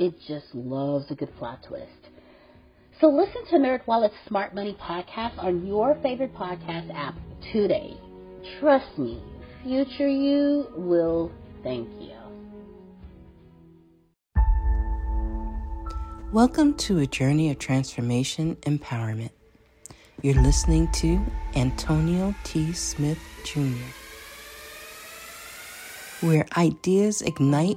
it just loves a good plot twist. So listen to NerdWallet's Smart Money podcast on your favorite podcast app today. Trust me, future you will thank you. Welcome to a journey of transformation empowerment. You're listening to Antonio T. Smith Jr., where ideas ignite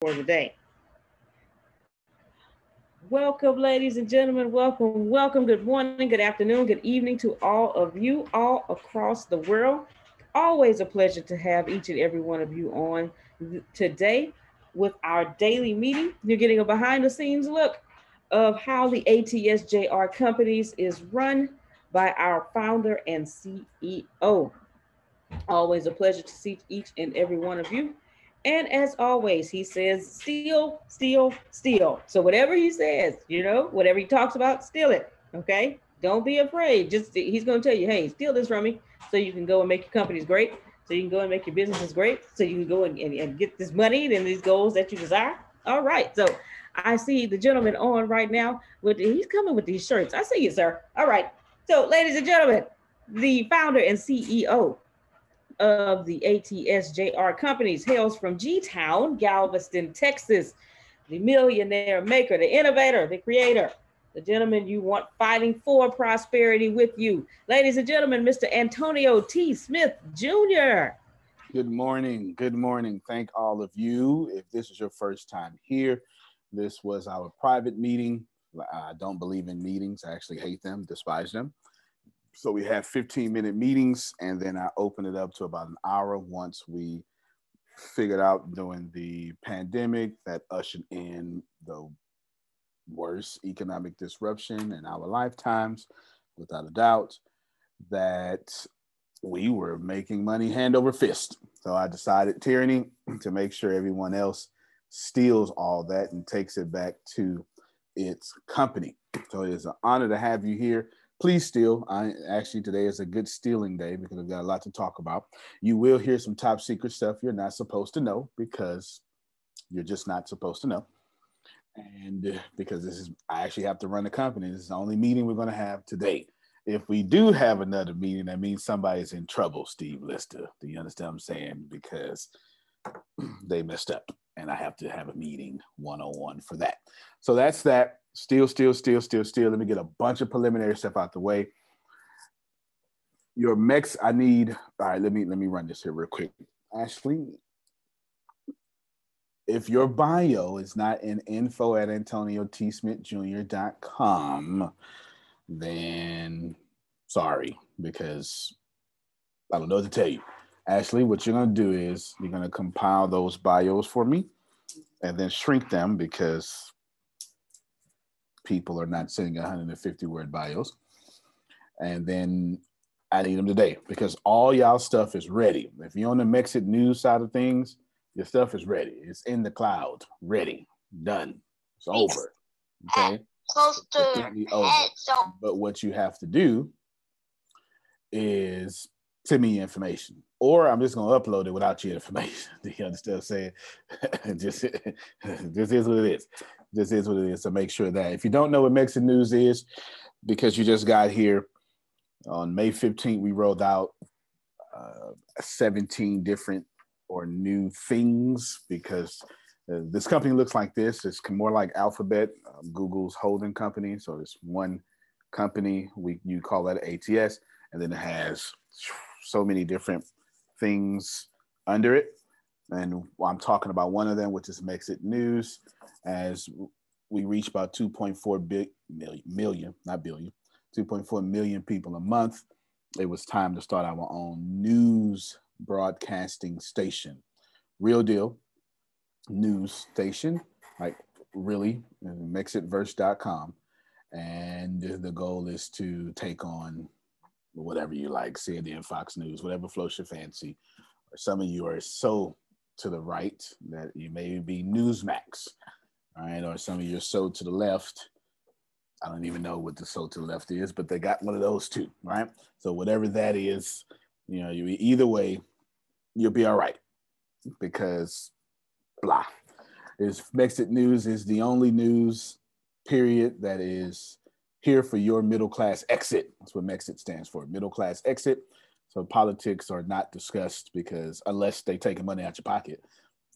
For the day. Welcome, ladies and gentlemen. Welcome, welcome. Good morning, good afternoon, good evening to all of you all across the world. Always a pleasure to have each and every one of you on today with our daily meeting. You're getting a behind the scenes look of how the ATSJR companies is run by our founder and CEO. Always a pleasure to see each and every one of you. And as always, he says, steal, steal, steal. So whatever he says, you know, whatever he talks about, steal it. Okay. Don't be afraid. Just he's going to tell you, hey, steal this from me so you can go and make your companies great. So you can go and make your businesses great. So you can go and, and, and get this money and these goals that you desire. All right. So I see the gentleman on right now with he's coming with these shirts. I see you, sir. All right. So, ladies and gentlemen, the founder and CEO of the ATSJR companies hails from G Town, Galveston, Texas. The millionaire maker, the innovator, the creator, the gentleman you want fighting for prosperity with you. Ladies and gentlemen, Mr. Antonio T. Smith Jr. Good morning. Good morning. Thank all of you. If this is your first time here, this was our private meeting. I don't believe in meetings. I actually hate them, despise them. So we had 15 minute meetings, and then I opened it up to about an hour once we figured out during the pandemic that ushered in the worst economic disruption in our lifetimes, without a doubt, that we were making money hand over fist. So I decided tyranny to make sure everyone else steals all that and takes it back to its company. So it is an honor to have you here. Please steal. I actually today is a good stealing day because we've got a lot to talk about. You will hear some top secret stuff you're not supposed to know because you're just not supposed to know. And uh, because this is, I actually have to run the company. This is the only meeting we're going to have today. If we do have another meeting, that means somebody's in trouble, Steve Lister. Do you understand what I'm saying? Because they messed up and I have to have a meeting one on one for that. So that's that. Steal, steal, steal, steal, steal. Let me get a bunch of preliminary stuff out the way. Your mix, I need. All right, let me let me run this here real quick. Ashley, if your bio is not in info at antoniotsmithjr.com, then sorry, because I don't know what to tell you. Ashley, what you're to do is you're to compile those bios for me and then shrink them because people are not sending 150 word bios. And then I need them today because all y'all stuff is ready. If you're on the Mexit news side of things, your stuff is ready. It's in the cloud, ready, done. It's over. Okay. Close to over. But what you have to do is send me information. Or I'm just gonna upload it without your information. Do you understand what I'm saying? just this is what it is this is what it is. So make sure that if you don't know what Mexit News is, because you just got here on May 15th, we rolled out uh, 17 different or new things because uh, this company looks like this. It's more like Alphabet, um, Google's holding company. So it's one company. We you call that ATS, and then it has so many different things under it. And I'm talking about one of them, which is Mexit News as we reach about 2.4 big million, million, not billion, 2.4 million people a month. It was time to start our own news broadcasting station. Real deal news station, like really, mexitverse.com. And the goal is to take on whatever you like, CNN, Fox News, whatever floats your fancy. Or some of you are so to the right that you may be Newsmax right, or some of you are so to the left. I don't even know what the so to the left is, but they got one of those too, right? So whatever that is, you know, you either way, you'll be all right because blah. Is Mexit News is the only news period that is here for your middle class exit. That's what Mexit stands for, middle class exit. Politics are not discussed because unless they taking money out your pocket,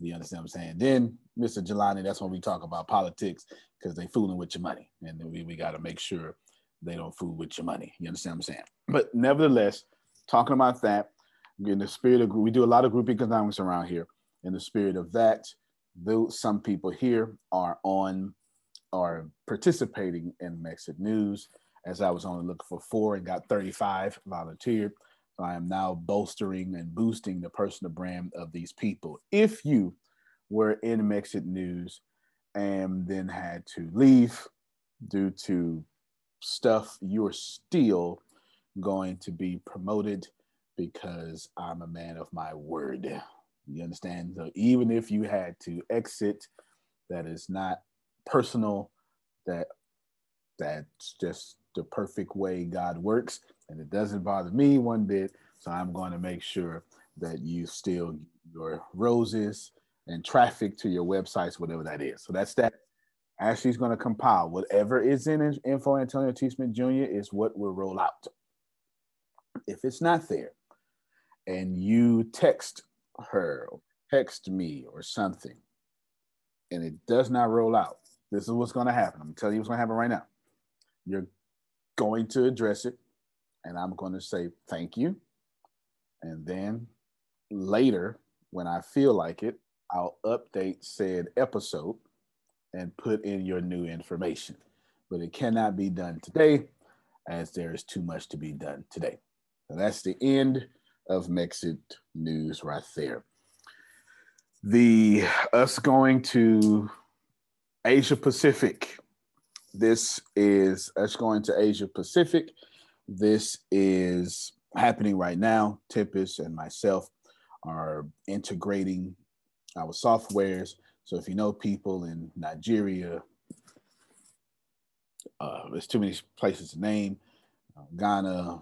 you understand what I'm saying? Then, Mr. Jelani, that's when we talk about politics because they fooling with your money. And we, we got to make sure they don't fool with your money. You understand what I'm saying? But nevertheless, talking about that, in the spirit of, we do a lot of group economics around here. In the spirit of that, though some people here are on, are participating in Mexit News, as I was only looking for four and got 35 volunteered. I am now bolstering and boosting the personal brand of these people. If you were in Mexit News and then had to leave due to stuff, you're still going to be promoted because I'm a man of my word. You understand? So even if you had to exit, that is not personal, that that's just the perfect way God works and it doesn't bother me one bit. So I'm going to make sure that you still your roses and traffic to your websites, whatever that is. So that's that. Ashley's going to compile whatever is in info Antonio T. Smith Jr. is what will roll out. If it's not there, and you text her, text me, or something, and it does not roll out, this is what's going to happen. I'm telling you what's going to happen right now. you're going to address it, and I'm going to say thank you. And then later, when I feel like it, I'll update said episode and put in your new information. But it cannot be done today as there is too much to be done today. So that's the end of Mexit news right there. The us going to Asia Pacific. This is us going to Asia Pacific. This is happening right now. Tempest and myself are integrating our softwares. So if you know people in Nigeria, uh, there's too many places to name. Uh, Ghana,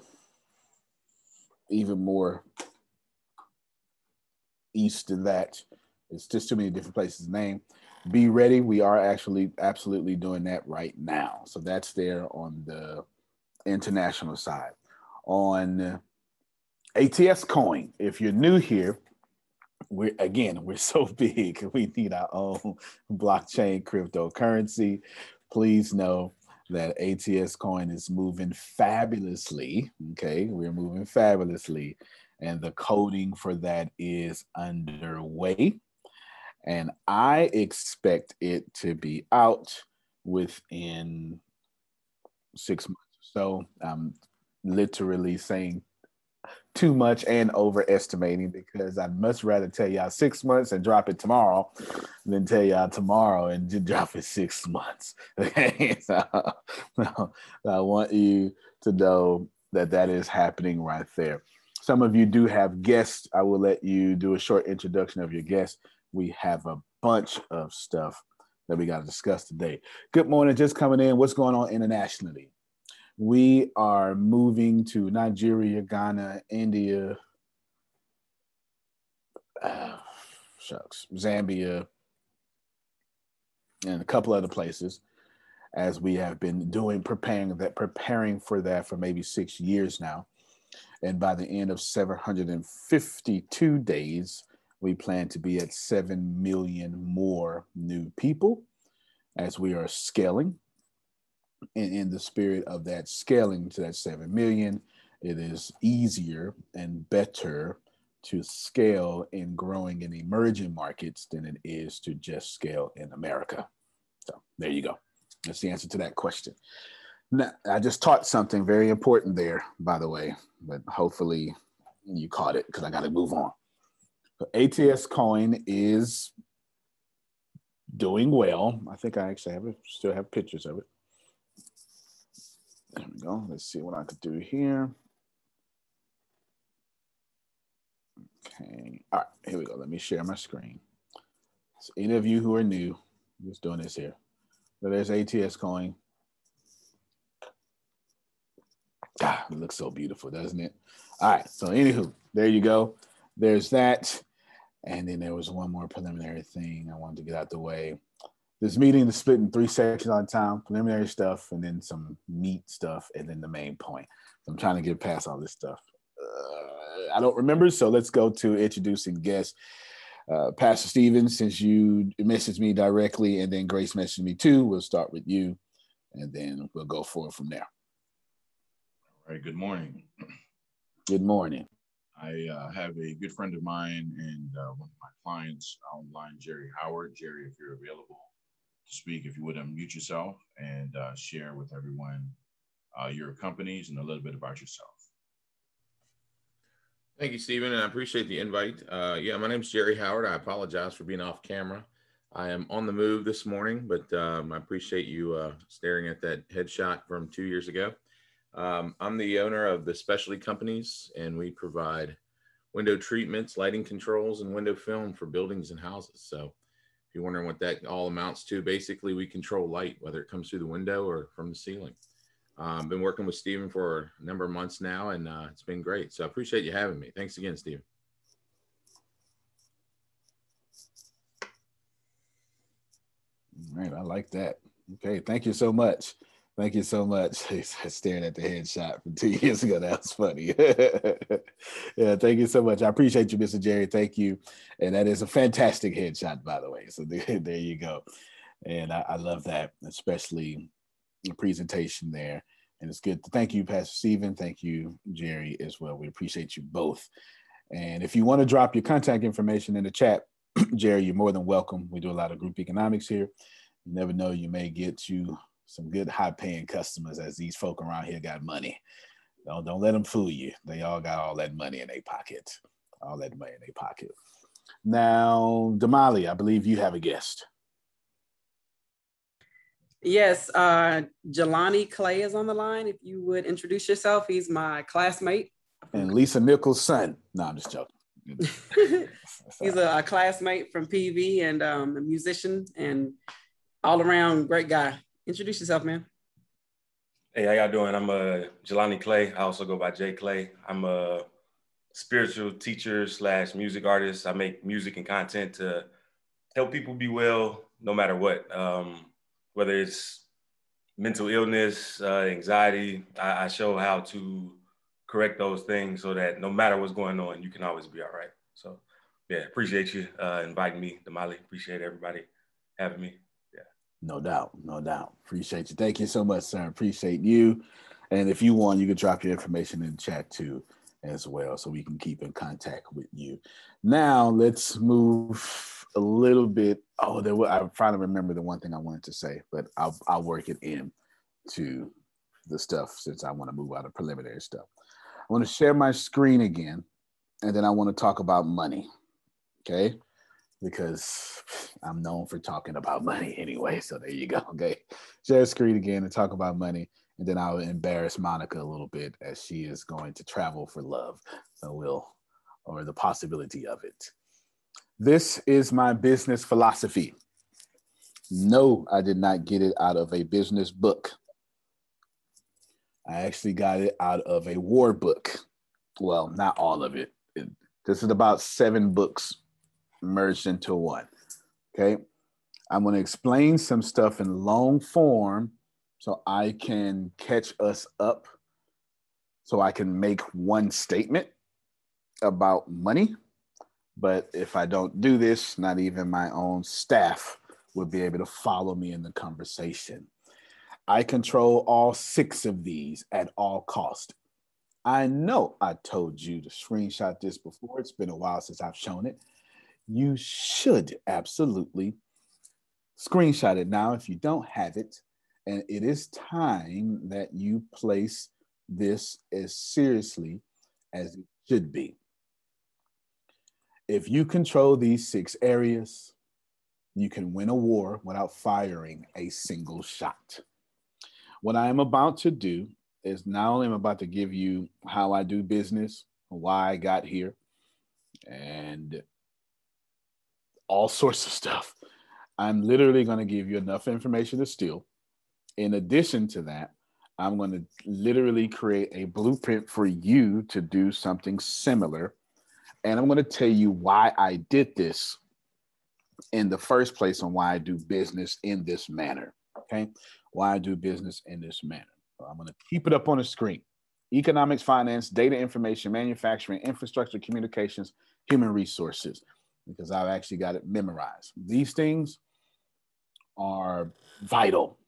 even more east than that. It's just too many different places to name. Be ready. We are actually absolutely doing that right now. So that's there on the international side. On ATS Coin, if you're new here, we're again, we're so big. We need our own blockchain cryptocurrency. Please know that ATS coin is moving fabulously. Okay, we're moving fabulously, and the coding for that is underway. And I expect it to be out within six months. So I'm literally saying too much and overestimating because I'd much rather tell y'all six months and drop it tomorrow than tell y'all tomorrow and drop it six months. Okay, so, so I want you to know that that is happening right there. Some of you do have guests. I will let you do a short introduction of your guests. We have a bunch of stuff that we got to discuss today. Good morning, just coming in. What's going on internationally? We are moving to Nigeria, Ghana, India, uh, shucks, Zambia, and a couple other places as we have been doing preparing that preparing for that for maybe six years now. And by the end of 752 days we plan to be at 7 million more new people as we are scaling in, in the spirit of that scaling to that 7 million, it is easier and better to scale in growing in emerging markets than it is to just scale in America. So there you go. That's the answer to that question. Now, I just taught something very important there, by the way, but hopefully you caught it because I got to move on. ATS coin is doing well. I think I actually have still have pictures of it. There we go. Let's see what I could do here. Okay. All right, here we go. Let me share my screen. So any of you who are new, just doing this here. So there's ATS coin. God, it looks so beautiful, doesn't it? All right. So anywho, there you go. There's that. And then there was one more preliminary thing I wanted to get out the way this meeting is split in three sections on time preliminary stuff and then some meat stuff and then the main point. So i'm trying to get past all this stuff. Uh, i don't remember so let's go to introducing guests uh, pastor stevens since you messaged me directly and then grace messaged me too. We'll start with you and then we'll go forward from there. All right good morning. Good morning. I uh, have a good friend of mine and uh, one of my clients online, Jerry Howard. Jerry, if you're available, speak, if you would unmute yourself and uh, share with everyone uh, your companies and a little bit about yourself. Thank you, Stephen, and I appreciate the invite. Uh, yeah, my name is Jerry Howard. I apologize for being off camera. I am on the move this morning, but um, I appreciate you uh, staring at that headshot from two years ago. Um, I'm the owner of the Specialty Companies, and we provide window treatments, lighting controls, and window film for buildings and houses. So if you're wondering what that all amounts to, basically we control light, whether it comes through the window or from the ceiling. I've um, been working with Stephen for a number of months now, and uh, it's been great. So I appreciate you having me. Thanks again, Stephen. All right, I like that. Okay, thank you so much. Thank you so much. Staring at the headshot from two years ago. That was funny. yeah, thank you so much. I appreciate you, Mr. Jerry. Thank you. And that is a fantastic headshot, by the way. So there, you go. And I, I love that, especially the presentation there. And it's good. To, Thank you, Pastor Stephen. Thank you, Jerry, as well. We appreciate you both. And if you want to drop your contact information in the chat, Jerry, you're more than welcome. We do a lot of group economics here. You never know, you may get you some good high paying customers as these folk around here got money. Don't, don't let them fool you. They all got all that money in their pocket, all that money in their pocket. Now, Damali, I believe you have a guest. Yes, uh, Jelani Clay is on the line. If you would introduce yourself, he's my classmate. And Lisa Nichols' son. No, I'm just joking. he's a, a, classmate from PV and um, a musician and all around great guy. Introduce yourself, man. Hey, how y'all doing? I'm uh, Jelani Clay. I also go by Jay Clay. I'm a spiritual teacher slash music artist. I make music and content to help people be well no matter what. Um, whether it's mental illness, uh, anxiety, I, I, show how to correct those things so that no matter what's going on, you can always be all right. So, yeah, appreciate you uh, inviting me, Damali. Appreciate everybody having me. No doubt, no doubt. Appreciate you. Thank you so much, sir. Appreciate you. And if you want, you can drop your information in chat too, as well, so we can keep in contact with you. Now, let's move a little bit. Oh, there. I'm trying to remember the one thing I wanted to say, but I'll I'll work it in to the stuff since I want to move out of preliminary stuff. I want to share my screen again, and then I want to talk about money. Okay, because I'm known for talking about money anyway. So there you go. Okay, share screen again and talk about money. And then I'll embarrass Monica a little bit as she is going to travel for love. So we'll, or the possibility of it. This is my business philosophy. No, I did not get it out of a business book. I actually got it out of a war book. Well, not all of it. This is about seven books merged into one. Okay. I'm going to explain some stuff in long form so I can catch us up, so I can make one statement about money but if I don't do this, not even my own staff would be able to follow me in the conversation. I control all six of these at all cost. I know I told you to screenshot this before. It's been a while since I've shown it. You should absolutely screenshot it now if you don't have it. And it is time that you place this as seriously as it should be. If you control these six areas, you can win a war without firing a single shot. What I am about to do is not only am I about to give you how I do business, why I got here, and all sorts of stuff. I'm literally going to give you enough information to steal. In addition to that, I'm going to literally create a blueprint for you to do something similar and I'm going to tell you why I did this in the first place and why I do business in this manner. Okay. Why I do business in this manner. So I'm going to keep it up on the screen economics, finance, data information, manufacturing, infrastructure, communications, human resources, because I've actually got it memorized. These things are vital.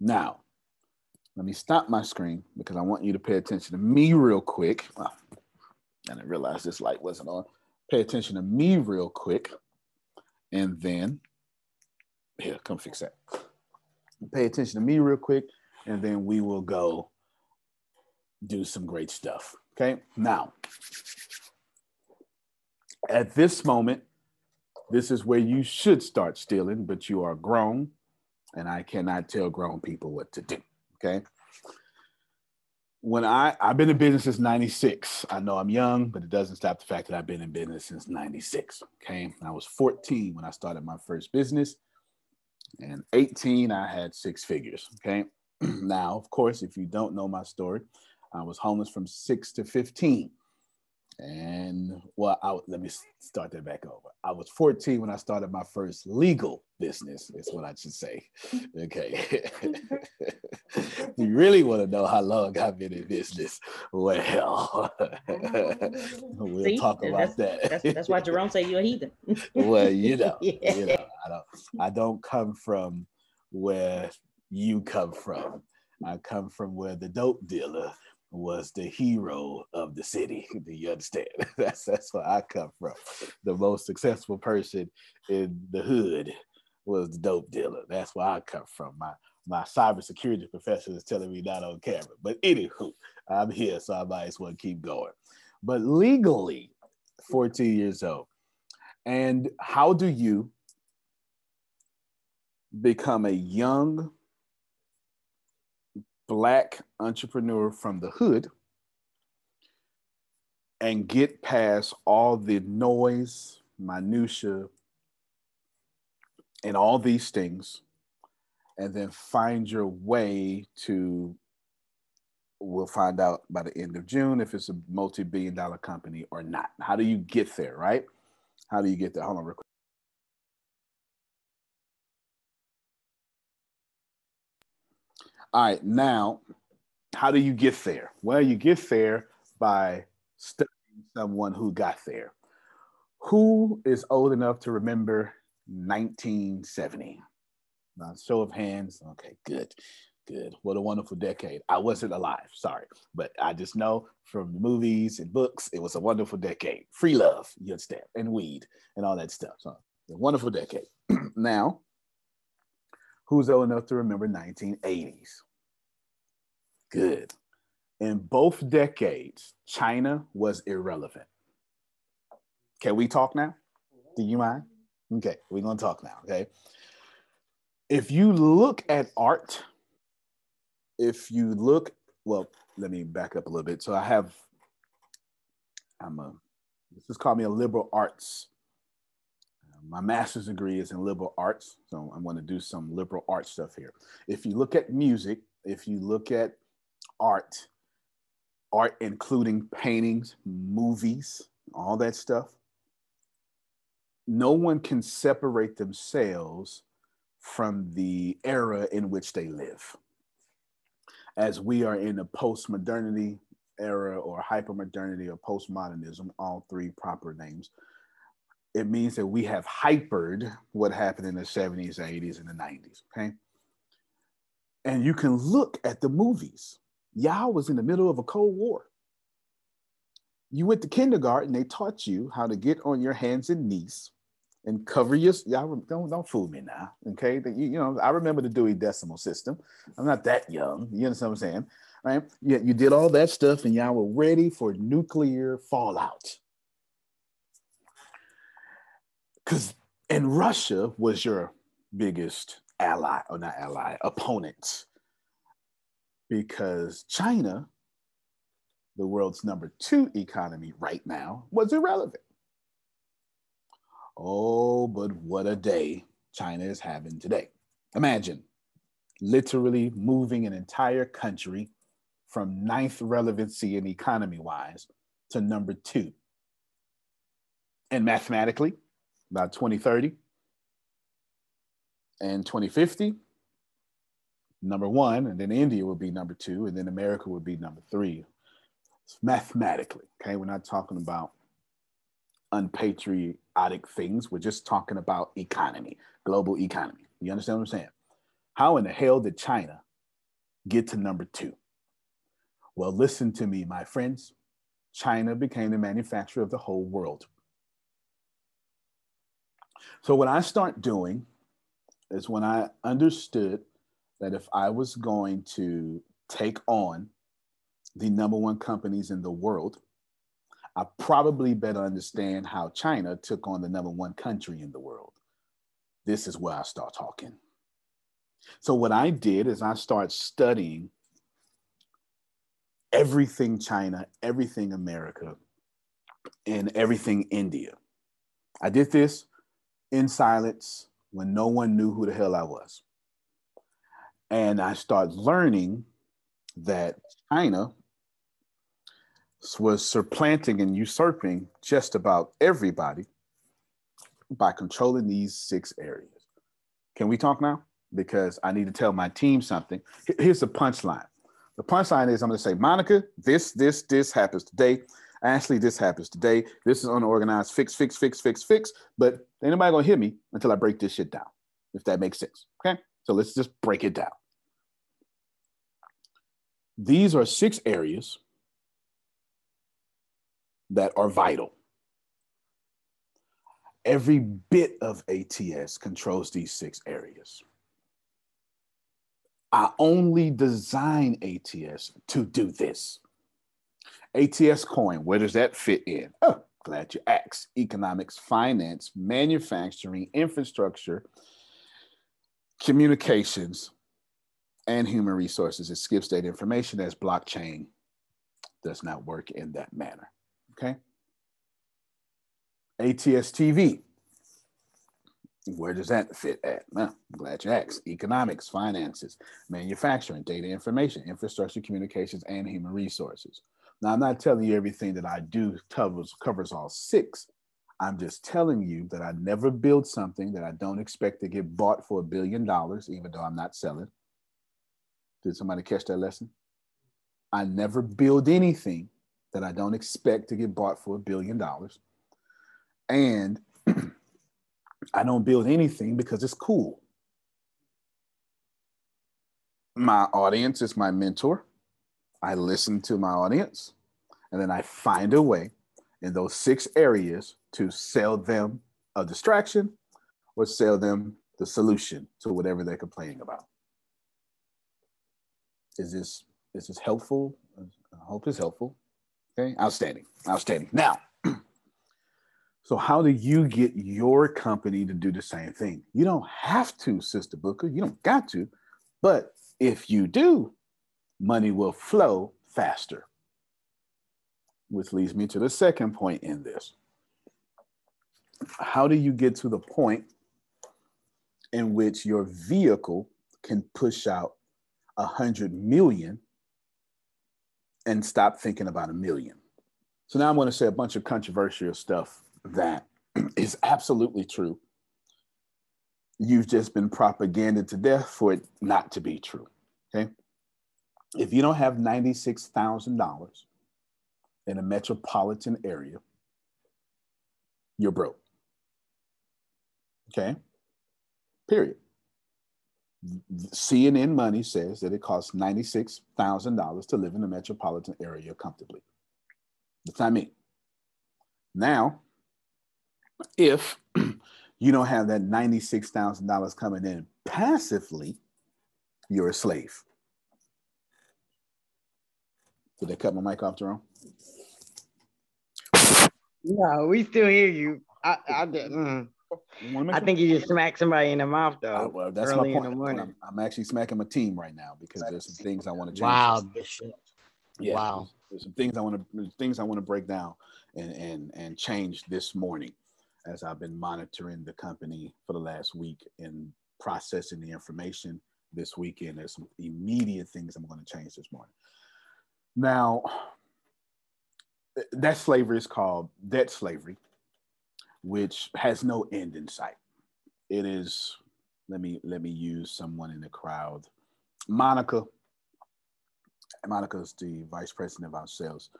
Now, let me stop my screen because I want you to pay attention to me real quick. Well, I didn't realize this light wasn't on. Pay attention to me real quick. And then, here, come fix that. Pay attention to me real quick. And then we will go do some great stuff. Okay. Now, at this moment, this is where you should start stealing, but you are grown, and I cannot tell grown people what to do. Okay when I I've been in business since 96. I know I'm young, but it doesn't stop the fact that I've been in business since 96. Okay. I was 14 when I started my first business. And 18, I had six figures. Okay. now, of course, if you don't know my story, I was homeless from six to 15. And well, I, let me start that back over. I was 14 when I started my first legal business, is what I should say. Okay. you really want to know how long I've been in business? Well, we'll See, talk about that's, that. That's, that's why Jerome said you're a heathen. well, you know, Yeah. you know, I don't, I don't come from where you come from. I come from where the dope dealer was the hero of the city. Do you understand? That's that's where I come from. The most successful person in the hood was the dope dealer. That's where I come from. My my cybersecurity professor is telling me not on camera. But anywho, I'm here, so I might as well keep going. But legally, 14 years old. And how do you become a young black entrepreneur from the hood and get past all the noise, minutia, and all these things, and then find your way to. We'll find out by the end of June if it's a multi billion dollar company or not. How do you get there, right? How do you get there? Hold on, real quick. All right, now, how do you get there? Well, you get there by studying someone who got there. Who is old enough to remember 1970? Now, show of hands. Okay, good, good. What a wonderful decade. I wasn't alive, sorry, but I just know from the movies and books, it was a wonderful decade. Free love, you understand, and weed and all that stuff. So, a wonderful decade. now, Who's old enough to remember 1980s? Good. In both decades, China was irrelevant. Can we talk now? Do you mind? Okay, we're gonna talk now. Okay. If you look at art, if you look, well, let me back up a little bit. So I have, I'm a, this is called me a liberal arts my master's degree is in liberal arts, so I'm going to do some liberal arts stuff here. If you look at music, if you look at art, art including paintings, movies, all that stuff, no one can separate themselves from the era in which they live. As we are in a post modernity era or hypermodernity or postmodernism, all three proper names, it means that we have hypered what happened in the 70s, 80s, and the 90s. Okay. And you can look at the movies. Y'all was in the middle of a Cold War. You went to kindergarten, they taught you how to get on your hands and knees and cover your y'all don't don't fool me now. Okay. You, you know, I remember the Dewey Decimal System. I'm not that young. You understand what I'm saying? Right? You, you did all that stuff and y'all were ready for nuclear fallout. Because and Russia was your biggest ally, or not ally, opponent, because China, the world's number two economy right now, was irrelevant. Oh, but what a day China is having today. Imagine literally moving an entire country from ninth relevancy in economy wise to number two. And mathematically, by 2030 and 2050 number one and then india will be number two and then america would be number three it's mathematically okay? We're not talking about unpatriotic things. We're just talking about economy global economy. You understand what i'm saying? How in the hell did china get to number two? Well listen to me my friends. China became the manufacturer of the whole world so, what I start doing is when I understood that if I was going to take on the number one companies in the world, I probably better understand how China took on the number one country in the world. This is where I start talking. So, what I did is I start studying everything China, everything America, and everything India. I did this in silence when no one knew who the hell I was. And I started learning that China was supplanting and usurping just about everybody by controlling these six areas. Can we talk now? Because I need to tell my team something. Here's the punchline. The punchline is I'm going to say, Monica, this, this, this happens today. Ashley, this happens today. This is unorganized. Fix, fix, fix, fix, fix. But ain't nobody gonna hear me until I break this shit down, if that makes sense. Okay. So let's just break it down. These are six areas that are vital. Every bit of ATS controls these six areas. I only design ATS to do this. ATS coin, where does that fit in? Oh, glad you asked. Economics, finance, manufacturing, infrastructure, communications, and human resources. It skips that information as blockchain does not work in that manner. Okay. ATS TV. Where does that fit at? Well, I'm glad you asked. Economics, finances, manufacturing, data information, infrastructure, communications, and human resources. Now, I'm not telling you everything that I do covers, covers all six. I'm just telling you that I never build something that I don't expect to get bought for a billion dollars, even though I'm not selling. Did somebody catch that lesson? I never build anything that I don't expect to get bought for a billion dollars. And I don't build anything because it's cool. My audience is my mentor. I listen to my audience and then I find a way in those six areas to sell them a distraction or sell them the solution to whatever they're complaining about. Is this is this helpful? I hope it's helpful. Okay, outstanding, outstanding. Now, so how do you get your company to do the same thing? You don't have to, Sister Booker. You don't got to, but if you do, money will flow faster. Which leads me to the second point in this. How do you get to the point in which your vehicle can push out a hundred million and stop thinking about a million? So now I'm going to say a bunch of controversial stuff that is absolutely true. You've just been propaganded to death for it not to be true. Okay. If you don't have $96,000 in a metropolitan area, you're broke. Okay. Period. CNN Money says that it costs $96,000 to live in the metropolitan area comfortably. That's not me. Now, if you don't have that $96,000 coming in passively, you're a slave. Did they cut my mic off, Jerome? No, we still hear you. I, I didn't. Mm. I think you just smacked somebody in the mouth though. Uh, well, that's my point. I'm, I'm, actually smacking my team right now because there's some things I want to change. Wow, Bishop. Yeah, wow. There's, there's, some things I want to things I want to break down and and and change this morning as I've been monitoring the company for the last week and processing the information this weekend. There's some immediate things I'm going to change this morning. Now, that slavery is called debt slavery, which has no end in sight. It is, let me let me use someone in the crowd. Monica. Monica is the vice president of our sales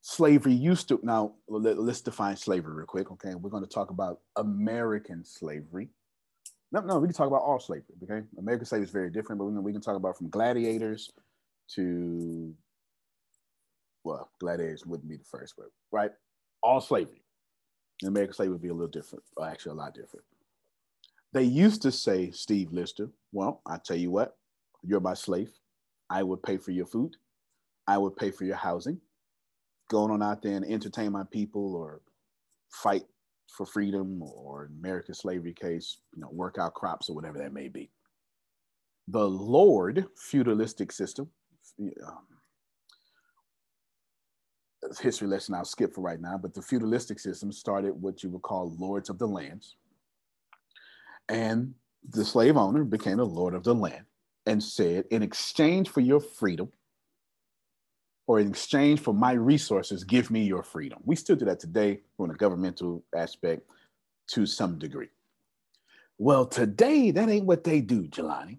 slavery used to now let, us define slavery real quick okay we're going to talk about american slavery no no we can talk about all slavery okay american slavery is very different but we can, we can talk about from gladiators to well gladiators wouldn't be the first but right? All slavery. American slavery would be a little different or actually a lot different. They used to say steve lister well i tell you what you're my slave. I would pay for your food. I would pay for your housing. Going on out there and entertain my people or fight for freedom or American slavery case, you know, work out crops or whatever that may be. The Lord feudalistic system, um, history lesson I'll skip for right now, but the feudalistic system started what you would call lords of the lands. And the slave owner became a lord of the land and said, in exchange for your freedom, or in exchange for my resources, give me your freedom. We still do that today from a governmental aspect to some degree. Well, today, that ain't what they do, Jelani.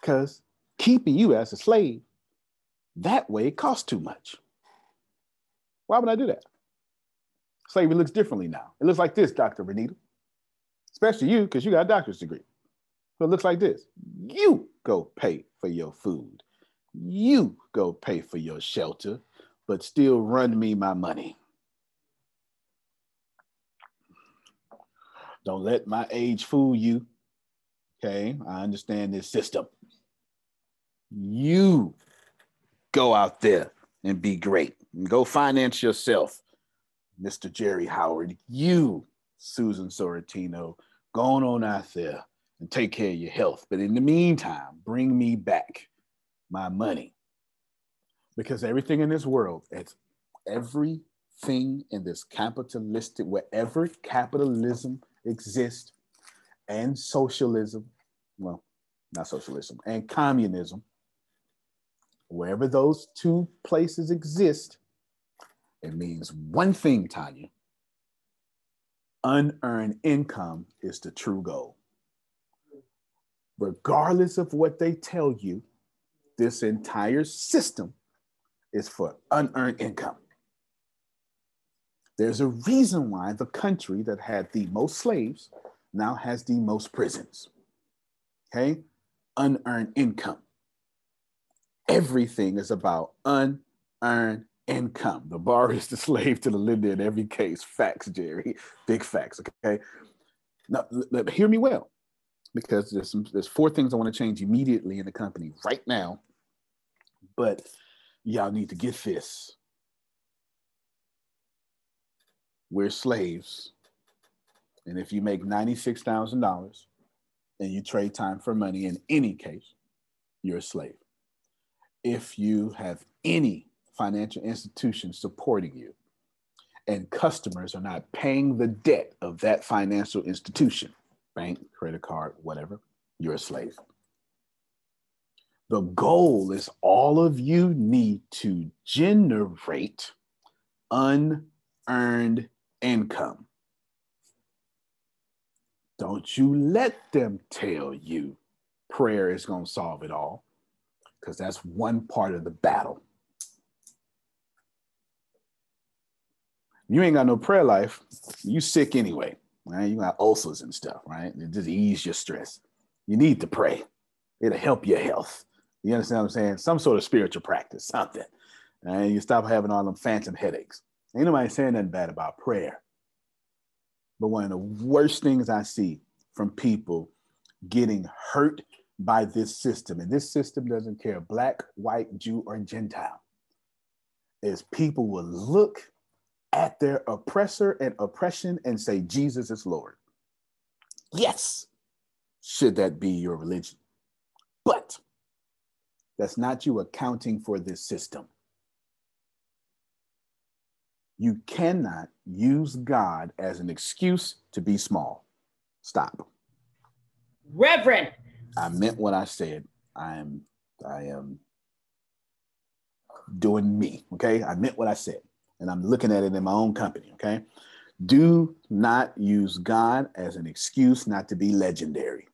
Because keeping you as a slave, that way costs too much. Why would I do that? Slavery looks differently now. It looks like this, Dr. Renita. Especially you, because you got a doctor's degree. So it looks like this. You go pay for your food. You go pay for your shelter, but still run me my money. Don't let my age fool you. Okay, I understand this system. You go out there and be great. And go finance yourself, Mr. Jerry Howard. You, Susan Sorrentino, going on out there and take care of your health. But in the meantime, bring me back my money. Because everything in this world, it's everything in this capitalistic, wherever capitalism exists, and socialism, well, not socialism, and communism, wherever those two places exist, it means one thing, Tanya. Unearned income is the true goal. Regardless of what they tell you, this entire system is for unearned income. There's a reason why the country that had the most slaves now has the most prisons. Okay? Unearned income. Everything is about unearned income. The bar is the slave to the lender in every case. Facts, Jerry. Big facts. Okay. Now, hear me well, because there's some, there's four things I want to change immediately in the company right now. But y'all need to get this. We're slaves. And if you make $96,000 and you trade time for money in any case, you're a slave. If you have any financial institution supporting you and customers are not paying the debt of that financial institution, bank, credit card, whatever, you're a slave. The goal is all of you need to generate unearned income. Don't you let them tell you prayer is going to solve it all, because that's one part of the battle. You ain't got no prayer life, you sick anyway, right? You got ulcers and stuff, right? It just ease your stress. You need to pray. It'll help your health. You understand what I'm saying? Some sort of spiritual practice, something. And you stop having all them phantom headaches. Ain't nobody saying nothing bad about prayer. But one of the worst things I see from people getting hurt by this system, and this system doesn't care black, white, Jew, or Gentile, is people will look at their oppressor and oppression and say, Jesus is Lord. Yes, should that be your religion. But that's not you accounting for this system. You cannot use God as an excuse to be small. Stop. Reverend. I meant what I said. I am I am doing me, okay? I meant what I said. And I'm looking at it in my own company, okay? Do not use God as an excuse not to be legendary.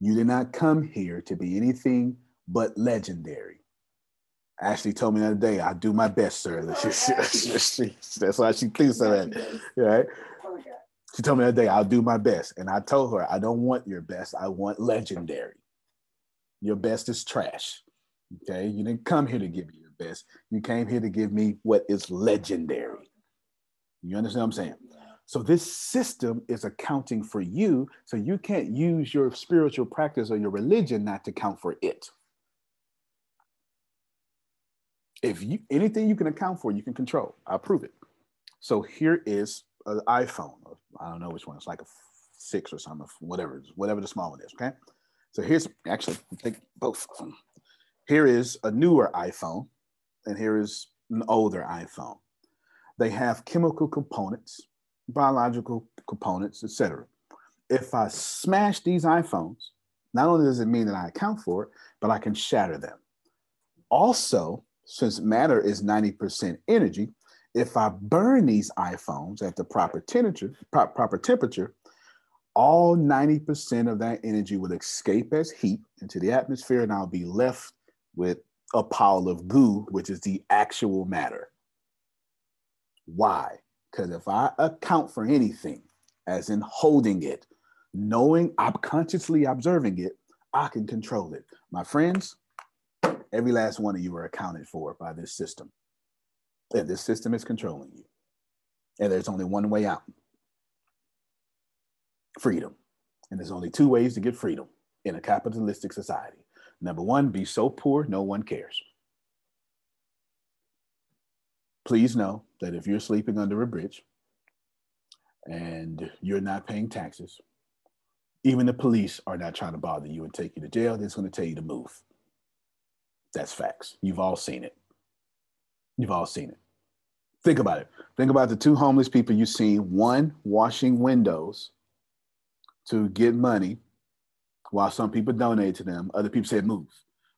You did not come here to be anything but legendary. Ashley told me the other day, I do my best, sir. That's why she thinks of that. Right? She told me other day, I'll do my best. And I told her, I don't want your best. I want legendary. Your best is trash. Okay. You didn't come here to give me your best. You came here to give me what is legendary. You understand what I'm saying? So this system is accounting for you. So you can't use your spiritual practice or your religion not to count for it. If you anything you can account for, you can control. I'll prove it. So here is an iPhone. I don't know which one. It's like a six or something, whatever, whatever the small one is. Okay. So here's actually think both of them. Here is a newer iPhone, and here is an older iPhone. They have chemical components biological components, etc. If I smash these iPhones, not only does it mean that I account for it, but I can shatter them. Also, since matter is 90% energy, if I burn these iPhones at the proper temperature, proper temperature, all 90% of that energy will escape as heat into the atmosphere, and I'll be left with a pile of goo, which is the actual matter. Why? Because if I account for anything, as in holding it, knowing I'm consciously observing it, I can control it. My friends, every last one of you are accounted for by this system. And this system is controlling you. And there's only one way out freedom. And there's only two ways to get freedom in a capitalistic society. Number one, be so poor, no one cares. Please know that if you're sleeping under a bridge and you're not paying taxes, even the police are not trying to bother you and take you to jail. They're just going to tell you to move. That's facts. You've all seen it. You've all seen it. Think about it. Think about the two homeless people you've seen, one washing windows to get money while some people donate to them. Other people said move.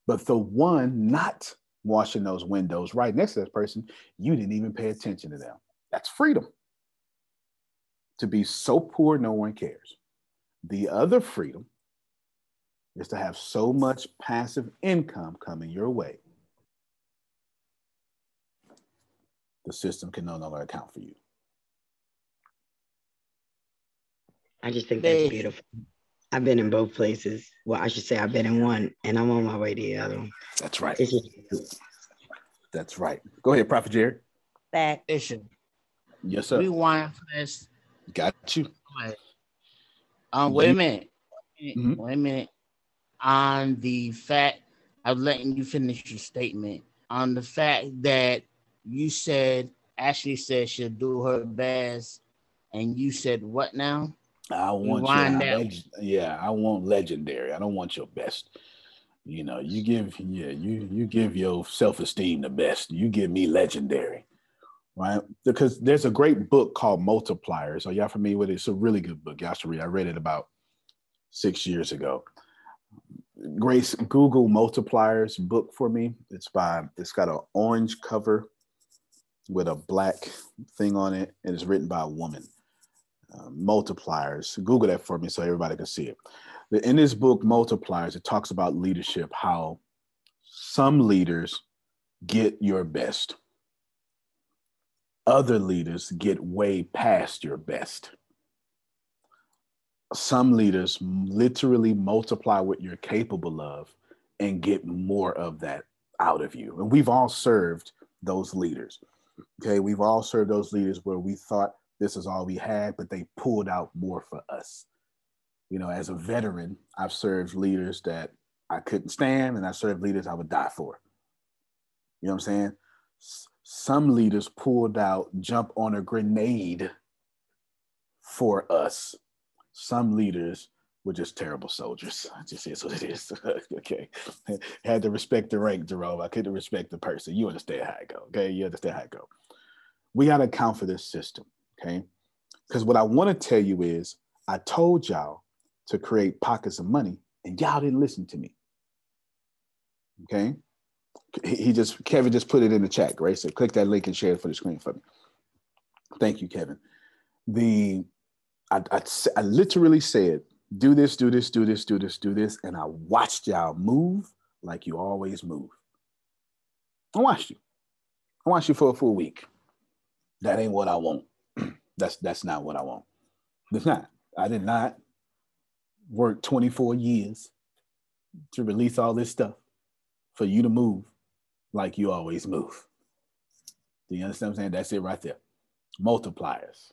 But the one not washing those windows right next to that person, you didn't even pay attention to them. That's freedom. To be so poor, no one cares. The other freedom is to have so much passive income coming your way. The system can no longer account for you. I just think that's beautiful. I've been in both places. Well, I should say I've been in one and I'm on my way to the other one. That's right. Just, that's right. Go ahead, Prophet Jared. That issue. Yes, sir. Rewind for this. Got you. Um, wait a minute. Mm-hmm. Wait a minute. On the fact, I'm letting you finish your statement. On the fact that you said Ashley said she'll do her best, and you said what now? I want you. Leg- yeah, I want legendary. I don't want your best. You know, you give yeah, you you give your self esteem the best. You give me legendary right? Because there's a great book called Multipliers. Are y'all familiar with it? It's a really good book. Y'all should read. I read it about six years ago. Grace, Google Multipliers book for me. It's by, it's got an orange cover with a black thing on it, and it's written by a woman. Uh, multipliers. Google that for me so everybody can see it. In this book, Multipliers, it talks about leadership, how some leaders get your best other leaders get way past your best. Some leaders literally multiply what you're capable of and get more of that out of you. And we've all served those leaders. Okay, we've all served those leaders where we thought this is all we had, but they pulled out more for us. You know, as a veteran, I've served leaders that I couldn't stand, and I served leaders I would die for. You know what I'm saying? some leaders pulled out jump on a grenade for us. Some leaders were just terrible soldiers. I just is what it is. okay. Had to respect the rank, Jerome. I couldn't respect the person. You understand how it go. Okay. You understand how it go. We got to account for this system. Okay. Because what I want to tell you is I told y'all to create pockets of money and y'all didn't listen to me. Okay he just Kevin just put it in the chat, right? So click that link and share it for the screen for me. Thank you, Kevin. The I, I, I literally said, do this, do this, do this, do this, do this, and I watched y'all move like you always move. I watched you. I watched you for a full week. That ain't what I want. that's that's not what I want. It's not. I did not work 24 years to release all this stuff for you to move like you always move. Do you understand what I'm saying? That's it right there. Multipliers.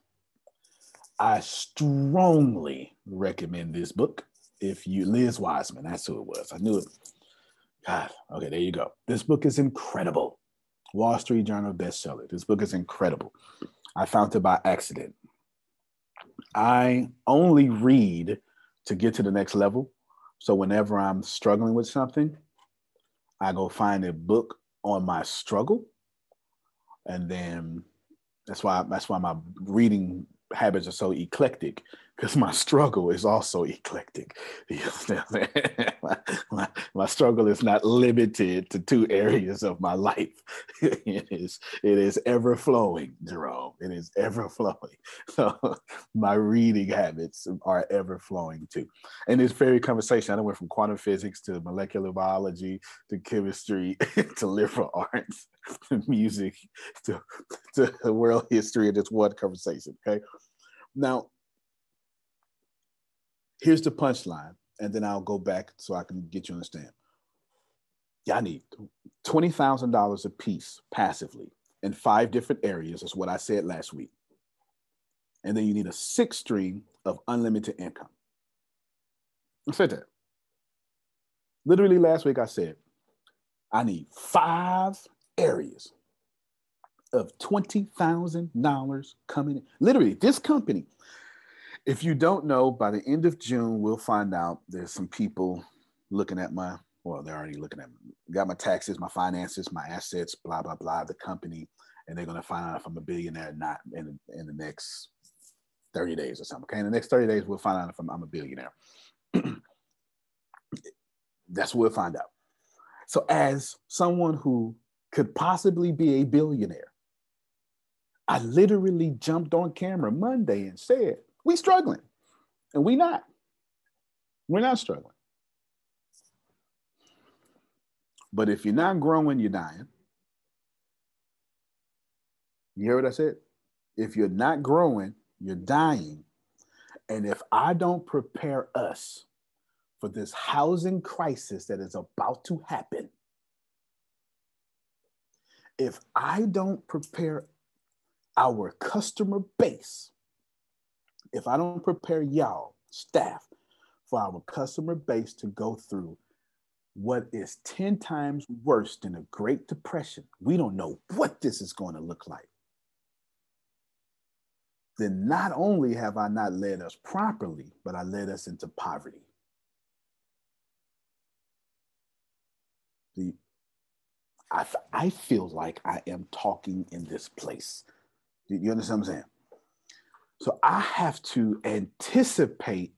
I strongly recommend this book. If you, Liz Wiseman, that's who it was. I knew it. God, okay, there you go. This book is incredible. Wall Street Journal bestseller. This book is incredible. I found it by accident. I only read to get to the next level. So whenever I'm struggling with something, I go find a book on my struggle, and then that's why that's why my reading habits are so eclectic because my struggle is also eclectic. My, my, struggle is not limited to two areas of my life. it is it is ever flowing, Jerome. It is ever flowing. So my reading habits are ever flowing too. And this very conversation, I went from quantum physics to molecular biology to chemistry to liberal arts to music to, to world history in this one conversation. Okay. Now, here's the punchline and then I'll go back so I can get you understand. I need twenty thousand dollars a piece passively in five different areas. Is what I said last week, and then you need a six stream of unlimited income. I said that. Literally last week, I said I need five areas of $20,000 coming in. Literally, this company, if you don't know, by the end of June, we'll find out there's some people looking at my, well, they're already looking at, me. got my taxes, my finances, my assets, blah, blah, blah, the company, and they're going to find out if I'm a billionaire or not in, in the next 30 days or something. Okay. In the next 30 days, we'll find out if I'm, I'm a billionaire. That's what we'll find out. So, as someone who could possibly be a billionaire, I literally jumped on camera Monday and said, We struggling. And we not. We're not struggling. But if you're not growing, you're dying. You hear what I said? If you're not growing, you're dying. And if I don't prepare us for this housing crisis that is about to happen, if I don't prepare our customer base, if I don't prepare y'all, staff, for our customer base to go through what is 10 times worse than a Great Depression, we don't know what this is going to look like. Then not only have I not led us properly, but I led us into poverty. The, I, I feel like I am talking in this place. You understand what I'm saying? So I have to anticipate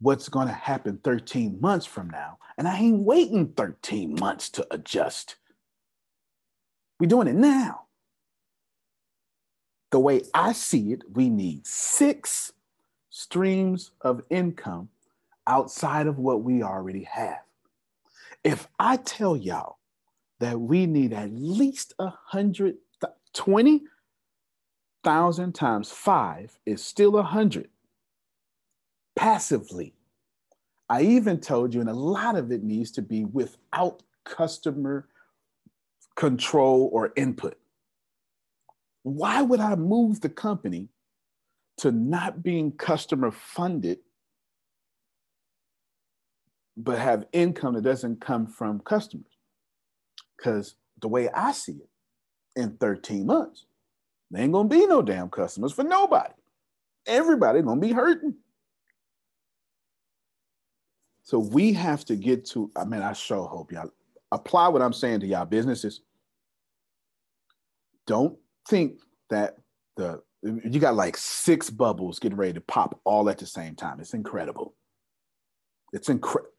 what's going to happen 13 months from now. And I ain't waiting 13 months to adjust. We're doing it now. The way I see it, we need six streams of income outside of what we already have. If I tell y'all that we need at least a hundred twenty thousand times five is still a hundred passively. I even told you, and a lot of it needs to be without customer control or input. Why would I move the company to not being customer funded, but have income that doesn't come from customers? Because the way I see it, in 13 months, there ain't gonna be no damn customers for nobody. Everybody gonna be hurting. So we have to get to, I mean, I sure hope y'all apply what I'm saying to y'all businesses. Don't think that the you got like six bubbles getting ready to pop all at the same time. It's incredible. It's incredible.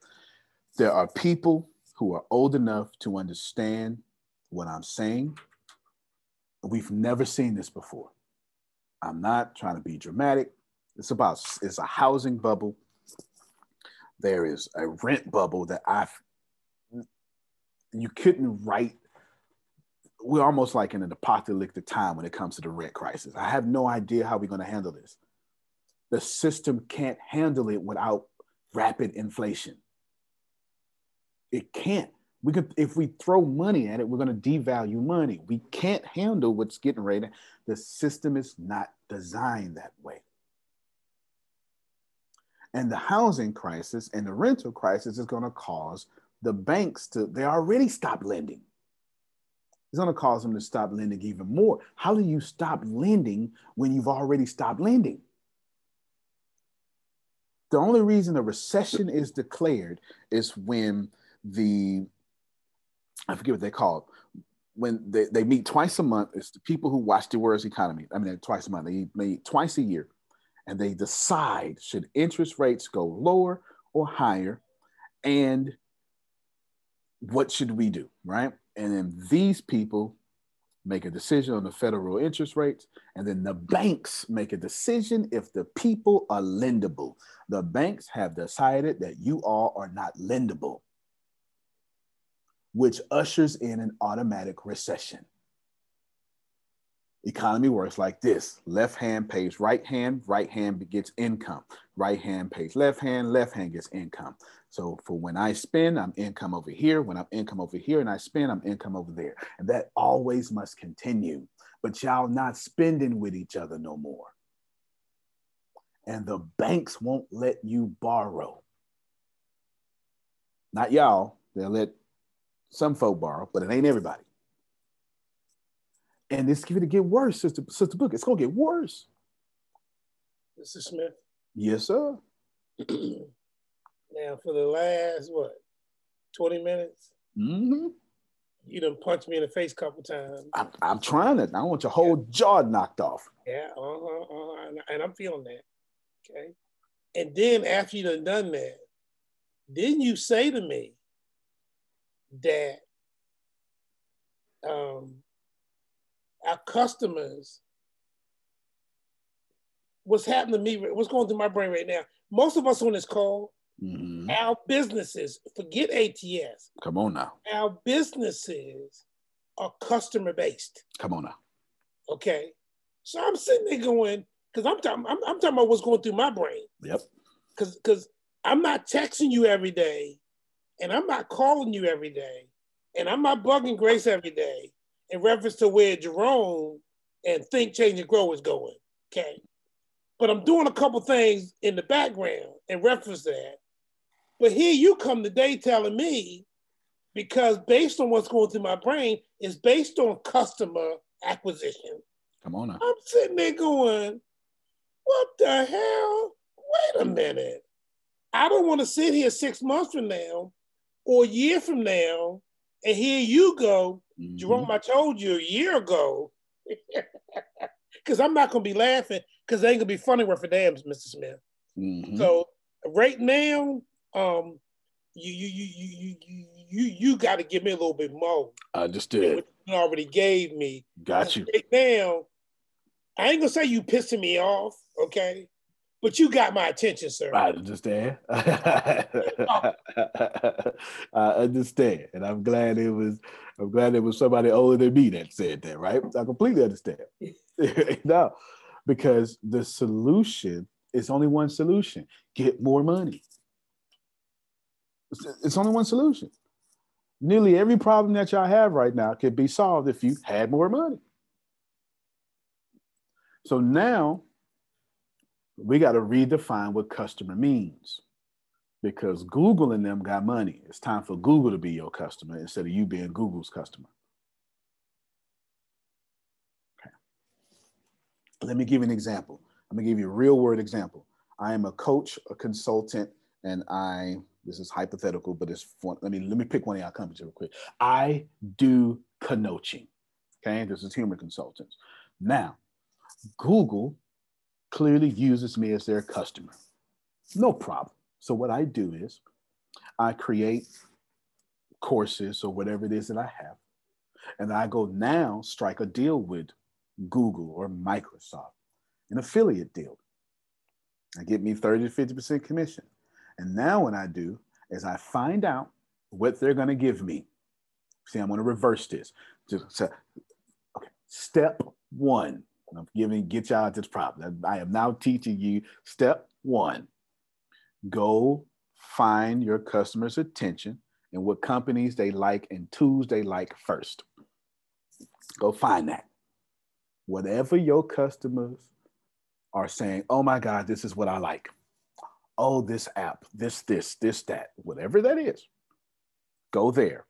There are people who are old enough to understand what I'm saying. We've never seen this before. I'm not trying to be dramatic. It's about it's a housing bubble. There is a rent bubble that I've you couldn't write we're almost like in an apocalyptic time when it comes to the rent crisis. I have no idea how we're going to handle this. The system can't handle it without rapid inflation. It can't. We could, if we throw money at it, we're going to devalue money. We can't handle what's getting ready. The system is not designed that way. And the housing crisis and the rental crisis is going to cause the banks to, they already stopped lending it's going to cause them to stop lending even more. How do you stop lending when you've already stopped lending? The only reason a recession is declared is when the, I forget what they call it, when they, they meet twice a month. It's the people who watch the world's economy. I mean, twice a month. They meet twice a year and they decide should interest rates go lower or higher and what should we do, right? And then these people make a decision on the federal interest rates, and then the banks make a decision if the people are lendable. The banks have decided that you all are not lendable, which ushers in an automatic recession. Economy works like this left hand pays right hand, right hand gets income. Right hand pays left hand, left hand gets income. So for when I spend, I'm income over here. When I'm income over here and I spend, I'm income over there. And that always must continue. But y'all not spending with each other no more. And the banks won't let you borrow. Not y'all, they'll let some folk borrow, but it ain't everybody and it's going to get worse, Sister, Sister Book. It's going to get worse. Mr. Smith. Yes, sir. now, for the last, what, 20 minutes? Mm-hmm. You done punched me in the face a couple times. I'm, I'm trying it. I want your whole yeah. jaw knocked off. Yeah, uh-huh, uh-huh. And, and I'm feeling that. Okay. And then after you done done that, didn't you say to me that um, our customers, what's happening to me, what's going through my brain right now, most of us on this call, mm-hmm. our businesses, forget ATS. Come on now. Our businesses are customer based. Come on now. Okay. So I'm sitting there going, because I'm talking, I'm, I'm, talking about what's going through my brain. Yep. Because because I'm not texting you every day, and I'm not calling you every day, and I'm not bugging Grace every day, in reference to where Jerome and Think, Change, and Grow is going. Okay. But I'm doing a couple things in the background in reference to that. But here you come today telling me, because based on what's going through my brain, is based on customer acquisition. Come on now. I'm sitting there going, what the hell? Wait a minute. I don't want to sit here six months from now or a year from now and here you go, mm-hmm. Jerome. I told you a year ago, because I'm not gonna be laughing because it ain't gonna be funny worth a damn, Mr. Smith. Mm-hmm. So right now, um, you you you you you you you got to give me a little bit more. I understood. You already gave me. Got you. Right now, I ain't gonna say you pissing me off, okay? But you got my attention, sir. I understand. I understand. And I'm glad it was I'm glad it was somebody older than me that said that, right? I completely understand. no, because the solution is only one solution. Get more money. It's only one solution. Nearly every problem that y'all have right now could be solved if you had more money. So now we got to redefine what customer means because Google and them got money. It's time for Google to be your customer instead of you being Google's customer. Okay. Let me give you an example. I'm gonna give you a real world example. I am a coach, a consultant, and I this is hypothetical, but it's fun. Let me let me pick one of y'all companies real quick. I do coaching. Okay, this is human consultants. Now, Google clearly uses me as their customer. No problem. So what I do is I create courses or whatever it is that I have. And I go now strike a deal with Google or Microsoft, an affiliate deal. I get me 30 to 50% commission. And now what I do is I find out what they're going to give me. See, I'm going to reverse this. So, okay. Step one I'm giving get y'all this problem. I am now teaching you step one. Go find your customers' attention and what companies they like and tools they like first. Go find that. Whatever your customers are saying, oh my God, this is what I like. Oh, this app, this, this, this, that, whatever that is, go there.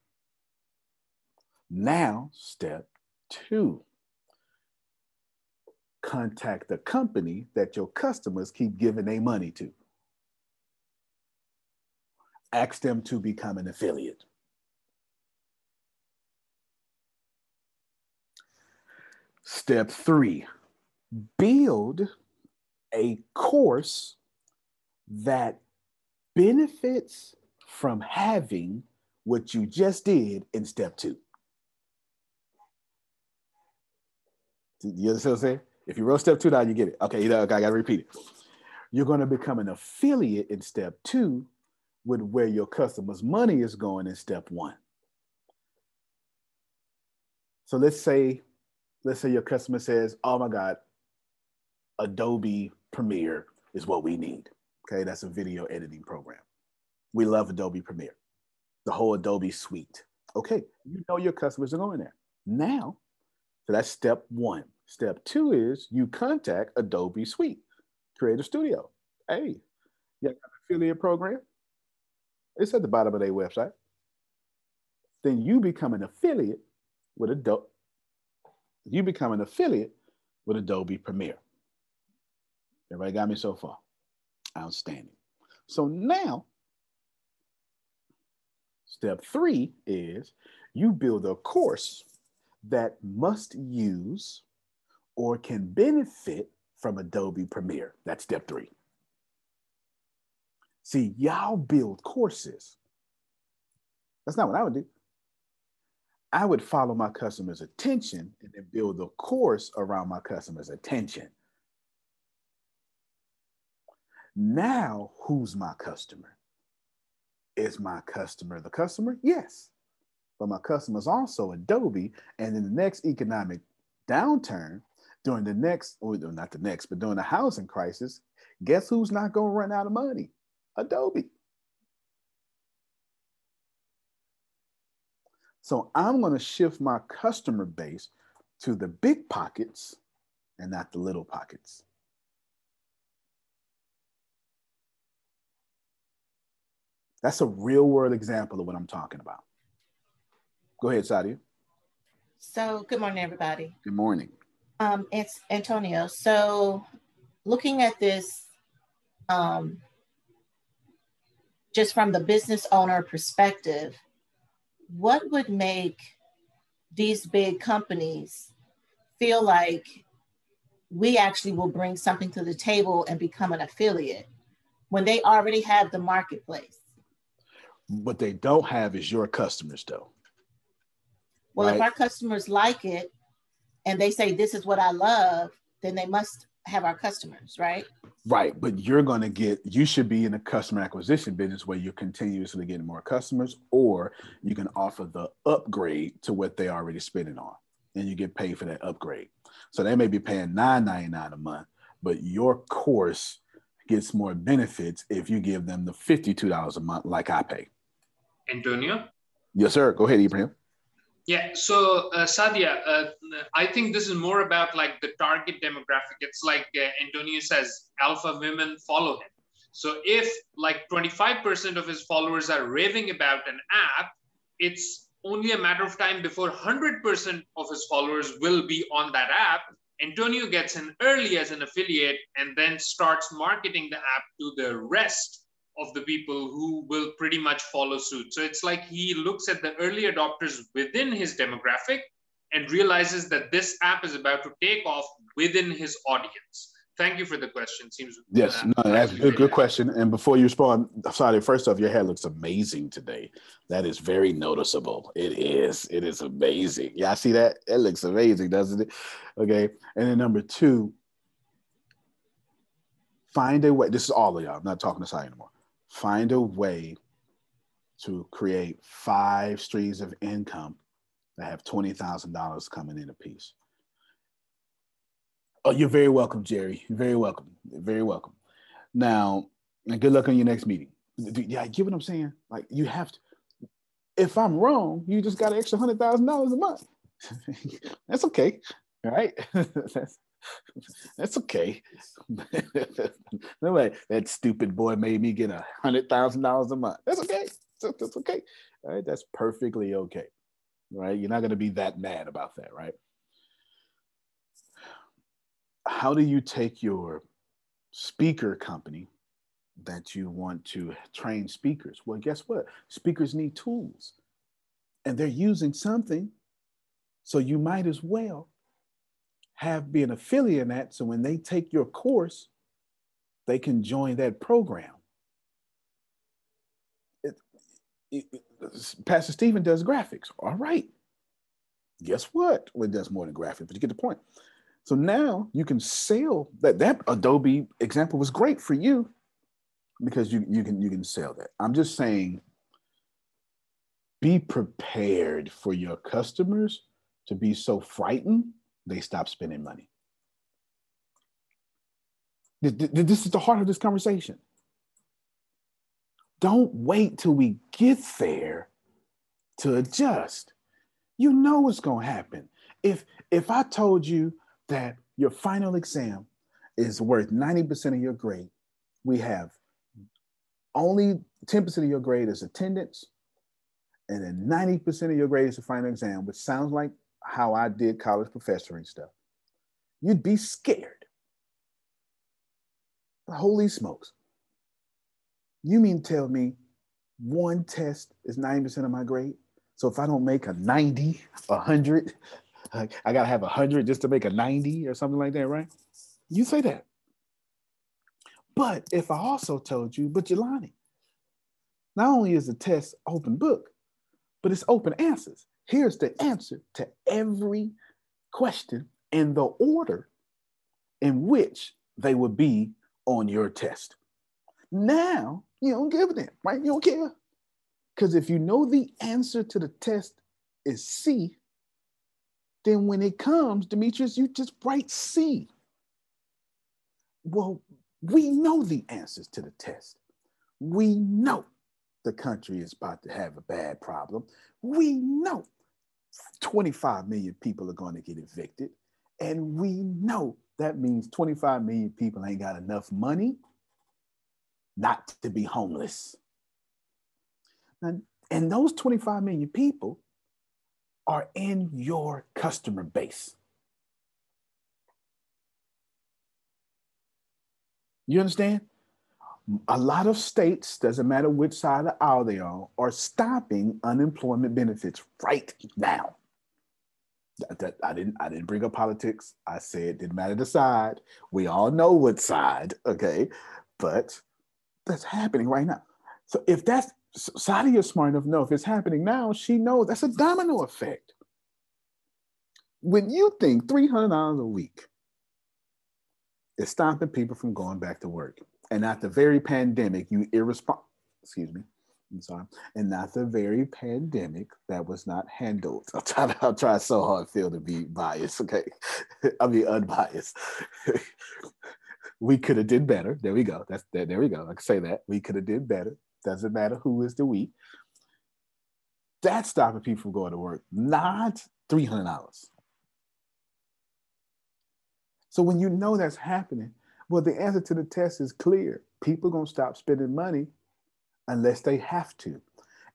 Now, step two contact the company that your customers keep giving their money to. Ask them to become an affiliate. Step three, build a course that benefits from having what you just did in step two. You understand what I'm saying? If you roll step two down, you get it. Okay, you know, okay, I gotta repeat it. You're gonna become an affiliate in step two with where your customer's money is going in step one. So let's say let's say your customer says, "Oh my God, Adobe Premiere is what we need." Okay, that's a video editing program. We love Adobe Premiere, the whole Adobe suite. Okay, you know your customers are going there. Now, so that's step one. Step two is you contact Adobe Suite, Creative Studio. Hey, you got an affiliate program? It's at the bottom of their website. Then you become an affiliate with Adobe. You become an affiliate with Adobe Premiere. Everybody got me so far? Outstanding. So now, step three is you build a course that must use or can benefit from Adobe Premiere. That's step three. See, y'all build courses. That's not what I would do. I would follow my customer's attention and then build a course around my customer's attention. Now, who's my customer? Is my customer the customer? Yes. But my customer is also Adobe. And in the next economic downturn, during the next, or not the next, but during the housing crisis, guess who's not going to run out of money? Adobe. So I'm going to shift my customer base to the big pockets and not the little pockets. That's a real world example of what I'm talking about. Go ahead, Sadia. So, good morning, everybody. Good morning. Um, it's Antonio. So, looking at this um, just from the business owner perspective, what would make these big companies feel like we actually will bring something to the table and become an affiliate when they already have the marketplace? What they don't have is your customers, though. Well, right? if our customers like it and they say, this is what I love, then they must have our customers, right? Right. But you're going to get, you should be in a customer acquisition business where you're continuously getting more customers, or you can offer the upgrade to what they already spending on and you get paid for that upgrade. So they may be paying $9.99 a month, but your course gets more benefits if you give them the $52 a month like I pay. Antonio? Yes, sir. Go ahead, Ibrahim. Yeah, so uh, Sadia, uh, I think this is more about like the target demographic. It's like uh, Antonio says, alpha women follow him. So if like 25% of his followers are raving about an app, it's only a matter of time before 100% of his followers will be on that app. Antonio gets in early as an affiliate and then starts marketing the app to the rest of the people who will pretty much follow suit. So it's like he looks at the early adopters within his demographic and realizes that this app is about to take off within his audience. Thank you for the question. Seems yes, no, that's a good, good question. And before you respond, sorry, first off, your hair looks amazing today. That is very noticeable. It is. It is amazing. Yeah, I see that. It looks amazing, doesn't it? Okay. And then number two, find a way. This is all of y'all. I'm not talking to Sai anymore find a way to create five streams of income that have $20,000 coming in a piece. Oh, you're very welcome, Jerry. You're very welcome. very welcome. Now, and good luck on your next meeting. Yeah, get what I'm saying? Like you have to. If I'm wrong, you just got an extra hundred thousand dollars a month. That's okay. All right. That's That's okay. no that stupid boy made me get a hundred thousand dollars a month. That's okay. That's okay. All right, that's perfectly okay. Right? You're not gonna be that mad about that, right? How do you take your speaker company that you want to train speakers? Well, guess what? Speakers need tools and they're using something. So you might as well have be an affiliate in that. So when they take your course, they can join that program. It, it, Pastor Stephen does graphics. All right. Guess what? Well, it does more than graphics, but you get the point. So now you can sell that. That Adobe example was great for you because you, you can you can sell that. I'm just saying be prepared for your customers to be so frightened they stop spending money. This is the heart of this conversation. Don't wait till we get there to adjust. You know what's going to happen. If if I told you that your final exam is worth 90% of your grade, we have only 10% of your grade is attendance, and then 90% of your grade is the final exam, which sounds like how I did college professoring stuff. You'd be scared. Holy smokes. You mean tell me one test is 90% of my grade? So if I don't make a 90, 100, I got to have a 100 just to make a 90 or something like that, right? You say that. But if I also told you, but Jelani, not only is the test open book, but it's open answers. Here's the answer to every question in the order in which they would be on your test. Now you don't give a damn, right? You don't care. Because if you know the answer to the test is C, then when it comes, Demetrius, you just write C. Well, we know the answers to the test. We know the country is about to have a bad problem. We know 25 million people are going to get evicted. And we know that means 25 million people ain't got enough money not to be homeless. And, and those 25 million people are in your customer base. You understand? A lot of states, doesn't matter which side of the aisle they are, are stopping unemployment benefits right now. That, that, I didn't I didn't bring up politics. I said didn't matter the side. We all know what side, okay? But that's happening right now. So if that's Sadia is smart enough to know if it's happening now, she knows that's a domino effect. When you think $300 a week is stopping people from going back to work, and at the very pandemic, you irresponsible, excuse me, I'm sorry, and not the very pandemic that was not handled. I'll try, I'll try so hard, Phil, to be biased, okay? I'll be unbiased. we could have did better. There we go. That's there, there we go. I can say that. We could have did better. Doesn't matter who is the we. That's stopping people from going to work, not $300. So when you know that's happening, well, the answer to the test is clear. People are going to stop spending money unless they have to.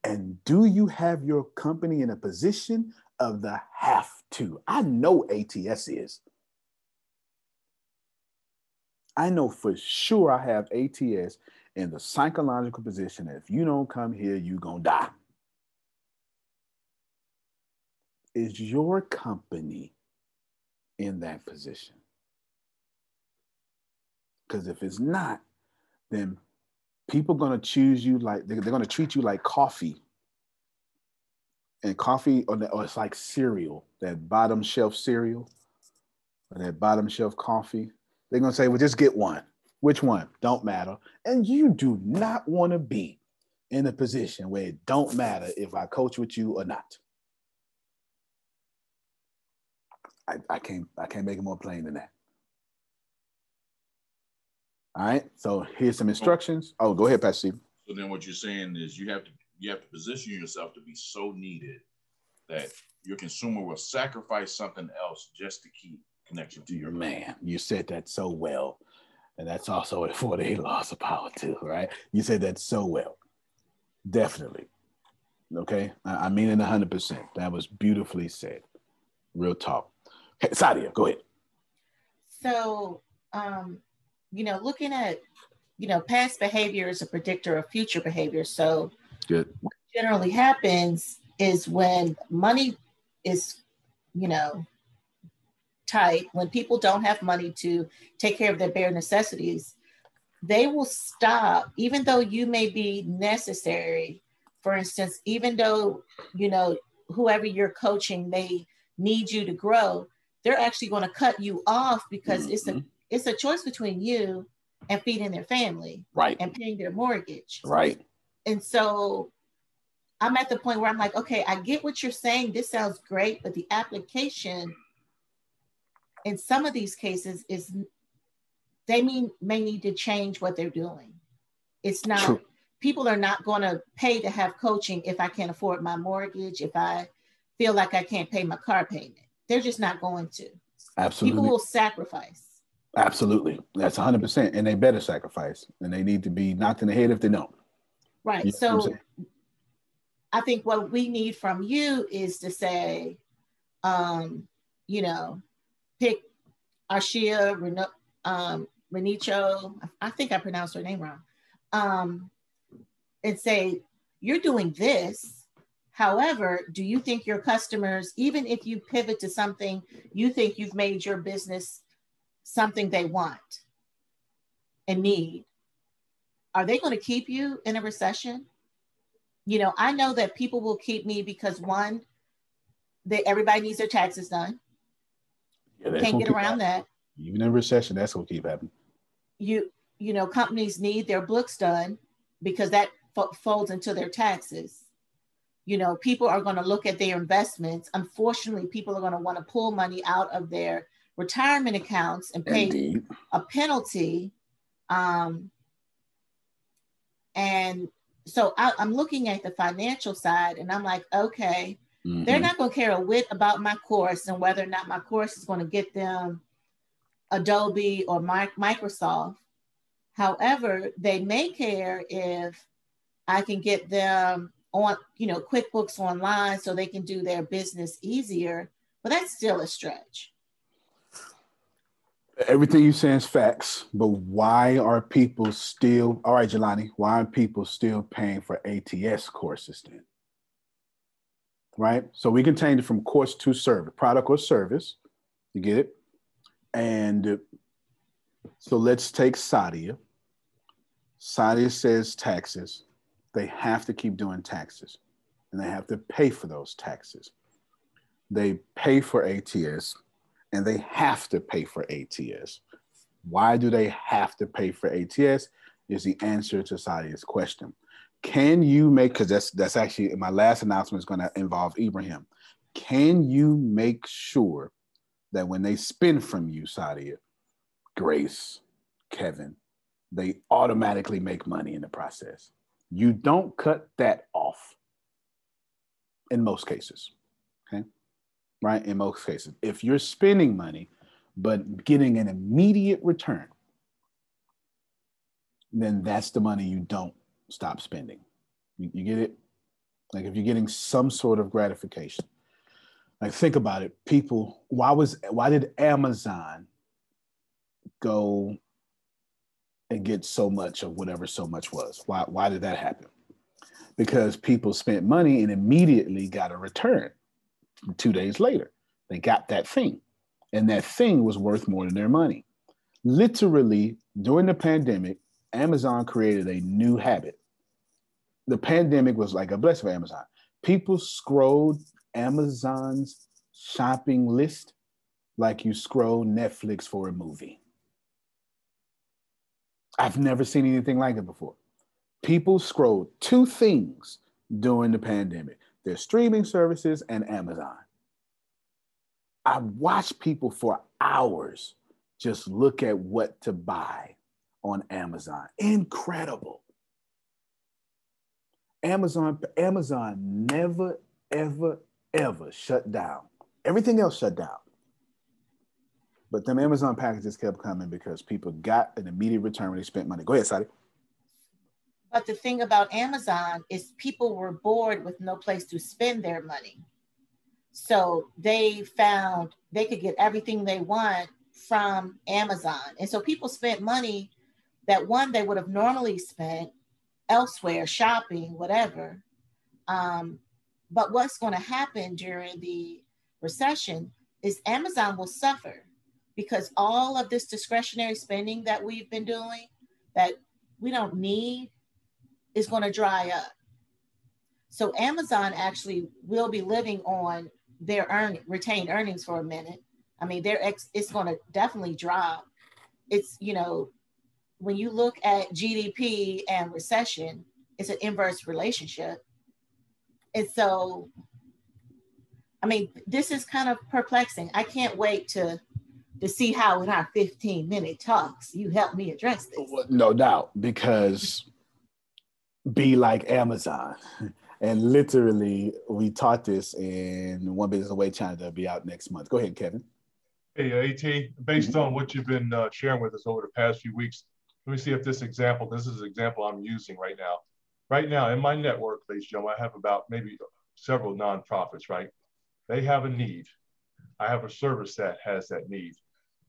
And do you have your company in a position of the have to? I know ATS is. I know for sure I have ATS in the psychological position that if you don't come here, you're going to die. Is your company in that position? Because if it's not, then people to choose you like they're, they're going to treat you like coffee. And coffee or, the, or it's like cereal that bottom shelf cereal or that bottom shelf coffee. They're going to say well just get one. Which one? Don't matter. And you do not want to be in a position where it don't matter if i coach with you or not. I, I can't i can't make it more plain than that all right. So here's some instructions. Oh, go ahead, Pastor Steve. So then what you're saying is you have to you have to position yourself to be so needed that your consumer will sacrifice something else just to keep connection to your man. You said that so well. And that's also a 48 laws of power too, right? You said that so well. Definitely. Okay. I mean it 100%. That was beautifully said. Real talk. Okay, Sadia, go ahead. So um, you know, looking at, you know, past behavior is a predictor of future behavior. So good. What generally happens is when money is, you know, tight, when people don't have money to take care of their bare necessities, they will stop, even though you may be necessary. For instance, even though, you know, whoever you're coaching may need you to grow, they're actually going to cut you off because mm-hmm. it's a mm-hmm it's a choice between you and feeding their family right and paying their mortgage right and so i'm at the point where i'm like okay i get what you're saying this sounds great but the application in some of these cases is they mean may need to change what they're doing. It's not True. people are not going to pay to have coaching if I can't afford my mortgage, if I feel like I can't pay my car payment. They're just not going to. Absolutely. People will sacrifice. Absolutely. That's 100%. And they better sacrifice. And they need to be knocked in the head if they don't. Right. You know so I think what we need from you is to say, um, you know, pick Ashia Reno, um, Renicho, I think I pronounced her name wrong, um, and say, you're doing this. However, do you think your customers, even if you pivot to something, you think you've made your business something they want and need, are they going to keep you in a recession? You know, I know that people will keep me because one, that everybody needs their taxes done. Yeah, Can't get around that. Even in recession, that's what keep happening. You you know, companies need their books done because that fo- folds into their taxes. You know, people are going to look at their investments. Unfortunately, people are going to want to pull money out of their retirement accounts and pay Indeed. a penalty. Um, and so I, am looking at the financial side and I'm like, okay, mm-hmm. they're not going to care a whit about my course and whether or not my course is going to get them Adobe or my, Microsoft. However, they may care if I can get them on, you know, QuickBooks online so they can do their business easier, but that's still a stretch. Everything you say is facts, but why are people still, all right, Jelani, why are people still paying for ATS courses then? Right? So we can change it from course to service, product or service. You get it? And so let's take Sadia. Sadia says taxes. They have to keep doing taxes and they have to pay for those taxes. They pay for ATS and they have to pay for ATS. Why do they have to pay for ATS? Is the answer to Sadia's question. Can you make, because that's that's actually my last announcement is going to involve Ibrahim. Can you make sure that when they spin from you, Sadia, Grace, Kevin, they automatically make money in the process? You don't cut that off in most cases right? In most cases, if you're spending money but getting an immediate return, then that's the money you don't stop spending. You, you, get it? Like if you're getting some sort of gratification. Like think about it. People, why was why did Amazon go and get so much of whatever so much was? Why why did that happen? Because people spent money and immediately got a return two days later. They got that thing, and that thing was worth more than their money. Literally, during the pandemic, Amazon created a new habit. The pandemic was like a blessing for Amazon. People scrolled Amazon's shopping list like you scroll Netflix for a movie. I've never seen anything like it before. People scrolled two things during the pandemic their streaming services and Amazon. I watch people for hours just look at what to buy on Amazon. Incredible. Amazon, Amazon never, ever, ever shut down. Everything else shut down. But them Amazon packages kept coming because people got an immediate return when they spent money. Go ahead, Sadi. But the thing about Amazon is people were bored with no place to spend their money. So they found they could get everything they want from Amazon. And so people spent money that one they would have normally spent elsewhere, shopping, whatever. Um, but what's going to happen during the recession is Amazon will suffer because all of this discretionary spending that we've been doing that we don't need is going to dry up. So Amazon actually will be living on their earn retained earnings for a minute. I mean, their ex it's going to definitely drop. It's you know, when you look at GDP and recession, it's an inverse relationship. And so, I mean, this is kind of perplexing. I can't wait to to see how in our 15 minute talks you help me address this. No doubt, because be like Amazon. And literally, we taught this in One Business Away China that'll be out next month. Go ahead, Kevin. Hey, uh, AT, based on what you've been uh, sharing with us over the past few weeks, let me see if this example, this is an example I'm using right now. Right now in my network, ladies and gentlemen, I have about maybe several nonprofits, right? They have a need. I have a service that has that need.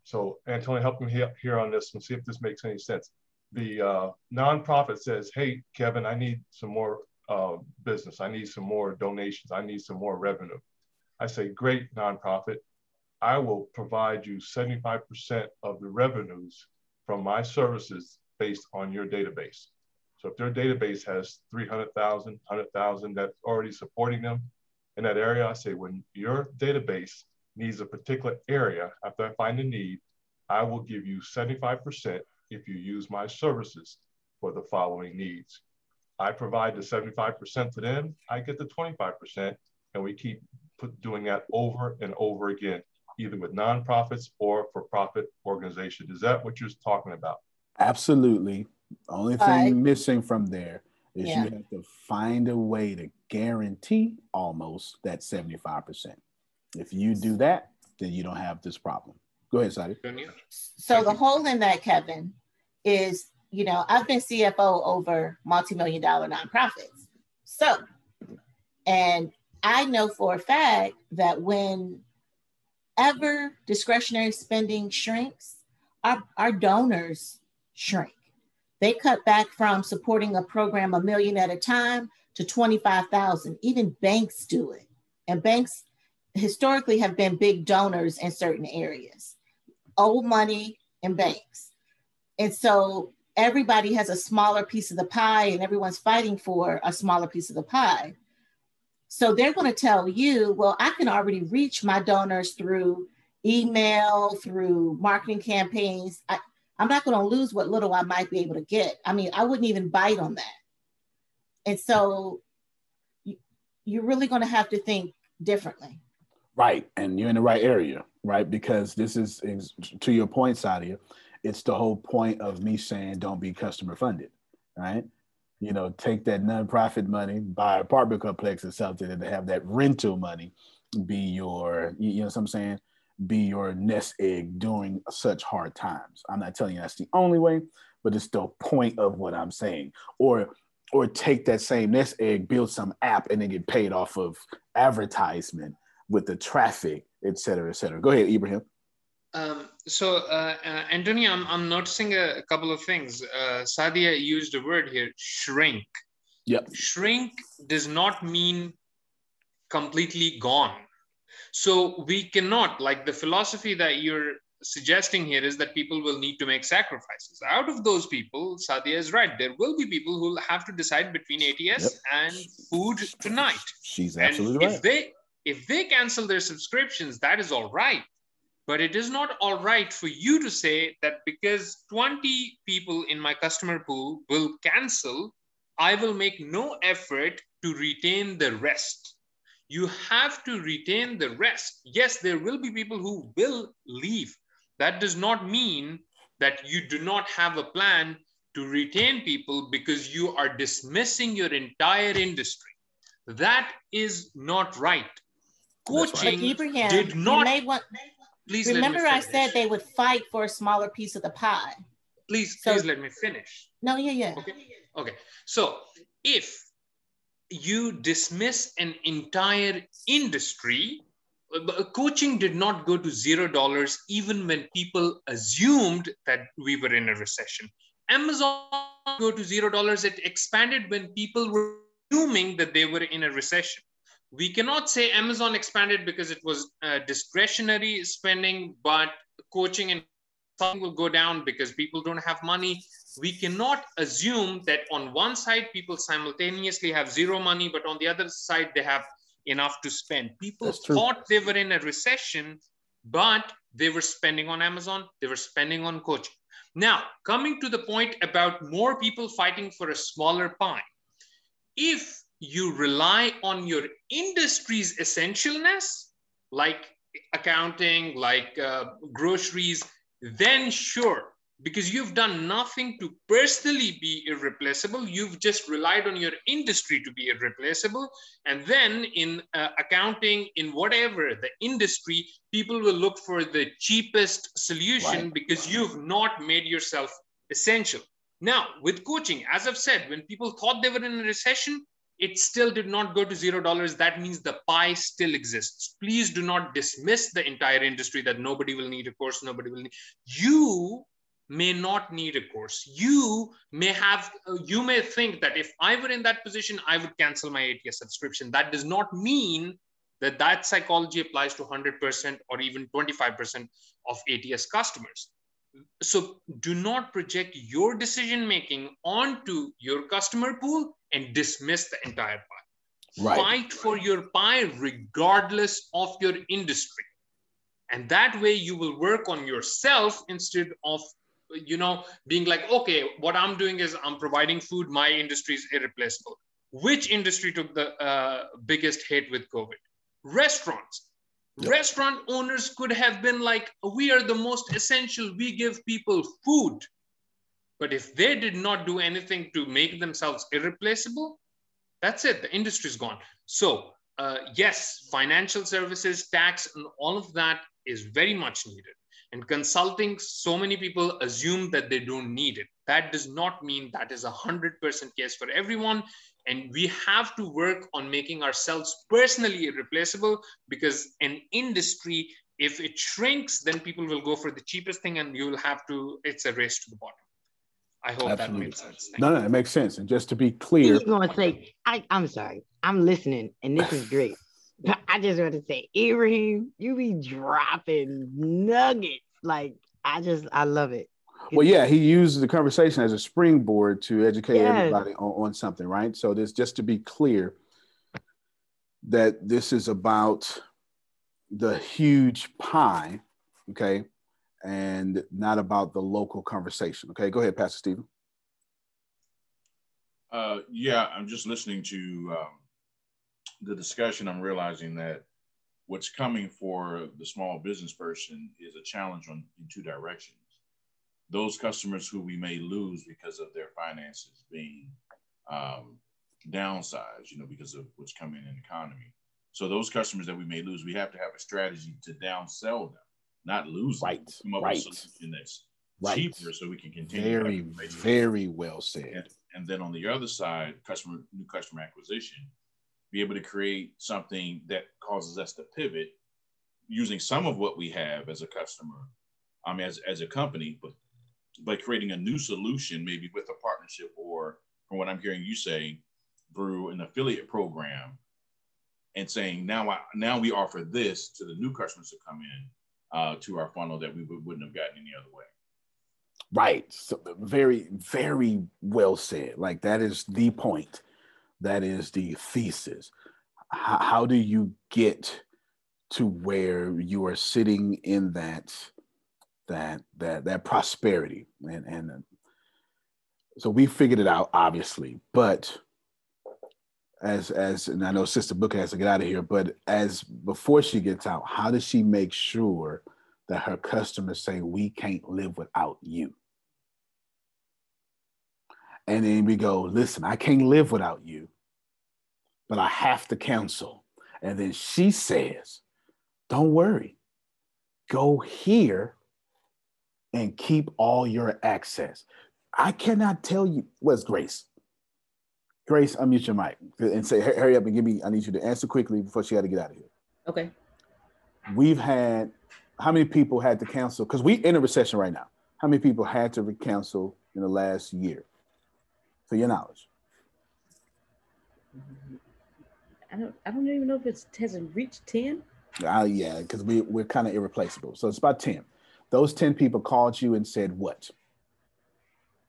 So Antonio, help me here on this and see if this makes any sense. The uh, nonprofit says, hey, Kevin, I need some more uh, business. I need some more donations. I need some more revenue. I say, great nonprofit. I will provide you 75% of the revenues from my services based on your database. So if their database has 300,000, 100,000 that's already supporting them in that area, I say when your database needs a particular area, after I find a need, I will give you 75% if you use my services for the following needs. I provide the 75% to them, I get the 25%, and we keep put, doing that over and over again, either with nonprofits or for profit organizations. Is that what you're talking about? Absolutely. Only thing missing from there is yeah. you have to find a way to guarantee almost that 75%. If you do that, then you don't have this problem. Go ahead, Sadi. So the hole in that, Kevin, is you know I've been CFO over multi-million dollar nonprofits. So, and I know for a fact that when ever discretionary spending shrinks, our, our donors shrink. They cut back from supporting a program a million at a time to 25,000. Even banks do it. And banks historically have been big donors in certain areas, old money and banks. And so everybody has a smaller piece of the pie and everyone's fighting for a smaller piece of the pie. So they're going to tell you, well, I can already reach my donors through email, through marketing campaigns. I, I'm not going to lose what little I might be able to get. I mean, I wouldn't even bite on that. And so you, you're really going to have to think differently. Right. And you're in the right area, right? Because this is, is to your point, Sadia, it's the whole point of me saying don't be customer funded, right? You know, take that nonprofit money, buy apartment complex or something, and have that rental money be your, you know what I'm saying? Be your nest egg during such hard times. I'm not telling you that's the only way, but it's the point of what I'm saying. Or or take that same nest egg, build some app, and then get paid off of advertisement with the traffic, et cetera, et cetera. Go ahead, Ibrahim. Um, so, uh, uh, Antonio, I'm, I'm noticing a, a, couple of things. Uh, Sadia used a word here, shrink. Yep. Shrink does not mean completely gone. So we cannot, like the philosophy that you're suggesting here is that people will need to make sacrifices. Out of those people, Sadia is right. There will be people who will have to decide between ATS yep. and food tonight. She's absolutely and right. If they if they cancel their subscriptions, that is all right. But it is not all right for you to say that because 20 people in my customer pool will cancel, I will make no effort to retain the rest. You have to retain the rest. Yes, there will be people who will leave. That does not mean that you do not have a plan to retain people because you are dismissing your entire industry. That is not right. Coaching. Ibrahim, did not. Want, please remember, I said they would fight for a smaller piece of the pie. Please, so, please let me finish. No, yeah, yeah. Okay. Okay. So if you dismiss an entire industry, uh, coaching did not go to zero dollars even when people assumed that we were in a recession. Amazon go to zero dollars. It expanded when people were assuming that they were in a recession we cannot say Amazon expanded because it was uh, discretionary spending, but coaching and something will go down because people don't have money. We cannot assume that on one side people simultaneously have zero money, but on the other side they have enough to spend. People thought they were in a recession, but they were spending on Amazon, they were spending on coaching. Now, coming to the point about more people fighting for a smaller pie. If you rely on your industry's essentialness, like accounting, like uh, groceries, then sure, because you've done nothing to personally be irreplaceable. You've just relied on your industry to be irreplaceable. And then in uh, accounting, in whatever the industry, people will look for the cheapest solution right. because you've not made yourself essential. Now, with coaching, as I've said, when people thought they were in a recession, it still did not go to zero dollars. That means the pie still exists. Please do not dismiss the entire industry that nobody will need a course, nobody will need. You may not need a course. You may have, you may think that if I were in that position, I would cancel my ATS subscription. That does not mean that that psychology applies to 100% or even 25% of ATS customers. So do not project your decision making onto your customer pool and dismiss the entire pie. Right. Fight for your pie regardless of your industry. And that way you will work on yourself instead of you know being like okay what i'm doing is i'm providing food my industry is irreplaceable which industry took the uh, biggest hit with covid restaurants yep. restaurant owners could have been like we are the most essential we give people food but if they did not do anything to make themselves irreplaceable that's it the industry's gone so uh, yes financial services tax and all of that is very much needed and consulting, so many people assume that they don't need it. That does not mean that is a 100% case for everyone. And we have to work on making ourselves personally irreplaceable because an industry, if it shrinks, then people will go for the cheapest thing and you will have to, it's a race to the bottom. I hope Absolutely. that makes sense. Thank no, no, it makes sense. And just to be clear, He's going to say, I, I'm sorry, I'm listening, and this is great. but I just want to say, Ibrahim, you be dropping nuggets. Like I just I love it. Well, yeah, he uses the conversation as a springboard to educate yes. everybody on, on something, right? So this just to be clear that this is about the huge pie, okay, and not about the local conversation. Okay, go ahead, Pastor Stephen. Uh, yeah, I'm just listening to um, the discussion, I'm realizing that what's coming for the small business person is a challenge on in two directions. Those customers who we may lose because of their finances being um, downsized, you know, because of what's coming in the economy. So those customers that we may lose, we have to have a strategy to downsell them, not lose right. them. Come up right. with a solution that's right. cheaper so we can continue. Very, very well said. And, and then on the other side, customer new customer acquisition be able to create something that causes us to pivot using some of what we have as a customer, I mean, as, as a company, but by creating a new solution, maybe with a partnership or from what I'm hearing you say, through an affiliate program and saying, now, I, now we offer this to the new customers to come in uh, to our funnel that we wouldn't have gotten any other way. Right. So very, very well said. Like that is the point that is the thesis. How do you get to where you are sitting in that that that that prosperity. And and uh, so we figured it out obviously but as as and i know sister booker has to get out of here but as before she gets out how does she make sure that her customers say we can't live without you and then we go, listen, I can't live without you, but I have to cancel. And then she says, don't worry, go here and keep all your access. I cannot tell you what's Grace. Grace, unmute your mic and say, hurry up and give me, I need you to answer quickly before she had to get out of here. Okay. We've had, how many people had to cancel? Because we in a recession right now. How many people had to cancel in the last year? to your knowledge? I don't. I don't even know if it hasn't reached ten. Uh, yeah, because we we're kind of irreplaceable. So it's about ten. Those ten people called you and said what?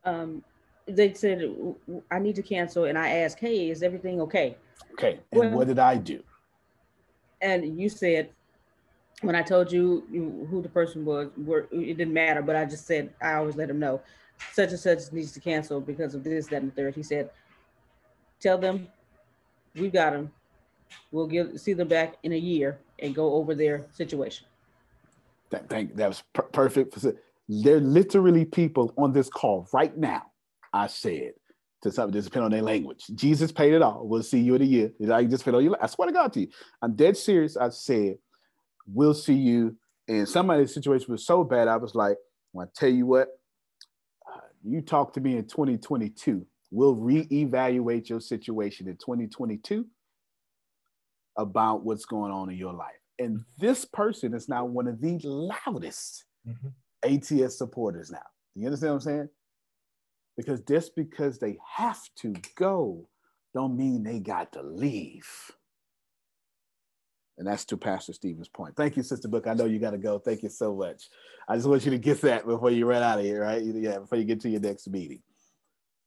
Um, they said I need to cancel, and I asked, "Hey, is everything okay?" Okay, and well, what did I do? And you said when I told you who the person was, it didn't matter. But I just said I always let them know such and such needs to cancel because of this, that, and the third. He said, tell them we got them. We'll give see them back in a year and go over their situation. That, thank, that was per- perfect. There are literally people on this call right now. I said to something, just depend on their language. Jesus paid it all. We'll see you in a year. I just depend on you. I swear to God to you. I'm dead serious. I said, we'll see you. And somebody's situation was so bad, I was like, well, I tell you what, uh, you talk to me in 2022. We'll reevaluate your situation in 2022 about what's going on in your life. And this person is now one of the loudest mm-hmm. ATS supporters now. Do you understand what I'm saying? Because just because they have to go, don't mean they got to leave. And that's to Pastor Stephen's point. Thank you, Sister Book. I know you got to go. Thank you so much. I just want you to get that before you run out of here, right? Yeah, before you get to your next meeting.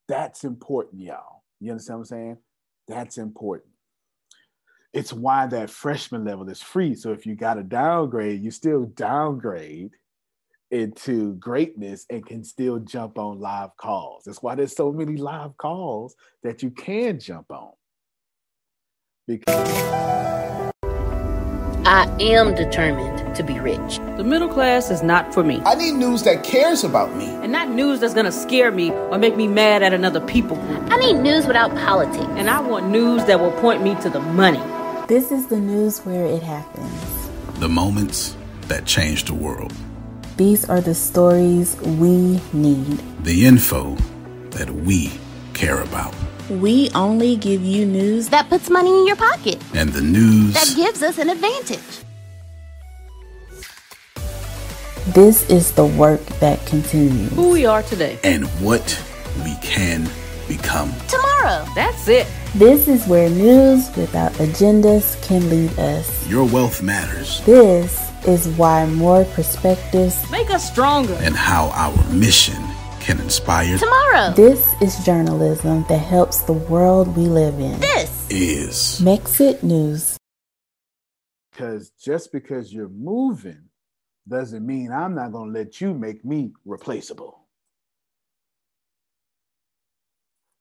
That's important, y'all. You understand what I'm saying? That's important. It's why that freshman level is free. So if you got a downgrade, you still downgrade into greatness and can still jump on live calls. That's why there's so many live calls that you can jump on. Because I am determined to be rich. The middle class is not for me. I need news that cares about me. And not news that's gonna scare me or make me mad at another people group. I need news without politics. And I want news that will point me to the money. This is the news where it happens. The moments that change the world. These are the stories we need. The info that we care about. We only give you news that puts money in your pocket. And the news that gives us an advantage. This is the work that continues. Who we are today. And what we can become. Tomorrow. That's it. This is where news without agendas can lead us. Your wealth matters. This is why more perspectives make us stronger. And how our mission can inspire tomorrow. This is journalism that helps the world we live in. This is Mexit News. Because just because you're moving doesn't mean I'm not going to let you make me replaceable.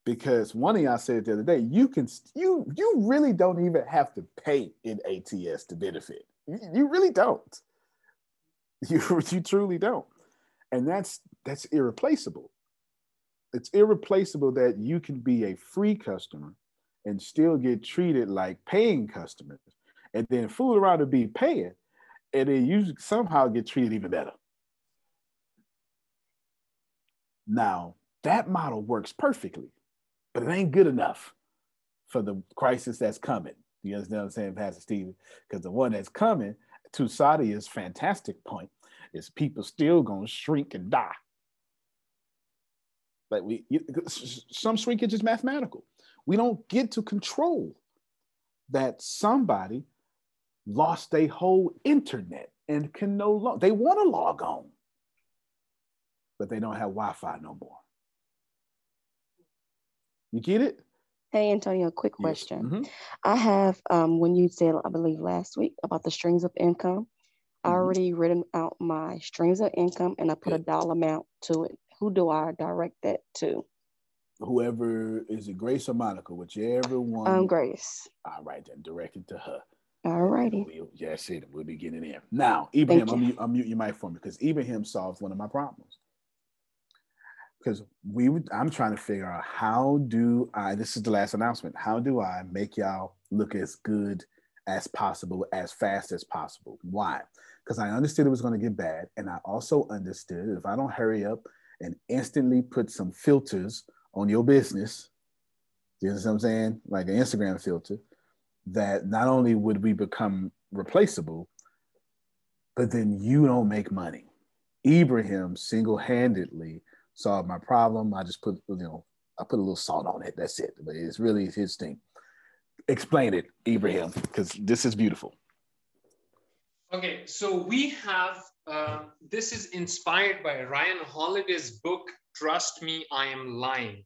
Because one of y'all said the other day, you can you you really don't even have to pay in ATS to benefit. You really don't. You you truly don't and that's that's irreplaceable it's irreplaceable that you can be a free customer and still get treated like paying customers and then fool around to be paying and then you somehow get treated even better now that model works perfectly but it ain't good enough for the crisis that's coming you understand what i'm saying pastor steven because the one that's coming to Sadia's fantastic point is people still gonna shrink and die. Like we, some shrinkage is mathematical. We don't get to control that somebody lost their whole internet and can no longer. They want to log on, but they don't have Wi-Fi no more. You get it? Hey, Antonio, quick question. Yes. Mm-hmm. I have, um, when you said, I believe last week, about the streams of income, I mm-hmm. already written out my streams of income and I put a dollar amount to it. Who do I direct that to? Whoever is it, Grace or Monica, whichever one. Um, Grace. All right, then direct it to her. All righty. We'll, yes, it. We'll be getting in. Now, Ibrahim, I'm mute, your mic for me because Ibrahim solved one of my problems. Because we, would, I'm trying to figure out how do I. This is the last announcement. How do I make y'all look as good as possible, as fast as possible? Why? because I understood it was going to get bad. And I also understood if I don't hurry up and instantly put some filters on your business, you know what I'm saying? Like an Instagram filter, that not only would we become replaceable, but then you don't make money. Ibrahim single solved my problem. I just put, you know, I put a little salt on it. That's it. But it's really his thing. Explain it, Ibrahim, because this is beautiful. Okay, so we have uh, this is inspired by Ryan Holiday's book "Trust Me, I Am Lying,"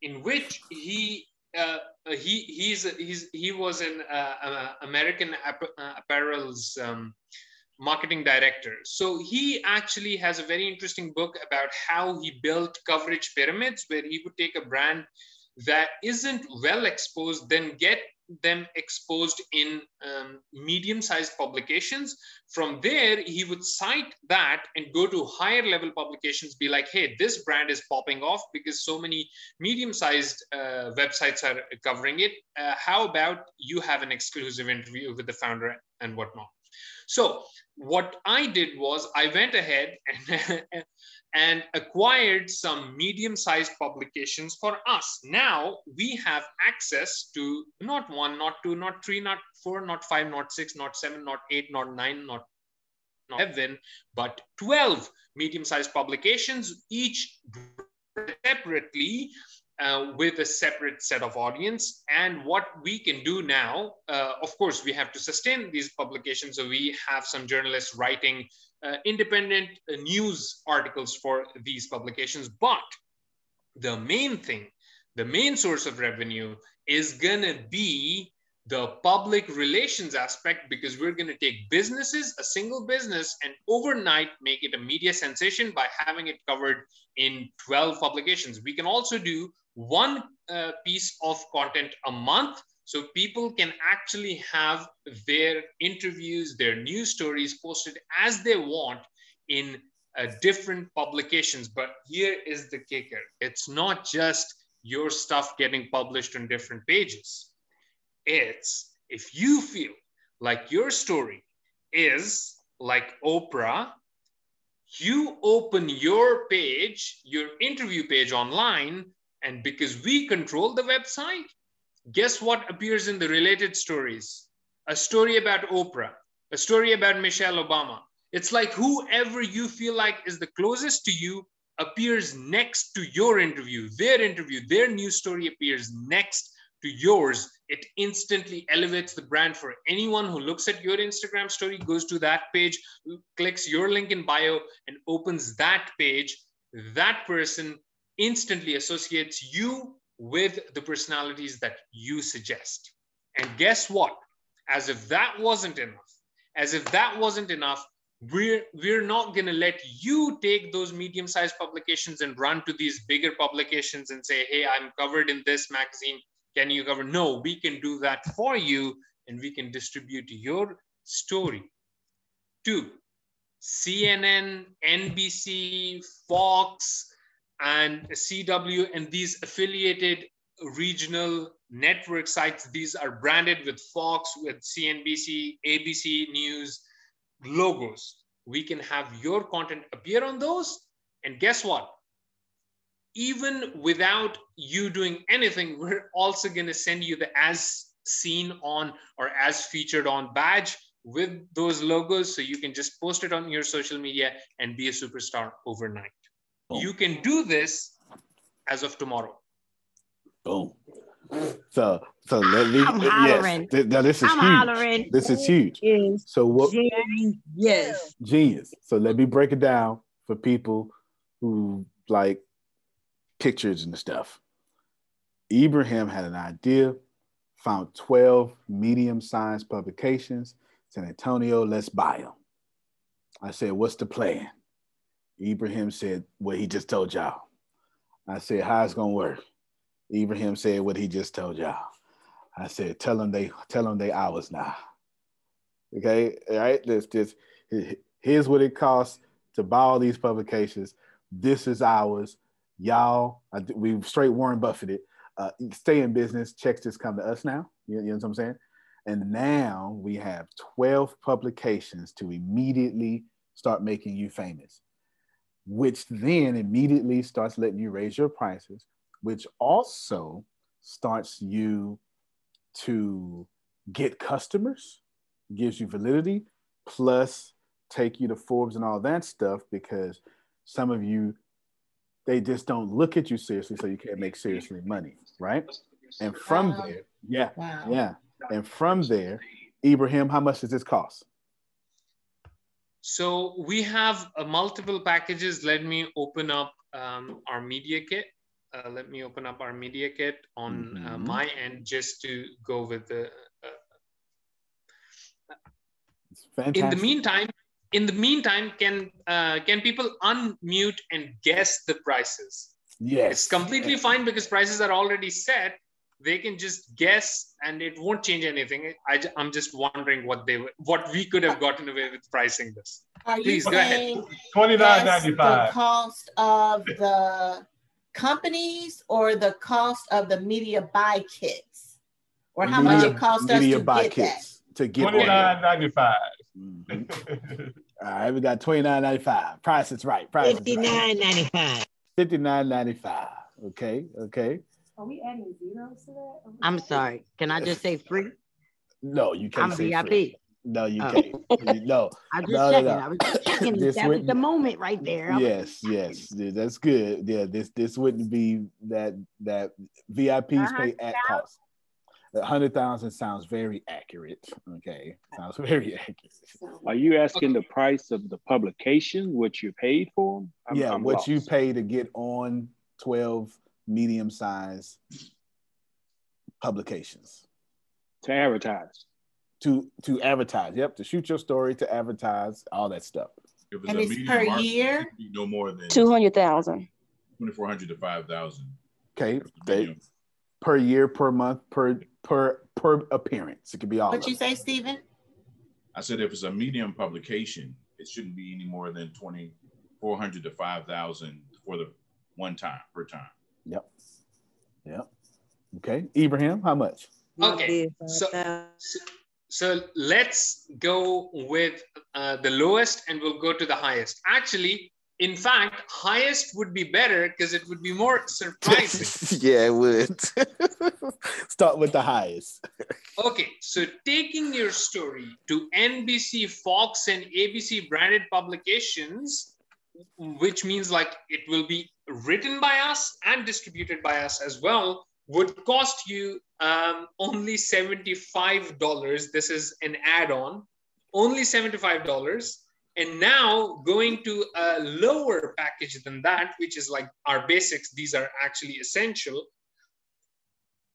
in which he uh, he he's he's he was an uh, uh American uh, Apparel's um, marketing director. So he actually has a very interesting book about how he built coverage pyramids, where he would take a brand that isn't well exposed, then get them exposed in um, medium-sized publications. From there, he would cite that and go to higher level publications, be like, hey, this brand is popping off because so many medium-sized uh, websites are covering it. Uh, how about you have an exclusive interview with the founder and whatnot? So what I did was I went ahead and, and acquired some medium-sized publications for us. Now we have access to not one, not two, not three, not four, not five, not six, not seven, not eight, not nine, not, not seven, but 12 medium-sized publications, each separately uh, with a separate set of audience. And what we can do now, uh, of course, we have to sustain these publications. So we have some journalists writing uh, independent uh, news articles for these publications. But the main thing, the main source of revenue is going to be the public relations aspect because we're going to take businesses, a single business, and overnight make it a media sensation by having it covered in 12 publications. We can also do one uh, piece of content a month so people can actually have their interviews, their news stories posted as they want in uh, different publications. But here is the kicker it's not just your stuff getting published on different pages. It's if you feel like your story is like Oprah, you open your page, your interview page online, and because we control the website, guess what appears in the related stories? A story about Oprah, a story about Michelle Obama. It's like whoever you feel like is the closest to you appears next to your interview, their interview, their news story appears next to yours. It instantly elevates the brand for anyone who looks at your Instagram story, goes to that page, clicks your link in bio, and opens that page. That person instantly associates you with the personalities that you suggest. And guess what? As if that wasn't enough, as if that wasn't enough, we're, we're not going to let you take those medium sized publications and run to these bigger publications and say, hey, I'm covered in this magazine. Can you cover? No, we can do that for you and we can distribute your story. Two, CNN, NBC, Fox, and CW and these affiliated regional network sites, these are branded with Fox, with CNBC, ABC News logos. We can have your content appear on those. And guess what? Even without you doing anything, we're also going to send you the as seen on or as featured on badge with those logos. So you can just post it on your social media and be a superstar overnight. You can do this as of tomorrow. Boom. So, so let me. I'm hollering. Yes, now this is I'm huge. hollering. This is huge. So what? Yes. Genius. So let me break it down for people who like pictures and stuff. Ibrahim had an idea, found 12 medium-sized publications. San Antonio, let's buy them. I said, what's the plan? Ibrahim said what he just told y'all. I said, how it's gonna work? Ibrahim said what he just told y'all. I said, tell them they tell them they ours now. Okay, all right. Let's just here's what it costs to buy all these publications. This is ours. Y'all, we straight Warren Buffetted. Uh, stay in business. Checks just come to us now. You, you know what I'm saying? And now we have 12 publications to immediately start making you famous which then immediately starts letting you raise your prices, which also starts you to get customers, gives you validity, plus take you to Forbes and all that stuff because some of you they just don't look at you seriously, so you can't make seriously money, right? And from Wow. there, yeah, Wow. yeah, and from there, Ibrahim, how much does this cost? So we have uh, multiple packages. Let me open up um, our media kit. Uh, let me open up our media kit on uh, Mhm. my end just to go with the. Uh, in the meantime, in the meantime, can uh, can people unmute and guess the prices? yes, It's completely fine because prices are already set. They can just guess and it won't change anything. I, am just wondering what they what we could have gotten away with pricing this. Are Please you go ahead. Twenty nine ninety the cost of the companies or the cost of the media buy kits? Or how much it cost us media to buy get kits to get Twenty one. nine ninety five. Mm-hmm. All right, we got twenty nine ninety five. Price is right. Price is right. Fifty nine ninety five. Fifty nine ninety five. Okay, okay. Are we adding zeros to that? I'm sorry. Can I just say free? No, you can't I'm say VIP. free. No, you Oh. can't. No, I just no, no, checking. no. I was just checking. This that was the moment right there. I was- Yes, yes, yeah, that's good. Yeah, this this wouldn't be that that VIPs pay at cost. A hundred thousand sounds very accurate. Okay, sounds very accurate. Are you asking the price of the publication, what you paid for? I'm- yeah, I'm what lost. you pay to get on twelve medium size publications to advertise. To to advertise. Yep, to shoot your story, to advertise, all that stuff. If And a it's per article, year? it No more than Two hundred thousand. 2,400 to 5,000. Okay, they, per year, per month, per per per appearance. It could be all. What of you say, Stephen? I said if it's a medium publication, it shouldn't be any more than 2,400 to 5,000 for the one time per time. Yep. Yep. Okay, Ibrahim, how much? Okay, so, so, so let's go with uh, the lowest and we'll go to the highest. Actually, in fact, highest would be better because it would be more surprising. yeah, it would. Start with the highest. Okay, so taking your story to NBC, Fox, and ABC branded publications, which means like it will be written by us and distributed by us as well, would cost you um, only $75. This is an add on, only $75. And now going to a lower package than that, which is like our basics, these are actually essential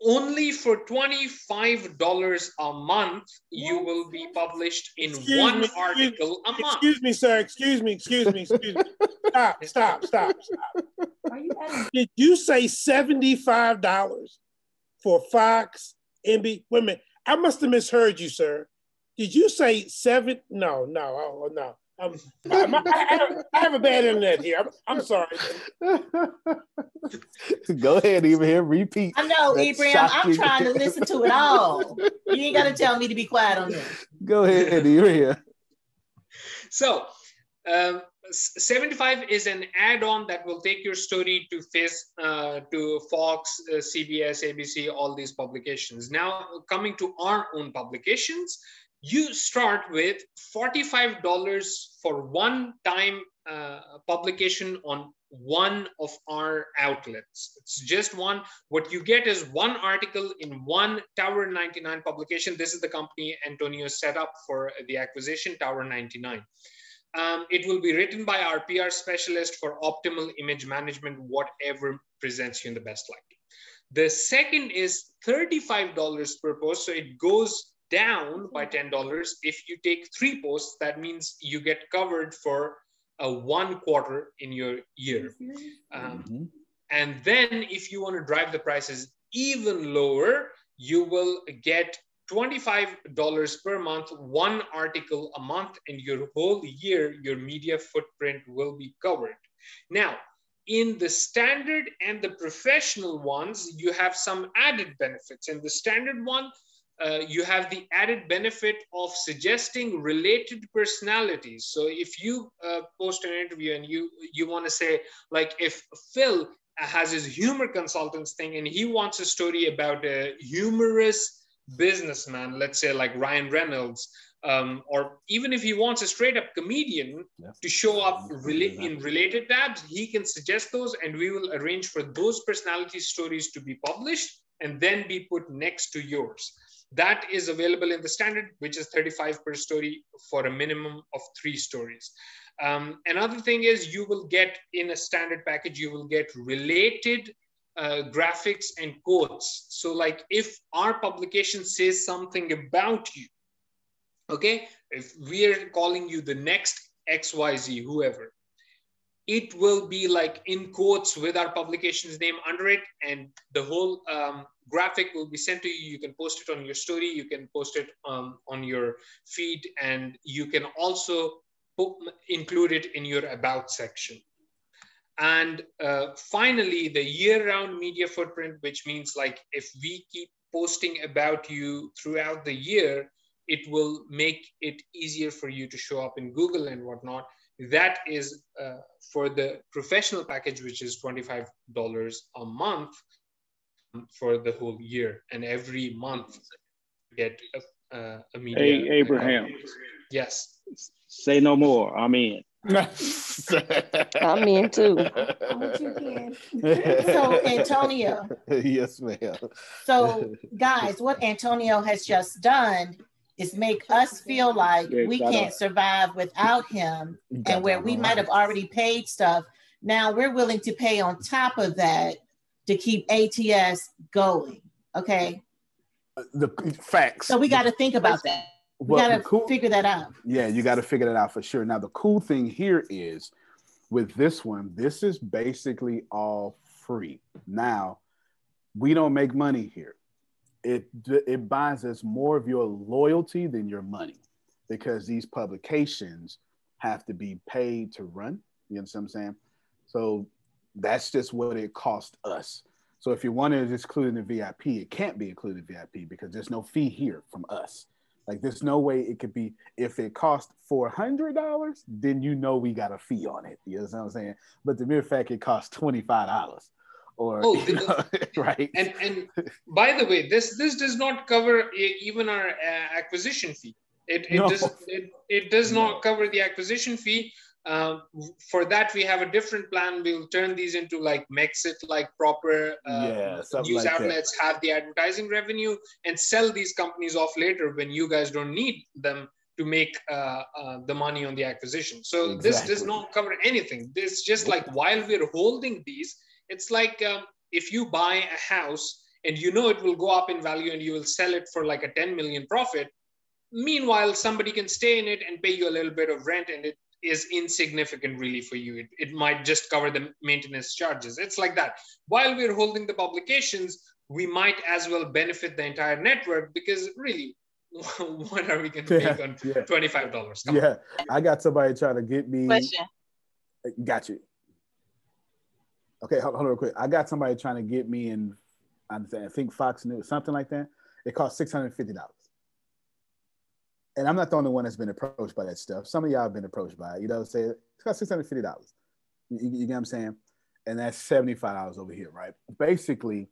only for $25 a month you will be published in Excuse one me, excuse- article a month Excuse me, sir. Excuse me. Excuse me. Excuse me. Stop. Stop. Stop. Stop. Did you say seventy-five dollars for Fox, NB? Wait a minute. I must have misheard you, sir. Did you say seven? No, no, oh, no. I'm, I'm- I, I have, I have a bad internet here. I'm, I'm sorry. Go ahead, Ibrahim. Repeat. I know, that Ibrahim. I'm trying to listen to it all. You ain't got to tell me to be quiet on this. Go ahead, Ibrahim. so um, s- 75 is an add-on that will take your story to face uh, to fox uh, cbs abc all these publications now coming to our own publications you start with $45 for one time uh, publication on one of our outlets. It's just one. What you get is one article in one Tower 99 publication. This is the company Antonio set up for the acquisition, Tower 99. Um, it will be written by our PR specialist for optimal image management, whatever presents you in the best light. The second is $35 per post. So it goes down by $10. If you take three posts, that means you get covered for a one quarter in your year. Um, and then if you want to drive the prices even lower, you will get $25 per month, one article a month, and your whole year, your media footprint will be covered. Now, in the standard and the professional ones, you have some added benefits. In the standard one, uh, you have the added benefit of suggesting related personalities. So if you uh, post an interview and you you want to say like if Phil has his humor consultants thing and he wants a story about a humorous businessman, let's say like Ryan Reynolds, um, or even if he wants a straight up comedian to show up rela- in related tabs, he can suggest those and we will arrange for those personality stories to be published and then be put next to yours. That is available in the standard, which is 35 per story for a minimum of three stories. Um, another thing is you will get in a standard package, you will get related uh, graphics and quotes. So like if our publication says something about you, okay, if we are calling you the next XYZ, whoever, it will be like in quotes with our publication's name under it and the whole um, graphic will be sent to you. You can post it on your story. You can post it um, on your feed and you can also put, include it in your about section. And uh, finally the year-round media footprint which means like if we keep posting about you throughout the year it will make it easier for you to show up in google and whatnot that is uh, for the professional package, which is $25 a month for the whole year. And every month get a, a, a media. Hey, Abraham. Account. Yes. Say no more. I'm in. I'm in too. so Antonio. yes, ma'am. So guys, what Antonio has just done is make us feel like we can't survive without him and where we might have already paid stuff now we're willing to pay on top of that to keep ats going okay The facts. so we got to think about that we Well, got to cool- figure that out Yeah, you got to figure that out for sure. Now, the cool thing here is with this one, this is basically all free. Now, we don't make money here. It it buys us more of your loyalty than your money because these publications have to be paid to run. You understand what I'm saying? So that's just what it cost us. So if you want to just include in the VIP, it can't be included in VIP because there's no fee here from us. Like there's no way it could be if it cost four hundred dollars, then you know we got a fee on it. You know what I'm saying? But the mere fact it costs twenty five dollars, or Oh, you know, right? And and by the way, this this does not cover even our uh, acquisition fee. It it No. does it, it does not cover the acquisition fee. Um, for that, we have a different plan. We'll turn these into like Mexit, like proper uh, Yeah, news like that. outlets have the advertising revenue and sell these companies off later when you guys don't need them to make uh, uh, the money on the acquisition. So this does not cover anything. This just like while we're holding these, it's like um, if you buy a house and you know it will go up in value and you will sell it for like a 10 million profit. Meanwhile, somebody can stay in it and pay you a little bit of rent and it is insignificant really for you. It, it might just cover the maintenance charges. It's like that. While we're holding the publications, we might as well benefit the entire network because really, what are we going to Yeah, make on yeah. $25? Come on. yeah, I got somebody trying to get me. Question. Got you. Okay, hold, on real quick. I got somebody trying to get me in. I think Fox News, something like that. It cost six hundred fifty dollars. And I'm not the only one that's been approached by that stuff. Some of y'all have been approached by it. You know saying? It's got six hundred fifty dollars. You, you, get what I'm saying? And that's seventy five dollars over here, right? Basically,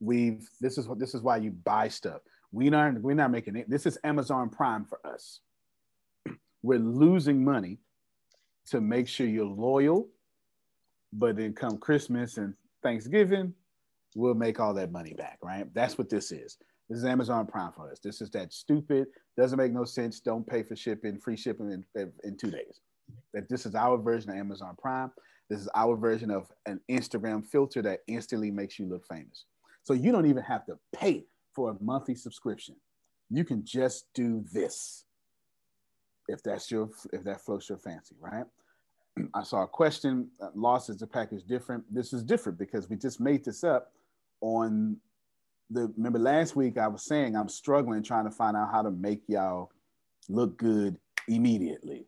we've this is what this is why you buy stuff. We're not we're not making it. This is Amazon Prime for us. We're losing money to make sure you're loyal, but then come Christmas and Thanksgiving, we'll make all that money back, right? That's what this is. This is Amazon Prime for us. This is that stupid, doesn't make no sense. Don't pay for shipping, free shipping in, in two days. That this is our version of Amazon Prime. This is our version of an Instagram filter that instantly makes you look famous. So you don't even have to pay for a monthly subscription. You can just do this if that's your if that floats your fancy, right? I saw a question. Uh, loss is the package different? This is different because we just made this up on the. Remember last week I was saying I'm struggling trying to find out how to make y'all look good immediately.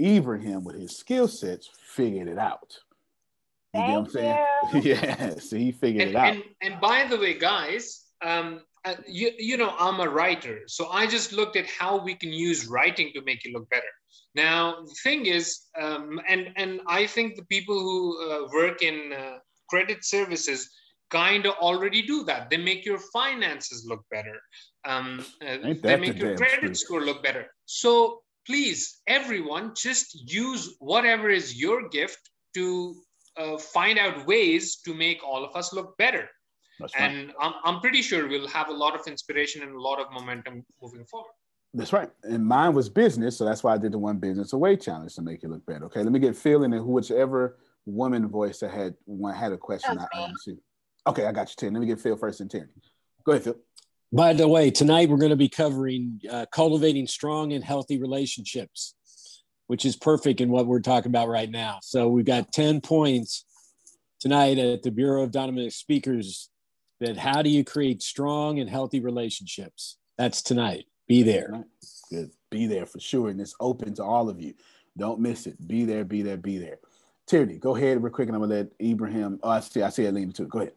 Ibrahim with his skill sets figured it out. You know what I'm saying? yeah, so he figured and, it out. And, and by the way, guys, um, uh, you, you know, I'm a writer. So I just looked at how we can use writing to make it look better. Now, the thing is, um, and, and I think the people who uh, work in uh, credit services kind of already do that. They make your finances look better. Um, uh, they make your credit truth. score look better. So please, everyone, just use whatever is your gift to uh, find out ways to make all of us look better. That's right. And I'm, I'm pretty sure we'll have a lot of inspiration and a lot of momentum moving forward. That's right. And mine was business, so that's why I did the one business away challenge to make it look better. Okay, let me get Phil in and then whichever woman voice that had one had a question. I, I see. Okay, I got you, Tim. Let me get Phil first and Terry. Go ahead, Phil. By the way, tonight we're going to be covering uh, cultivating strong and healthy relationships. which is perfect in what we're talking about right now. So we've got 10 points tonight at the Bureau of Dynamic Speakers that how do you create strong and healthy relationships? That's tonight. Be there. Good. Be there for sure. And it's open to all of you. Don't miss it. Be there, be there, be there. Tierney, go ahead real quick and I'm gonna let Ibrahim. Oh, I see, I see Alina too. Go ahead.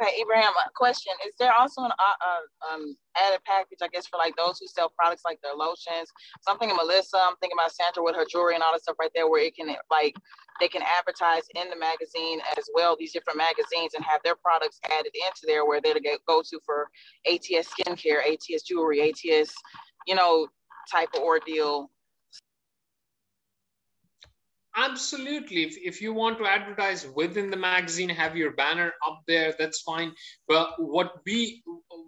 Okay, Ibrahim, question. Is there also an uh, uh, um, added package, I guess, for like those who sell products like their lotions? So I'm thinking Melissa, I'm thinking about Sandra with her jewelry and all that stuff right there, where it can like they can advertise in the magazine as well, these different magazines, and have their products added into there where they're to go to for ATS skincare, ATS jewelry, ATS, you know, type of ordeal absolutely. If, if you want to advertise within the magazine have your banner up there that's fine. But what we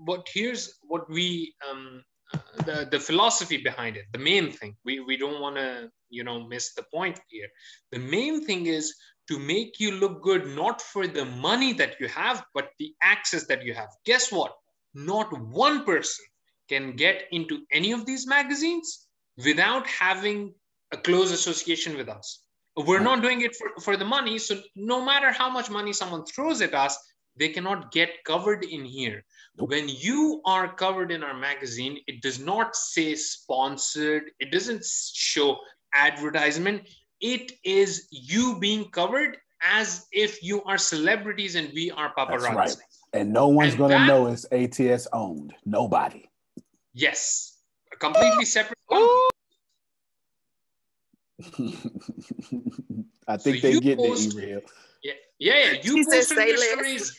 what here's what we um uh, the, the philosophy behind it the main thing we, we don't want to you know miss the point here. The main thing is to make you look good not for the money that you have but the access that you have. Guess what? Not one person can get into any of these magazines without having a close association with us we're not doing it for, for the money. So no matter how much money someone throws at us, they cannot get covered in here. When you are covered in our magazine, it does not say sponsored, it doesn't show advertisement. It is you being covered as if you are celebrities and we are paparazzi. That's right. And no one's going to know it's ATS owned. Nobody. Yes. A completely separate I think so they get post, the email. Yeah, yeah, yeah. You he post on your stories.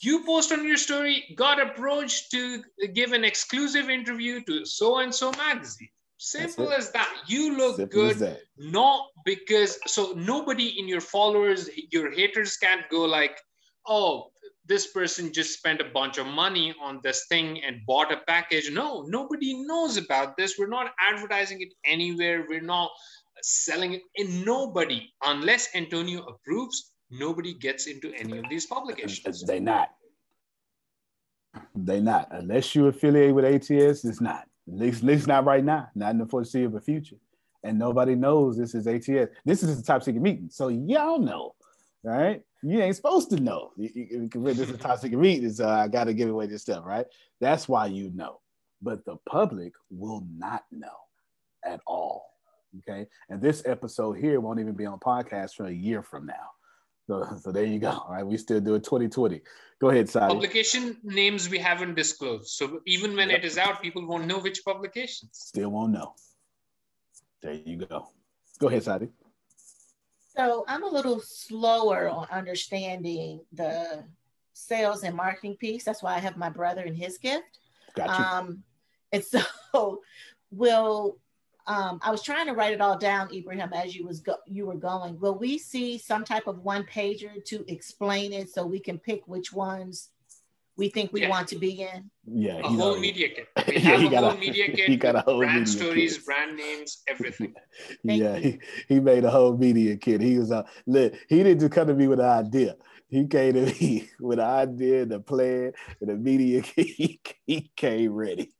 You post on your story. Got approached to give an exclusive interview to so and so magazine. Simple as that. You look Simple good, not because so nobody in your followers, your haters can't go like, oh, this person just spent a bunch of money on this thing and bought a package. No, nobody knows about this. We're not advertising it anywhere. We're not selling it, and nobody, unless Antonio approves, nobody gets into any of these publications. They not. They not. Unless you affiliate with ATS, it's not. At least, at least not right now. Not in the foreseeable future. And nobody knows this is ATS. This is a top secret meeting. So y'all know, right? You ain't supposed to know. This is a top secret meeting, so I got to give away this stuff, right? That's why you know. But the public will not know at all. Okay. And this episode here won't even be on podcast for a year from now. So, so there you go. All right. We still do it 2020. Go ahead, Sadi. Publication names we haven't disclosed. So even when yep. it is out, people won't know which publications. Still won't know. There you go. Go ahead, Sadi. So I'm a little slower on understanding the sales and marketing piece. That's why I have my brother and his gift. Gotcha. Um, and so will um, I was trying to write it all down, Ibrahim, as you was go- you were going. Will we see some type of one pager to explain it so we can pick which ones we think we yeah. want to be in? Yeah, a whole media kit. We have yeah, a whole a, media kit. He got a whole brand stories, kit. brand names, everything. yeah, he, he made a whole media kit. He was uh, lit. He didn't just come to me with an idea. He came to me with an idea, the plan, and the media. He, he came ready.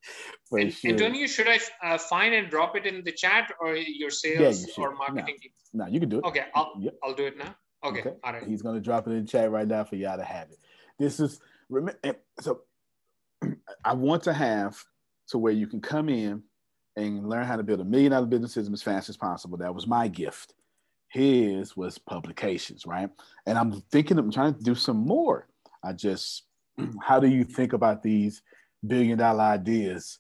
For and, sure. Antonio, should I uh, find and drop it in the chat or your sales yeah, you or marketing team? No, you can do it. Okay, I'll, yep. I'll do it now. Okay, okay, all right. He's going to drop it in the chat right now for y'all to have it. This is, so I want to have to where you can come in and learn how to build a million dollar business system as fast as possible. That was my gift. His was publications, right? And I'm thinking, I'm trying to do some more. I just, how do you think about these billion dollar ideas?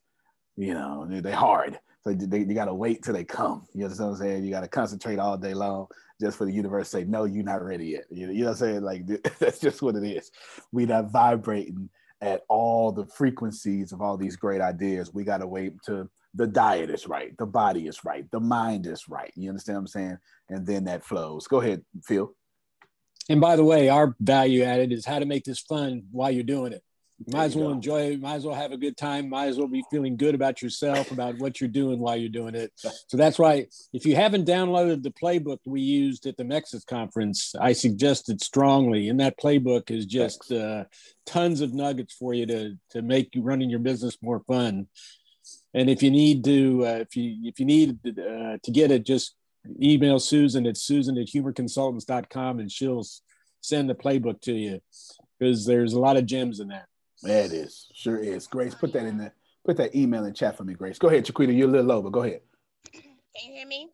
You know, they're hard. So they, you got to wait till they come. You know what I'm saying? You got to concentrate all day long just for the universe to say, no, you're not ready yet. You know, you know what I'm saying? Like, that's just what it is. We're not vibrating at all the frequencies of all these great ideas. We got to wait to the diet is right, the body is right, the mind is right. You understand what I'm saying? And then that flows. Go ahead, Phil. And by the way, our value added is how to make this fun while you're doing it. You might as well go. enjoy it. Might as well have a good time. Might as well be feeling good about yourself, about what you're doing while you're doing it. So that's why, if you haven't downloaded the playbook we used at the Nexus conference, I suggest it strongly. And that playbook is just uh, tons of nuggets for you to to make you running your business more fun. And if you need to, uh, if you if you need uh, to get it, just email Susan at susan at humorconsultants.com and she'll send the playbook to you because there's a lot of gems in that. Yeah, it is. Sure is. Grace, put that in there. Put that email in chat for me, Grace. Go ahead, Chiquita. You're a little low, but go ahead. Can you hear me?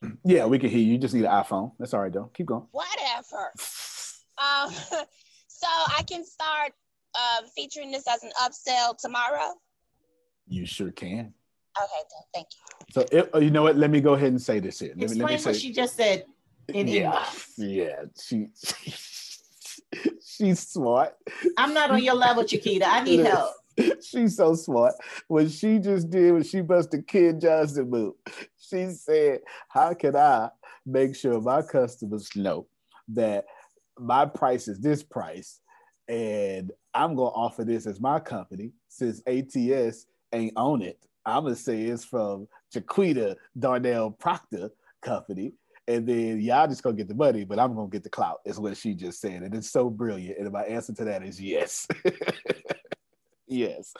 Yeah, we can hear you. You just need an iPhone. That's all right, though. Keep going. Whatever. um, so I can start uh, featuring this as an upsell tomorrow. You sure can. Okay, thank you. So if, oh, you know what? Let me go ahead and say this here. Let Explain me, let me what say, she just said in yeah, English. yeah. She, she's smart. I'm not on your level, Chiquita. I need help. She's so smart. What she just did was she busted Kid Johnson move. She said, "How can I make sure my customers know that my price is this price, and I'm gonna offer this as my company since ATS ain't on it. I'm gonna say it's from Jaquita Darnell Proctor Company." And then y'all just gonna get the money, but I'm gonna get the clout, is what she just said. And it's so brilliant. And my answer to that is yes. yes,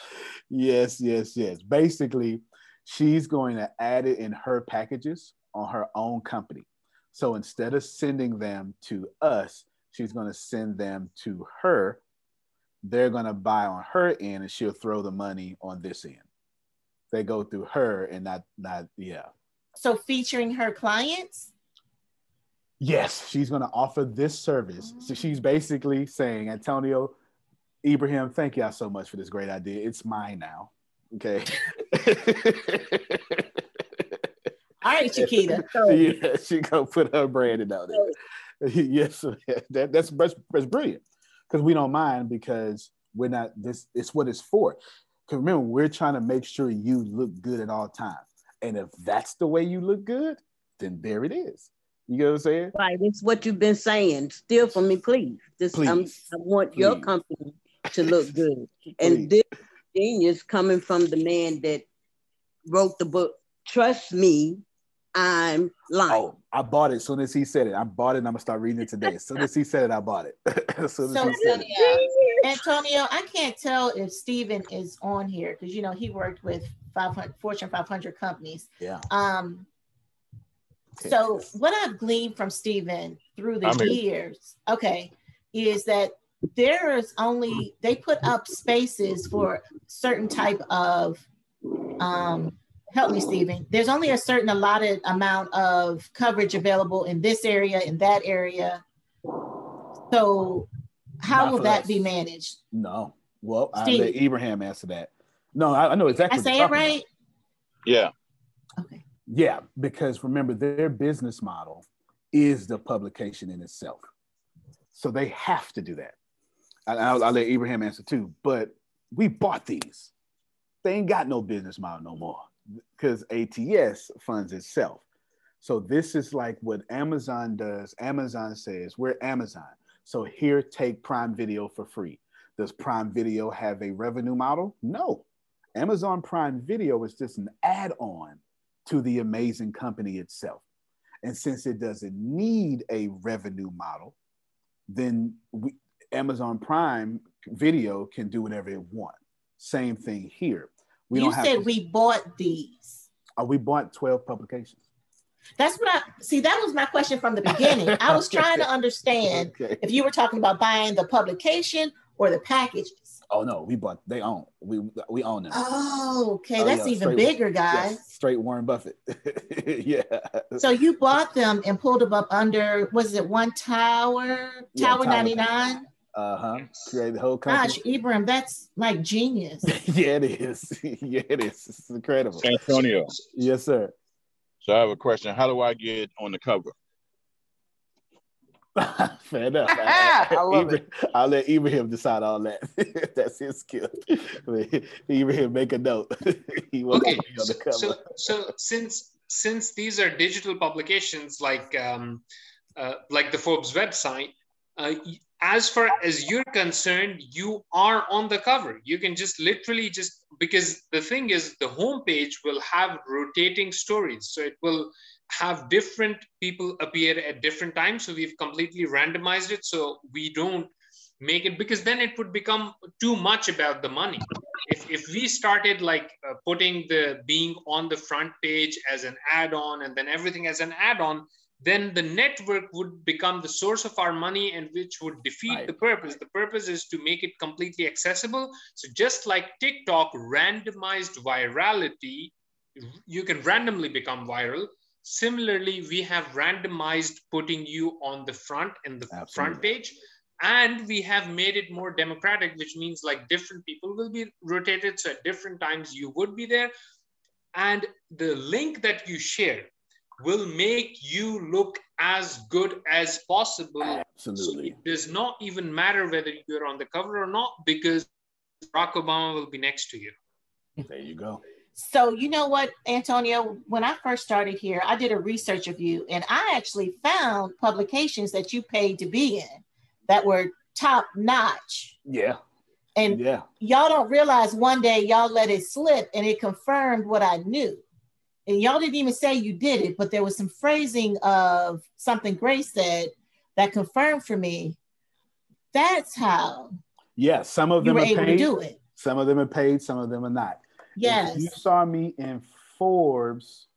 yes, yes, yes. Basically, she's going to add it in her packages on her own company. So instead of sending them to us, she's going to send them to her. They're going to buy on her end, and she'll throw the money on this end. They go through her, and not not yeah. So featuring her clients. Yes, she's going to offer this service. So mm. she's basically saying, Antonio, Ibrahim, thank y'all so much for this great idea. It's mine now. Okay. All right, Chiquita. yeah, she gonna put her branding out there. yes, that, that's, that's that's brilliant because we don't mind because we're not this. It's what it's for. Because remember, we're trying to make sure you look good at all times, and if that's the way you look good, then there it is. You get what I'm saying? Right. It's what you've been saying. Steal from me, please. This I'm, I want your company to look good. And this genius coming from the man that wrote the book. Trust me, I'm lying. Oh, I bought it as soon as he said it. I bought it and I'm gonna start reading it today. As soon as he said it, I bought it. as soon as So he said it. Antonio, I can't tell if Steven is on here because you know he worked with 500 Fortune 500 companies. Yeah. Um, so what I've gleaned from Steven through the I'm here. years, okay, is that there is only they put up spaces for certain type of um help me Steven. There's only a certain allotted amount of coverage available in this area, in that area. So how Not will that us. be managed? No. Well, I Steve. let Abraham answer that. No, I, I know exactly. I say it talking about. right? Yeah. Okay. Yeah, because remember, their business model is the publication in itself. So they have to do that. And I'll, I'll let Abraham answer too. But we bought these. They ain't got no business model no more because ATS funds itself. So this is like what Amazon does. Amazon says, we're Amazon. So here, take Prime Video for free. Does Prime Video have a revenue model? No. Amazon Prime Video is just an add on to the amazing company itself. And since it doesn't need a revenue model, then we, Amazon Prime Video can do whatever it wants. Same thing here. We you said to, we bought these. uh, we bought 12 publications. That's what I see. That was my question from the beginning. I was trying to understand Okay. if you were talking about buying the publication or the packages. Oh no, we bought they own. We we own them. Oh, okay. Oh, That's yeah, even bigger, guys. straight Warren Buffett. yeah. So you bought them and pulled them up under, was it one tower? Yeah, Tower Tower. 99? Uh-huh. Create the whole company. Gosh, Ibrahim, that's like genius. yeah, it is. yeah, it is. It's incredible. Antonio. Yes, sir. So I have a question. How do I get on the cover? Fair enough. I love Ibra- I'll let Ibrahim decide all that. That's his skill. Ibrahim, make a note. he wants Okay, be on the cover. so so since since these are digital publications like um, uh, like the Forbes website, uh, as far as you're concerned, you are on the cover. You can just literally just because the thing is the homepage will have rotating stories, so it will have different people appear at different times. So we've completely randomized it, so we don't make it because then it would become too much about the money if if we started like uh, putting the being on the front page as an add-on and then everything as an add-on then the network would become the source of our money and which would defeat right. the purpose. The purpose is to make it completely accessible. So just like tiktok randomized virality you can randomly become viral. Similarly we have randomized putting you on the front in the Absolutely. front page. And we have made it more democratic which means like different people will be rotated. So at different times you would be there. And the link that you share will make you look as good as possible absolutely so it does not even matter whether you're on the cover or not because barack obama will be next to you there you go so you know what antonio when i first started here i did a research of you and i actually found publications that you paid to be in that were top notch. Yeah. And yeah. y'all don't realize one day y'all let it slip and it confirmed what I knew. And y'all didn't even say you did it, but there was some phrasing of something Grace said that confirmed for me. That's how. Yeah, some of them are paid. to do it. Some of them are paid, some of them are not. Yes. If you saw me in Forbes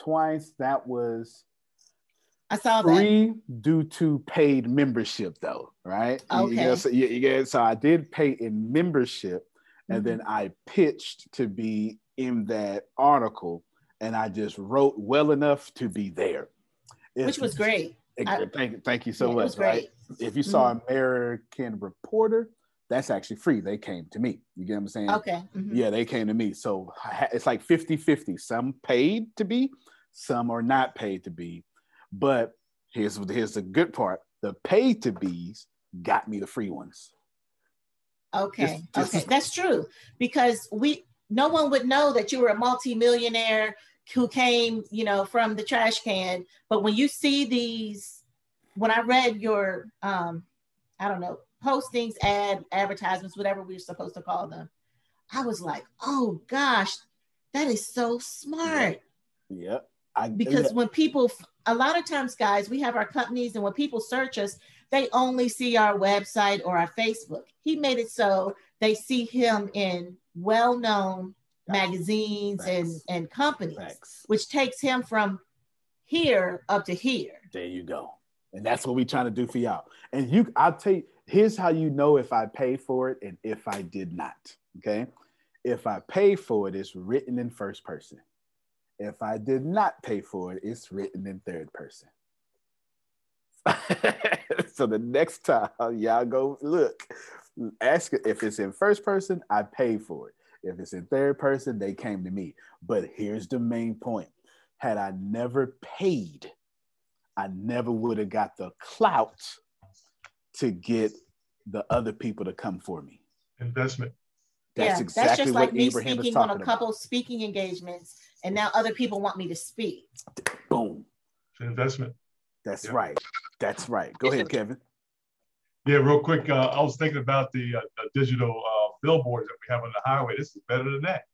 twice. That was I saw that. free due to paid membership, though, right? Okay. You get, so, you, you so I did pay in membership, and mm-hmm. then I pitched to be in that article, and I just wrote well enough to be there. If, Which was great. Thank, you, thank you so yeah, much. Right? If you saw mm-hmm. American Reporter, that's actually free. They came to me. You get what I'm saying? Okay. Mm-hmm. Yeah, they came to me. So it's like 50 50. Some paid to be, some are not paid to be but here's here's the good part: the pay to bees got me the free ones. Okay, just, just okay, that's true because we no one would know that you were a multimillionaire who came, you know, from the trash can. But when you see these, when I read your, um, I don't know, postings, ad advertisements, whatever we are supposed to call them, I was like, oh gosh, that is so smart. Yep. yep. I, because when people a lot of times, guys, we have our companies, and when people search us, they only see our website or our Facebook. He made it so they see him in well known magazines and, and companies, which takes him from here up to here. There you go. And that's what we're trying to do for y'all. And you, I'll tell you, here's how you know if I pay for it and if I did not. Okay. If I pay for it, it's written in first person. If I did not pay for it, it's written in third person. so the next time y'all go look, ask if it's in first person, I pay for it. If it's in third person, they came to me. But here's the main point. Had I never paid, I never would have got the clout to get the other people to come for me. Investment. That's yeah, exactly that's just like me Abraham speaking on a couple about. speaking engagements and now other people want me to speak. Boom. It's an investment. That's yeah. right. That's right. Go ahead, Kevin. Yeah, real quick. Uh, I was thinking about the, uh, digital uh, billboards that we have on the highway. This is better than that.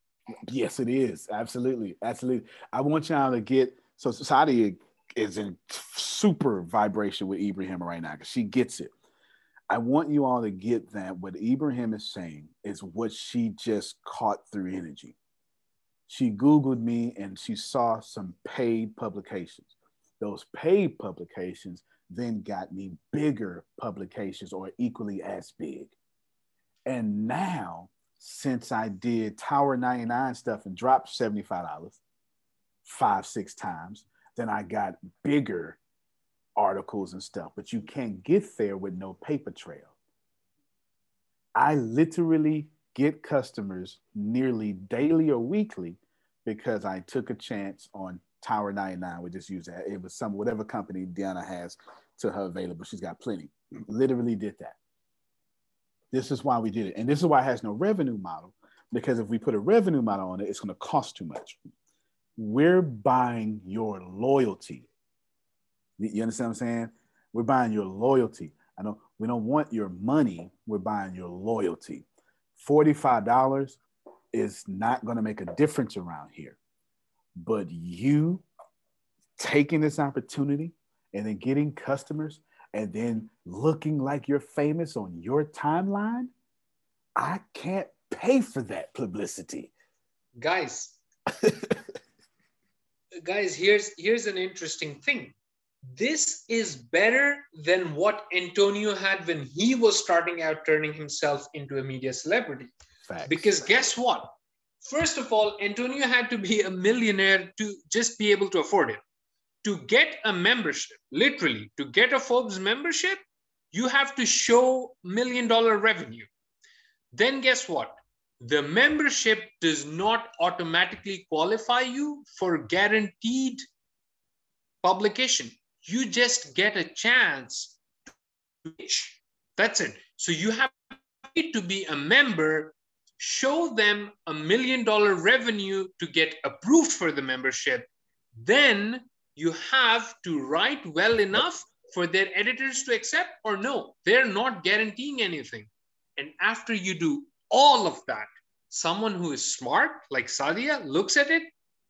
Yes, it is. Absolutely. Absolutely. I want y'all to get so society is in super vibration with Ibrahim right now because she gets it. I want you all to get that what Ibrahim is saying is what she just caught through energy she Googled me and she saw some paid publications. Those paid publications then got me bigger publications or equally as big. And now, since I did Tower 99 stuff and dropped $75 five, six times, then I got bigger articles and stuff, but you can't get there with no paper trail. I literally get customers nearly daily or weekly because I took a chance on Tower 99. We just use that. It was some whatever company Deanna has to her available. She's got plenty. Literally did that. This is why we did it. And this is why it has no revenue model, because if we put a revenue model on it, it's going to cost too much. We're buying your loyalty. You understand what I'm saying? We're buying your loyalty. I know we don't want your money, we're buying your loyalty. $45 is not going to make a difference around here. But you taking this opportunity and then getting customers and then looking like you're famous on your timeline, I can't pay for that publicity. Guys, guys, here's here's an interesting thing. This is better than what Antonio had when he was starting out turning himself into a media celebrity. Facts. Because guess what? First of all, Antonio had to be a millionaire to just be able to afford it. To get a membership, literally, to get a Forbes membership, you have to show million dollar revenue. Then guess what? The membership does not automatically qualify you for guaranteed publication. You just get a chance to pitch. That's it. So you have to be a member, show them a million dollar revenue to get approved for the membership. Then you have to write well enough for their editors to accept or no. They're not guaranteeing anything. And after you do all of that, someone who is smart, like Sadia, looks at it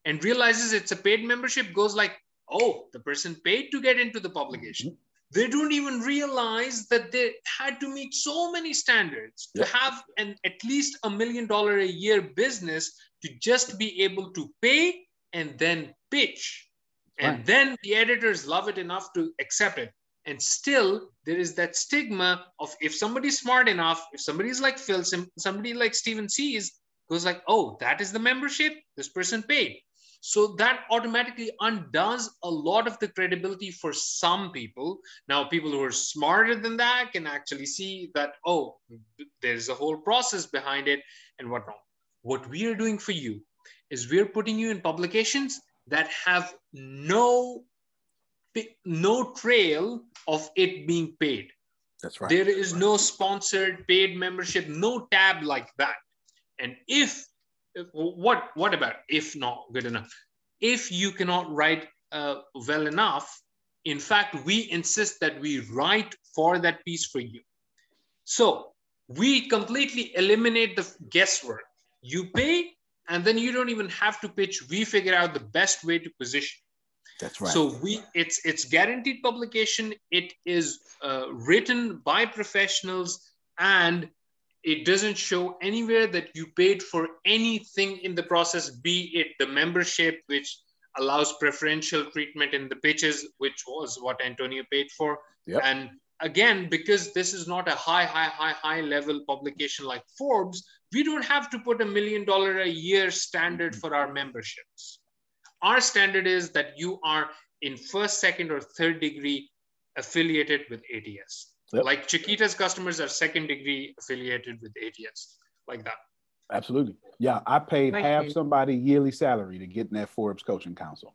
and realizes it's a paid membership, goes like, oh, the person paid to get into the publication. They don't even realize that they had to meet so many standards to have an at least a million dollar a year business to just be able to pay and then pitch. And Right. then the editors love it enough to accept it. And still, there is that stigma of if somebody's smart enough, if somebody's like Phil, somebody like Steven Sees goes like, oh, that is the membership, this person paid. So that automatically undoes a lot of the credibility for some people. Now, people who are smarter than that can actually see that, oh, there's a whole process behind it and whatnot. What we are doing for you is we're putting you in publications that have no no trail of it being paid. That's right. There is no sponsored paid membership, no tab like that. And if, if- what what about if not good enough? If you cannot write uh, well enough, in fact, we insist that we write for that piece for you. So we completely eliminate the guesswork. You pay, and then you don't even have to pitch. We figure out the best way to position. That's right. So we it's it's guaranteed publication. It is uh, written by professionals, and it doesn't show anywhere that you paid for anything in the process. Be it the membership, which allows preferential treatment in the pitches, which was what Antonio paid for, Yep. and again, because this is not a high, high, high, high level publication like Forbes, we don't have to put a million dollar a year standard mm-hmm. for our memberships. Our standard is that you are in first, second, or third degree affiliated with ATS. Yep. Like Chiquita's customers are second degree affiliated with ATS, like that. Absolutely. Yeah, I paid half Question. somebody yearly salary to get in that Forbes Coaching Council.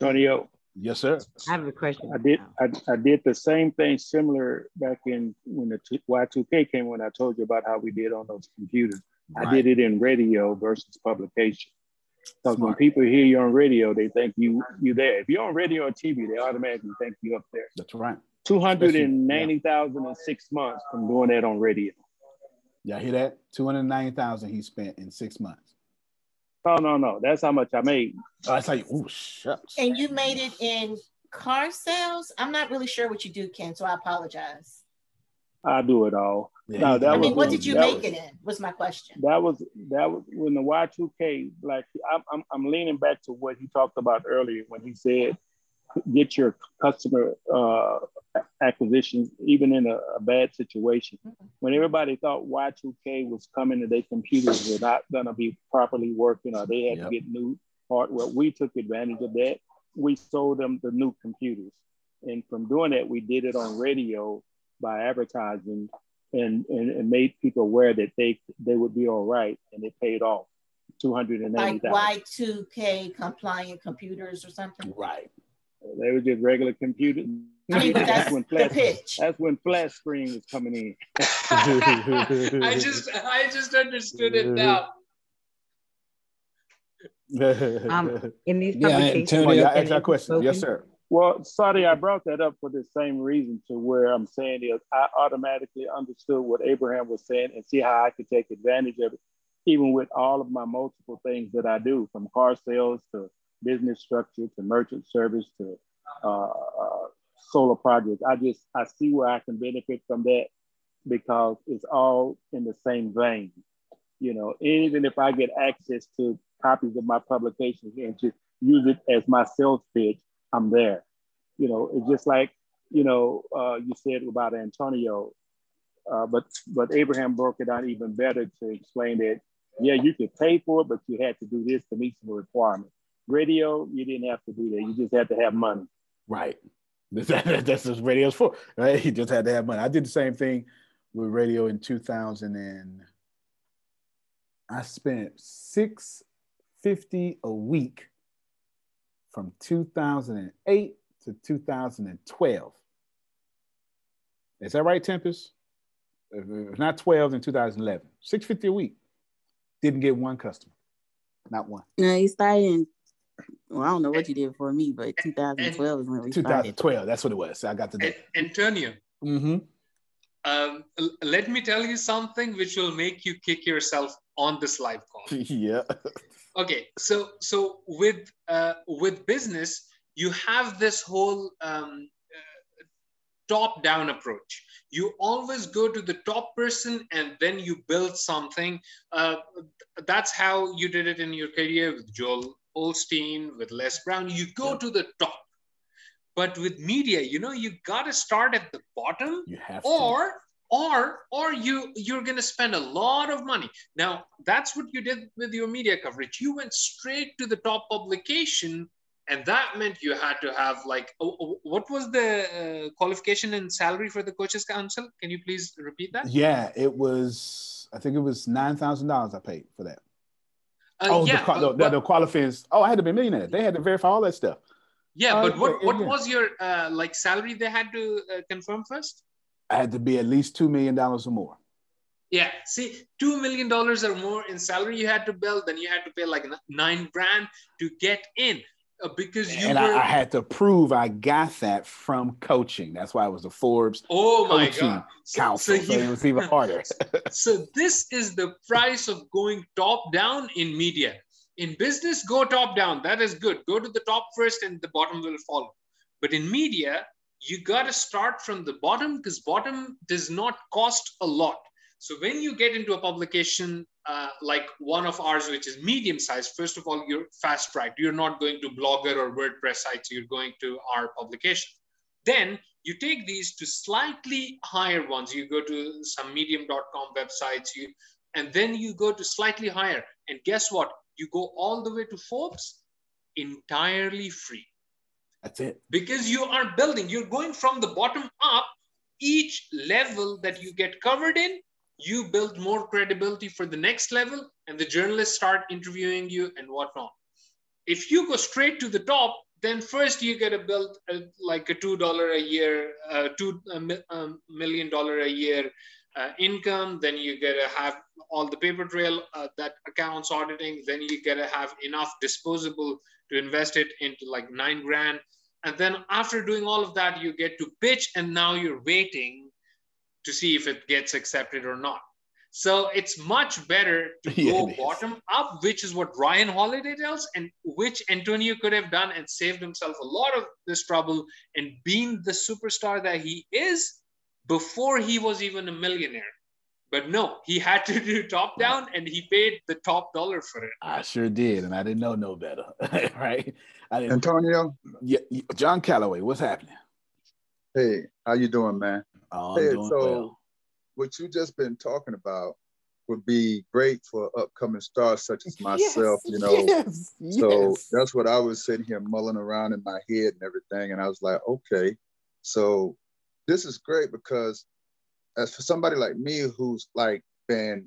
Antonio, Yes, sir. I have a question. I did I, I did the same thing similar back in when the Y2K came when I told you about how we did on those computers. I did it in radio versus publication. Because when people hear you on radio, they think you you there. If you're on radio or TV, they automatically think you up there. That's right. Two hundred and ninety thousand in six months from doing that on radio. Y'all hear that? 290,000 he spent in six months. No, no, no. That's how much I made. Oh, that's like, oh, shucks. And you made it in car sales? I'm not really sure what you do, Ken, so I apologize. I do it all. Yeah, no, that I was mean, what did you make was- it in? Was my question. That was that was when the Y2K. Like I'm, I'm I'm leaning back to what he talked about earlier when he said, get your customer uh, acquisitions even in a, a bad situation. When everybody thought Y2K was coming and their computers were not going to be properly working or they had Yep. to get new hardware, we took advantage of that. We sold them the new computers, and from doing that, we did it on radio by advertising and, and, and made people aware that they they would be all right, and it paid off. Two hundred and ninety Like. Y2K compliant computers or something? Right. They were just regular computers. I mean, but that's when the flat, pitch. That's when flat screen was coming in. I just I just understood it now. Um, in these Yeah, publications, Come on, Antonio. y'all ask our it's question. Yes, sir. Well, sorry, I brought that up for the same reason to where I'm saying is I automatically understood what Abraham was saying and see how I could take advantage of it, even with all of my multiple things that I do, from car sales to business structure to merchant service to uh, uh, solar projects. I just I see where I can benefit from that because it's all in the same vein. You know, even if I get access to copies of my publications and just use it as my sales pitch, I'm there. You know, it's just like, you know, uh, you said about Antonio, uh, but but Abraham broke it down even better to explain that, yeah, you could pay for it, but you had to do this to meet some requirements. Radio, you didn't have to do that. You just had to have money. Right. That's what radio's for, right? You just had to have money. I did the same thing with radio in 2000 and I spent 650 a week from 2008 to 2012. Is that right, Tempest? If not 12, then 2011. 650 a week. Didn't get one customer. Not one. No, you started in well, I don't know what you did for me, but 2012 is when we 2012, started. that's what it was. I got the date. Antonio, Mm-hmm. um, l- let me tell you something which will make you kick yourself on this live call. yeah. okay so so with uh, with business you have this whole um, uh, top down approach you always go to the top person and then you build something uh, that's how you did it in your career with joel Osteen, with les brown you go to the top. But with media you know you got to start at the bottom you have or or or you you're going to spend a lot of money. Now that's what you did with your media coverage. You went straight to the top publication and that meant you had to have like oh, oh, what was the uh, qualification and salary for the coaches council? Can you please repeat that? Yeah, it was, I think it was $9,000 I paid for that. Uh, oh, yeah, the, but- the, the, the qualifiers. Oh, I had to be a millionaire. They had to verify all that stuff. yeah Oh, but what what yeah. was your uh, like salary they had to uh, confirm first I had to be at least $2 million or more. Yeah, see, two million dollars or more in salary you had to build, then you had to pay like nine grand to get in uh, Uh, because you and were. I, I had to prove I got that from coaching. That's why it was the Forbes oh my coaching god! So, council. so So, you- it was even harder. so this is the price of going top down in media. In business, go top down. That is good. Go to the top first, and the bottom will follow. But in media, you got to start from the bottom because bottom does not cost a lot. So when you get into a publication uh, like one of ours, which is medium sized, first of all, you're fast tracked. You're not going to Blogger or WordPress sites. You're going to our publication. Then you take these to slightly higher ones. You go to some medium.com websites, you, and then you go to slightly higher. And guess what? You go all the way to Forbes entirely free That's it. because you are building you're going from the bottom up each level that you get covered in you build more credibility for the next level and the journalists start interviewing you and whatnot. If you go straight to the top then first you get to build a, like a two dollar a year uh, two a mi- um, million dollar a year uh, income. Then you get to have all the paper trail uh, that accounts auditing. Then you get to have enough disposable to invest it into like nine grand. And then after doing all of that, you get to pitch, and now you're waiting to see if it gets accepted or not. So it's much better to Yeah, go it is. bottom up, which is what Ryan Holiday does, and which Antonio could have done and saved himself a lot of this trouble and being the superstar that he is before he was even a millionaire. But no, he had to do top down and he paid the top dollar for it. I sure did, and I didn't know no better, right? I didn't. Antonio, Yeah, yeah, John Calloway, what's happening? hey, how you doing, man? Oh, I'm hey, doing so well. what you just been talking about would be great for upcoming stars such as myself, you know. yes, So yes. that's what I was sitting here mulling around in my head and everything, and I was like, okay, so this is great because as for somebody like me who's like been,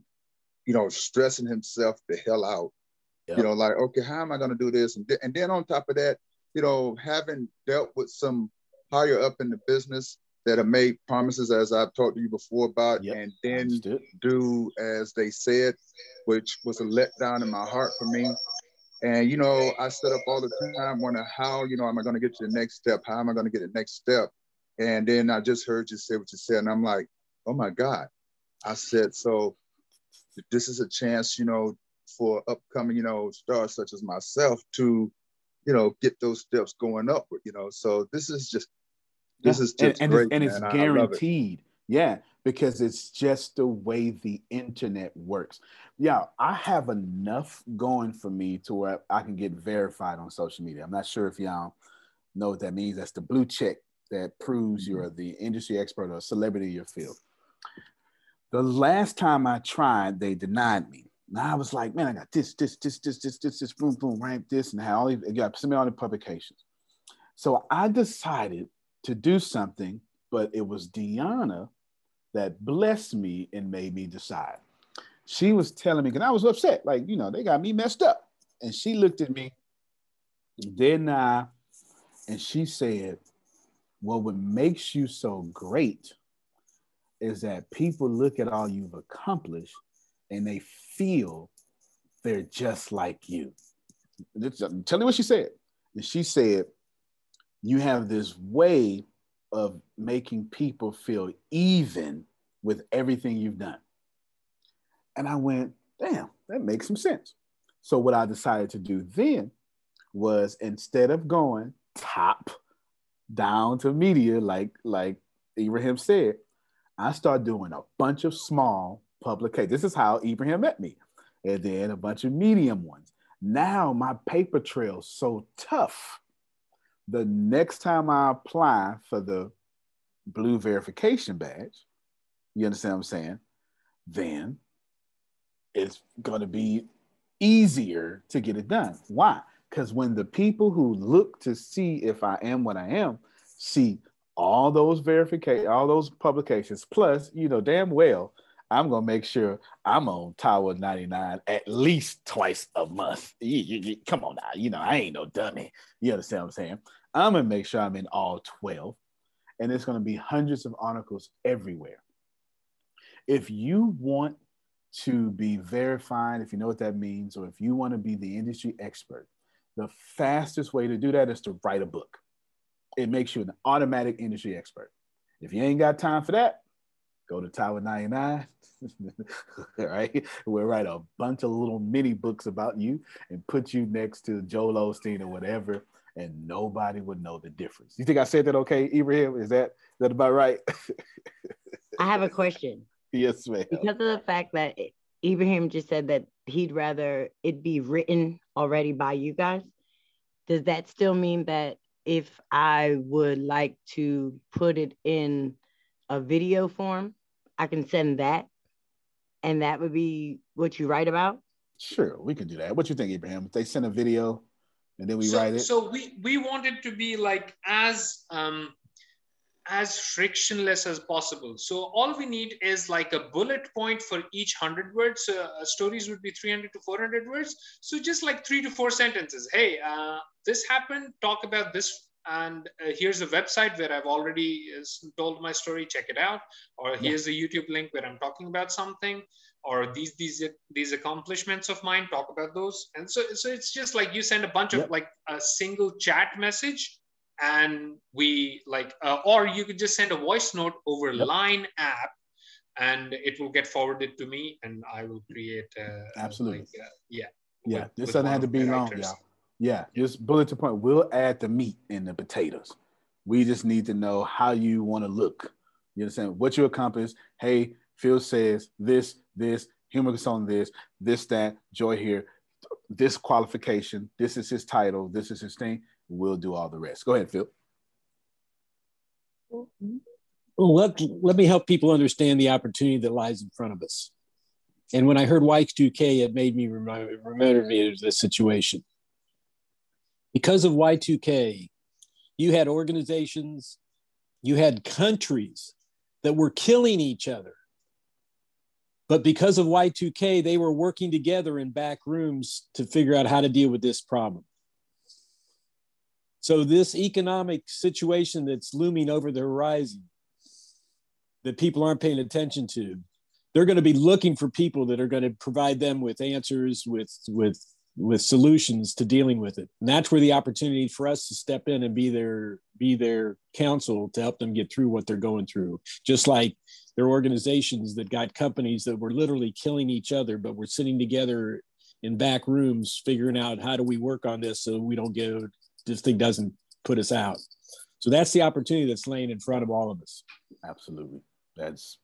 you know, stressing himself the hell out, Yep. you know, like, okay, how am I going to do this? And, th- and then on top of that, you know, having dealt with some higher up in the business that have made promises, as I've talked to you before about, and then do as they said, which was a letdown in my heart for me. And you know, I sit up all the time, wondering how, you know, am I going to get to the next step? How am I going to get the next step? And then I just heard you say what you said, and I'm like, oh my God. I said, so this is a chance, you know, for upcoming, you know, stars such as myself to, you know, get those steps going upward, you know. So this is just this is and- just and, great, it's, and it's man. I it. guaranteed. Yeah, because it's just the way the internet works. Yeah, I have enough going for me to where I can get verified on social media. I'm not sure if y'all know what that means. That's the blue check that proves mm-hmm. you're the industry expert or celebrity in your field. The last time I tried, they denied me. Now I was like, man, I got this, this, this, this, this, this, this, boom, boom, right, this, and how all these, got send me all the publications. So I decided to do something, but it was Deanna that blessed me and made me decide. She was telling me, because I was upset, like, you know, they got me messed up. And she looked at me, then I, and she said, Well, what makes you so great is that people look at all you've accomplished and they feel they're just like you. Tell me what she said. And she said, You have this way of making people feel even with everything you've done. And I went, damn, that makes some sense. So what I decided to do then was instead of going top down to media, like like Ibrahim said, I started doing a bunch of small publications. This is how Ibrahim met me. And then a bunch of medium ones. Now my paper trail's so tough the next time I apply for the blue verification badge, you understand what I'm saying? Then it's going to be easier to get it done. Why? Because when the people who look to see if I am what I am see all those verification, all those publications, plus, you know, damn well, I'm gonna make sure I'm on Tower 99 at least twice a month. Come on now, you know, I ain't no dummy. You understand what I'm saying? I'm gonna make sure I'm in all 12, and it's gonna be hundreds of articles everywhere. If you want to be verified, if you know what that means, or if you want to be the industry expert, the fastest way to do that is to write a book. It makes you an automatic industry expert. If you ain't got time for that, go to Tower 99, right? We'll write a bunch of little mini books about you and put you next to Joel Osteen or whatever, and nobody would know the difference. You think I said that okay, Ibrahim? Is that is that about right? I have a question. Yes, ma'am. Because of the fact that Ibrahim just said that he'd rather it be written already by you guys, does that still mean that if I would like to put it in a video form, I can send that and that would be what you write about? Sure, we can do that. What you think, Ibrahim? If they send a video and then we so, write it. So we we want it to be like as um as frictionless as possible. So all we need is like a bullet point for each 100 words. Uh, stories would be 300 to 400 words. So just like three to four sentences. Hey, uh, this happened, talk about this. And uh, here's a website where I've already uh, told my story, check it out. Or here's a YouTube link where I'm talking about something. Or these these these accomplishments of mine, talk about those. And so so it's just like you send a bunch of like a single chat message and we like uh, or you could just send a voice note over line app and it will get forwarded to me and i will create uh, absolutely. like, yeah. Yeah with, this with doesn't have to be long y'all yeah just bullet to point we'll add the meat and the potatoes we just need to know how you want to look you understand what you accomplish hey phil says this this humor on this this that joy here this qualification this is his title this is his thing We'll do all the rest. Go ahead, Phil. Well, let, let me help people understand the opportunity that lies in front of us. And when I heard Y2K, it made me remind, remember me of this situation. Because of Y2K, you had organizations, you had countries that were killing each other. But because of Y2K, they were working together in back rooms to figure out how to deal with this problem. So, this economic situation that's looming over the horizon that people aren't paying attention to, they're going to be looking for people that are going to provide them with answers, with, with, with solutions to dealing with it. And that's where the opportunity for us to step in and be their be their counsel to help them get through what they're going through. Just like there are organizations that got companies that were literally killing each other, but we're sitting together in back rooms figuring out how do we work on this so we don't get this thing doesn't put us out. So that's the opportunity that's laying in front of all of us. Absolutely. That's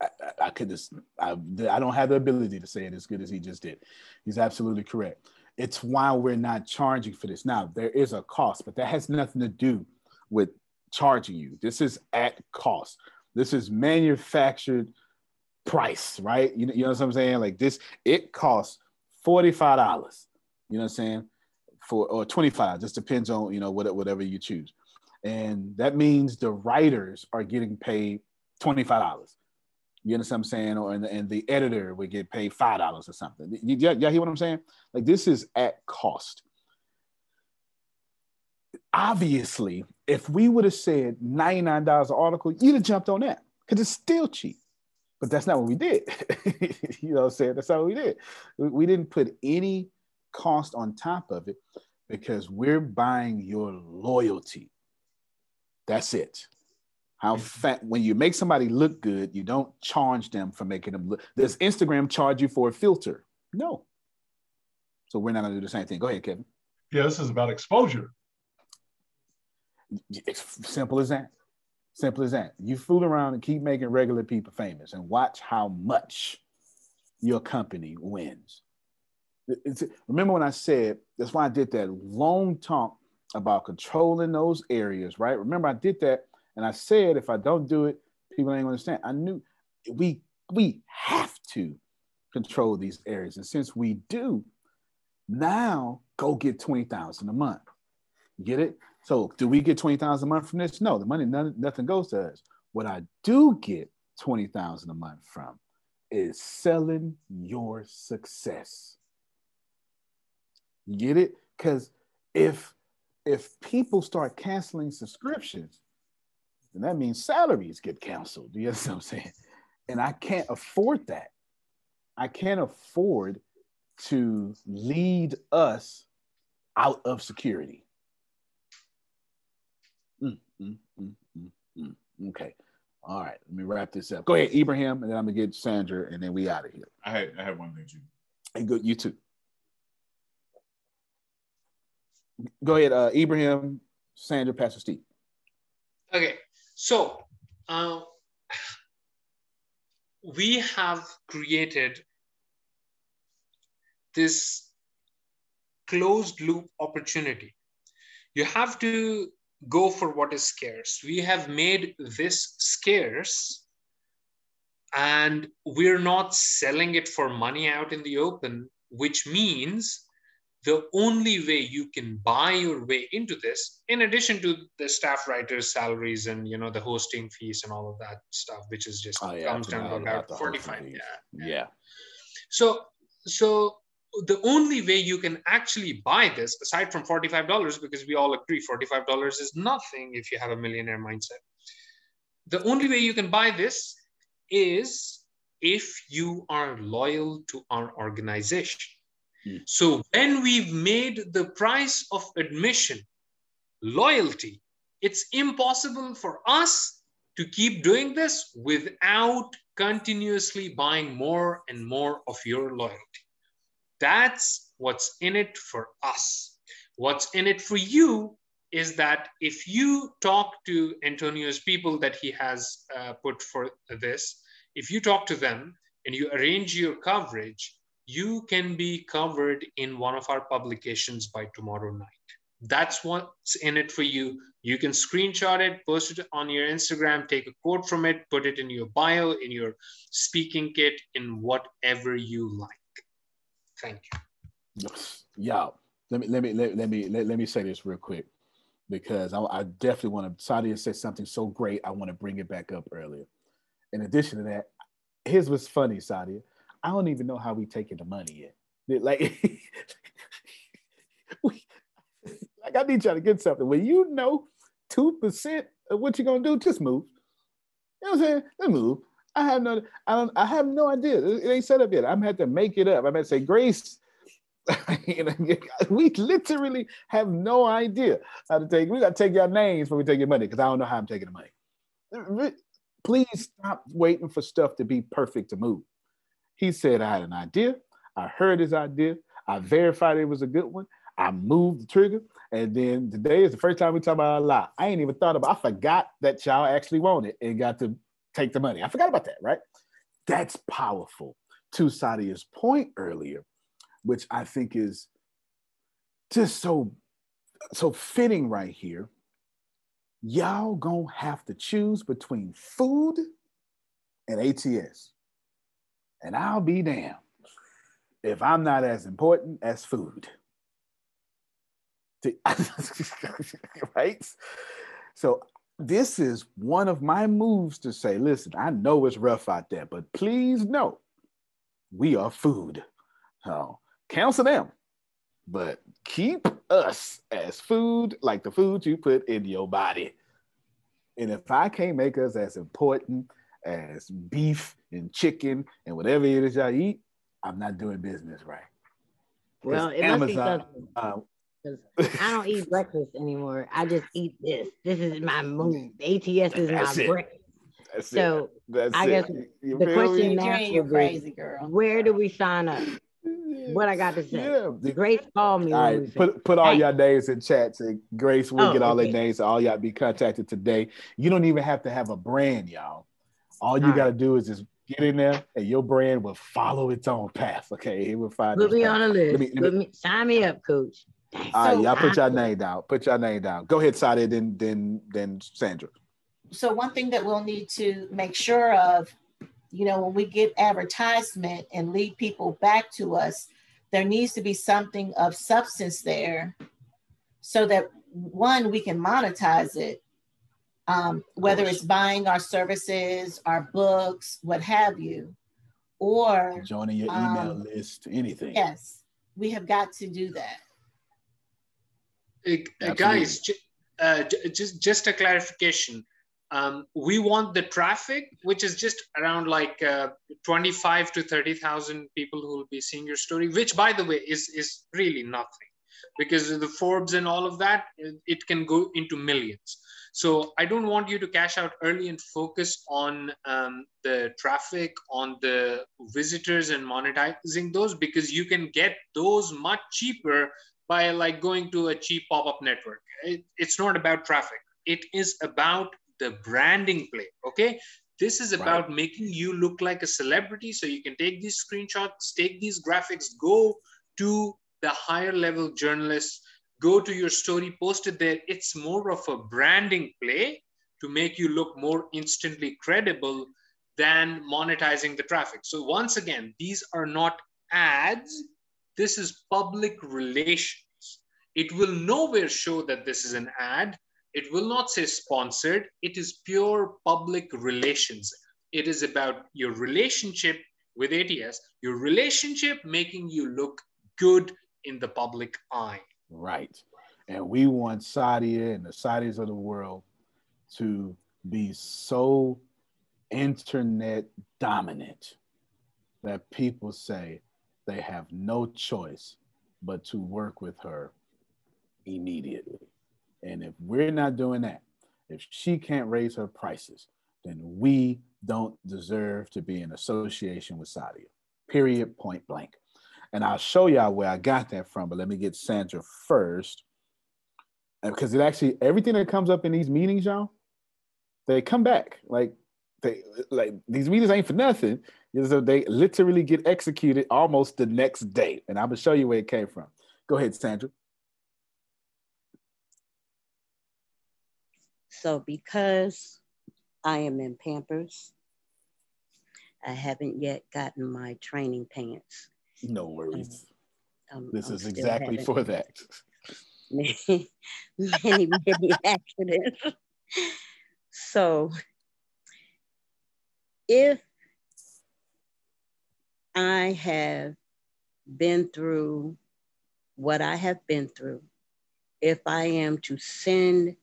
I, I, could just I, I don't have the ability to say it as good as he just did. He's absolutely correct. It's why we're not charging for this. Now there is a cost, but that has nothing to do with charging you. This is at cost. This is manufactured price, right? You you know what I'm saying? Like this, it costs $45. You know what I'm saying? For or 25, just depends on you know whatever you choose. And that means the writers are getting paid $25. You understand what I'm saying? Or and the, and the editor would get paid five dollars or something. You, you, you hear what I'm saying? Like this is at cost. Obviously, if we would have said $99 an article, you'd have jumped on that because it's still cheap. But that's not what we did. you know what I'm saying? That's not what we did. We, we didn't put any cost on top of it because we're buying your loyalty. That's it. How mm-hmm. fat when you make somebody look good, you don't charge them for making them look. Does Instagram charge you for a filter? No. So we're not gonna do the same thing. Go ahead, Kevin. Yeah, this is about exposure. It's simple as that. Simple as that. You fool around and keep making regular people famous and watch how much your company wins. It's, remember when I said that's why I did that long talk about controlling those areas, right? Remember, I did that and I said if I don't do it, people ain't gonna understand. I knew we we have to control these areas. And since we do, now go get 20,000 a month. Get it? So do we get 20,000 a month from this? No, the money, none, nothing goes to us. What I do get 20,000 a month from is selling your success. You get it? Because if if people start canceling subscriptions, then that means salaries get canceled. Do You know what I'm saying? And I can't afford that. I can't afford to lead us out of security. Mm, mm, mm. Okay. All right. Let me wrap this up. Go ahead, Ibrahim, and then I'm gonna get Sandra, and then we out of here. I had I had one thing too. Hey, good. You too. Go ahead, uh, Ibrahim, Sandra, Pastor Steve. Okay, so uh, we have created this closed loop opportunity. You have to go for what is scarce. We have made this scarce and we're not selling it for money out in the open, which means the only way you can buy your way into this in addition to the staff writers salaries and you know the hosting fees and all of that stuff which is just oh, yeah, comes down to about 45 yeah, yeah. Yeah. So so the only way you can actually buy this aside from $45 because we all agree $45 is nothing if you have a millionaire mindset. The only way you can buy this is if you are loyal to our organization so when we've made the price of admission loyalty, it's impossible for us to keep doing this without continuously buying more and more of your loyalty. That's what's in it for us. What's in it for you is that if you talk to Antonio's people that he has uh, put for this, if you talk to them and you arrange your coverage, you can be covered in one of our publications by tomorrow night. That's what's in it for you. You can screenshot it, post it on your Instagram, take a quote from it, put it in your bio, in your speaking kit, in whatever you like. Thank you. Yeah. Let me let me let, let me let, let me say this real quick because I, I definitely want to. Sadia said something so great. I want to bring it back up earlier. In addition to that, here's what's funny, Sadia. I don't even know how we taking the money yet. Like, we, like I need y'all to get something. When you know two percent of what you're gonna do, just move. You know what I'm saying? Just move. I have no, I don't, I have no idea. It ain't set up yet. I'm had to make it up. I'm to say, Grace. we literally have no idea how to take. We got to take your names before we take your money because I don't know how I'm taking the money. Please stop waiting for stuff to be perfect to move. He said, I had an idea. I heard his idea. I verified it was a good one. I moved the trigger. And then today is the first time we talk about a lot. I ain't even thought about I forgot that y'all actually wanted and got to take the money. I forgot about that, right? That's powerful. To Sadia's point earlier, which I think is just so so fitting right here. Y'all gonna have to choose between food and ATS. And I'll be damned if I'm not as important as food. right? So this is one of my moves to say, listen, I know it's rough out there, but please know we are food. So cancel them, but keep us as food, like the food you put in your body. And if I can't make us as important as beef and chicken and whatever it is y'all eat, I'm not doing business right. Well, it must be something. Uh, I don't eat breakfast anymore. I just eat this. This is my move. ATS is my it. breakfast. That's so That's I guess it. the question now is crazy girl. Where do we sign up? What I got to say? Yeah. Grace called me. All right, put put all hey. your names in chat. So Grace will oh, get all okay. their names. So all y'all be contacted today. You don't even have to have a brand, y'all. All you got to do is just get in there, and your brand will follow its own path. Okay, it will find. Put me path. on a list. Let me, let me, me, sign me up, Coach. All right, so y'all put your name down. Put your name down. Go ahead, Sadia, then then then Sandra. So one thing that we'll need to make sure of, you know, when we get advertisement and lead people back to us, there needs to be something of substance there, so that one we can monetize it. Um, whether it's buying our services, our books, what have you, or joining your email um, list, anything. Yes, we have got to do that. Uh, guys, uh, just just a clarification. Um, we want the traffic, which is just around like uh, 25 to 30,000 people who will be seeing your story, which by the way is, is really nothing because of the Forbes and all of that, it, it can go into millions. So I don't want you to cash out early and focus on um, the traffic, on the visitors and monetizing those because you can get those much cheaper by like going to a cheap pop-up network. It, it's not about traffic. It is about the branding play. Okay. This is about right. making you look like a celebrity. So you can take these screenshots, take these graphics, go to the higher level journalists, go to your story, post it there. It's more of a branding play to make you look more instantly credible than monetizing the traffic. So once again, these are not ads this is public relations. It will nowhere show that this is an ad. It will not say sponsored. It is pure public relations. It is about your relationship with ATS, your relationship making you look good in the public eye. Right. And we want Sadia and the Sadias of the world to be so internet dominant that people say, they have no choice but to work with her immediately. And if we're not doing that, if she can't raise her prices, then we don't deserve to be in association with Sadia. Period, point blank. And I'll show y'all where I got that from, but let me get Sandra first. Because it actually, everything that comes up in these meetings, y'all, they come back. Like they like these meetings ain't for nothing. So they literally get executed almost the next day. And I'm gonna show you where it came from. Go ahead, Sandra. So because I am in Pampers, I haven't yet gotten my training pants. No worries. Um, this I'm is exactly for that. Many, many, many accidents. So if I have been through what I have been through, if I am to send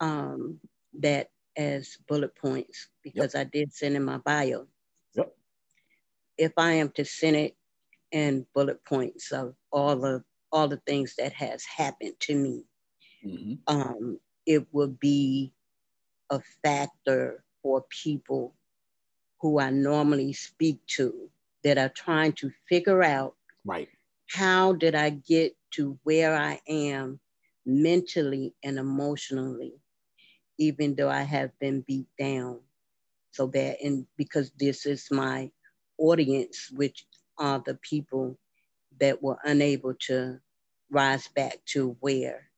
um, that as bullet points, because yep. I did send in my bio. Yep. If I am to send it in bullet points of all of all the things that has happened to me, mm-hmm. um, it would be a factor for people who I normally speak to that are trying to figure out right how did I get to where I am mentally and emotionally, even though I have been beat down so bad. and because this is my audience, which are the people that were unable to rise back to where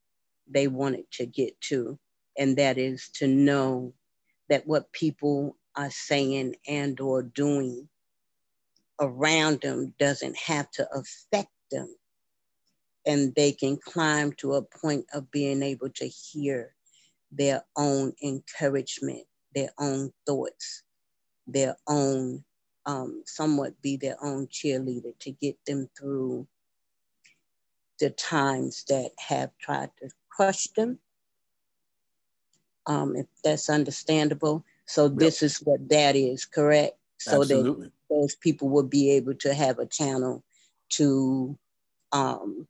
they wanted to get to, and that is to know that what people are saying and or doing around them doesn't have to affect them. And they can climb to a point of being able to hear their own encouragement their own thoughts their own um, somewhat be their own cheerleader to get them through the times that have tried to crush them um, if that's understandable so this is what that is correct so Absolutely. that those people will be able to have a channel to um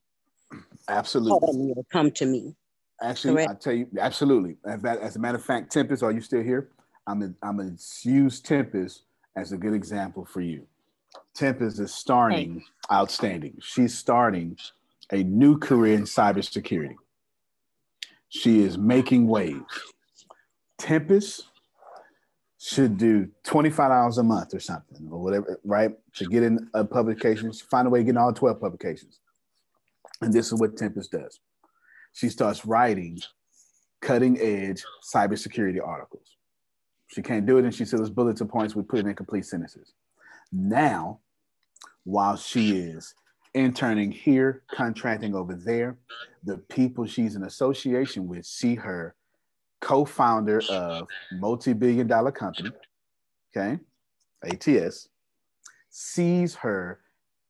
Absolutely. call me or come to me. Actually, Correct. I tell you, absolutely. As, as a matter of fact, Tempest, are you still here? I'm gonna, I'm gonna use Tempest as a good example for you. Tempest is starting outstanding. She's starting a new career in cybersecurity. She is making waves. Tempest should do $25 a month or something, or whatever, right? To get in uh, a publication, find a way to get in all 12 publications. And this is what Tempest does. She starts writing cutting edge cybersecurity articles. She can't do it, and she says bulletin points. We put it in complete sentences. Now, while she is interning here, contracting over there, the people she's in association with see her co-founder of multi-billion dollar company, okay, ATS, sees her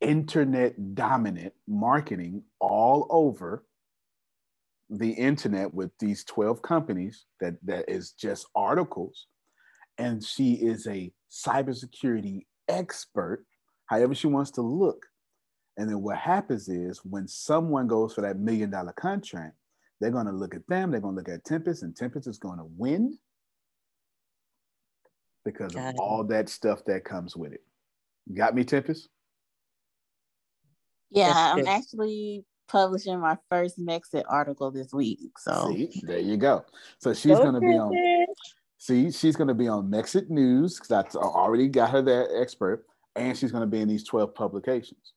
internet dominant marketing all over the internet with these 12 companies that that is just articles and she is a cybersecurity expert however she wants to look and then what happens is when someone goes for that million dollar contract they're going to look at them they're going to look at tempest and tempest is going to win because of it. all that stuff that comes with it got me tempest Yeah, I'm actually publishing my first Mexit article this week. So See, there you go. So she's going to be on. See, she's going to be on Mexit News because I already got her that expert, and she's going to be in these twelve publications.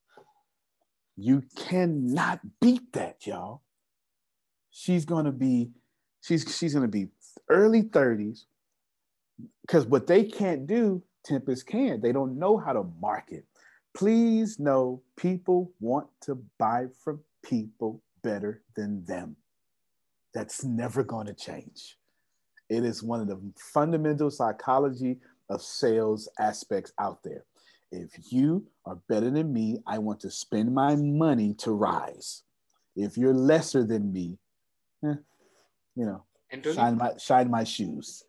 You cannot beat that, y'all. She's going to be, she's she's going to be early thirties, because what they can't do, Tempest can. They don't know how to market. Please know people want to buy from people better than them. That's never going to change. It is one of the fundamental psychology of sales aspects out there. If you are better than me, I want to spend my money to rise. If you're lesser than me, eh, you know, shine my shine my shoes.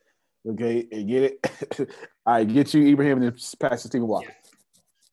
Okay, get it. Right, get you Ibrahim and then pass to Stephen Walker.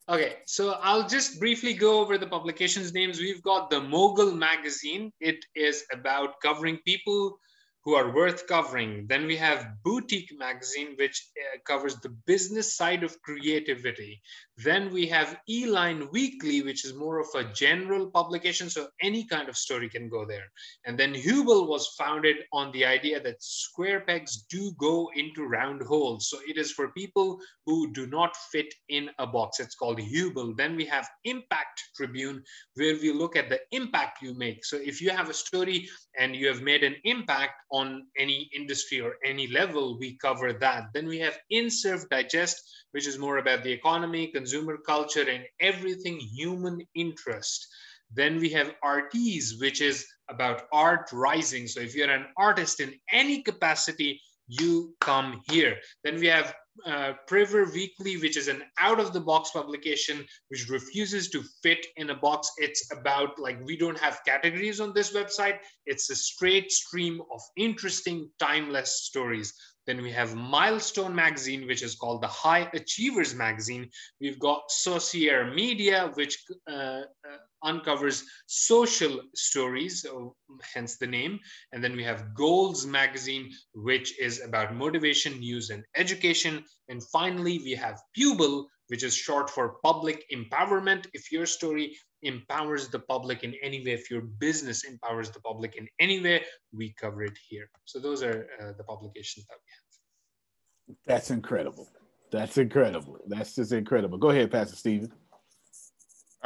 Okay, so I'll just briefly go over the publications names. We've got the Mogul magazine. It is about covering people who are worth covering. Then we have Boutique magazine, which uh, covers the business side of creativity. Then we have Eline Weekly, which is more of a general publication, so any kind of story can go there. And then Hubel was founded on the idea that square pegs do go into round holes. So it is for people who do not fit in a box. It's called Hubel. Then we have Impact Tribune, where we look at the impact you make. So if you have a story and you have made an impact on any industry or any level, we cover that. Then we have InSurf Digest, which is more about the economy, consumer culture, and everything human interest. Then we have Artis, which is about art rising. So if you're an artist in any capacity, you come here. Then we have uh, Priver Weekly, which is an out of the box publication which refuses to fit in a box. It's about like we don't have categories on this website. It's a straight stream of interesting, timeless stories. Then we have Milestone Magazine, which is called the High Achievers Magazine. We've got Saucier Media, which uh, uh, uncovers social stories, hence the name. And then we have Goals Magazine, which is about motivation, news, and education. And finally, we have Pubel, which is short for public empowerment. If your story empowers the public in any way, if your business empowers the public in any way, we cover it here. So those are uh, the publications that we have. That's incredible. That's incredible. That's just incredible. Go ahead, Pastor Steven.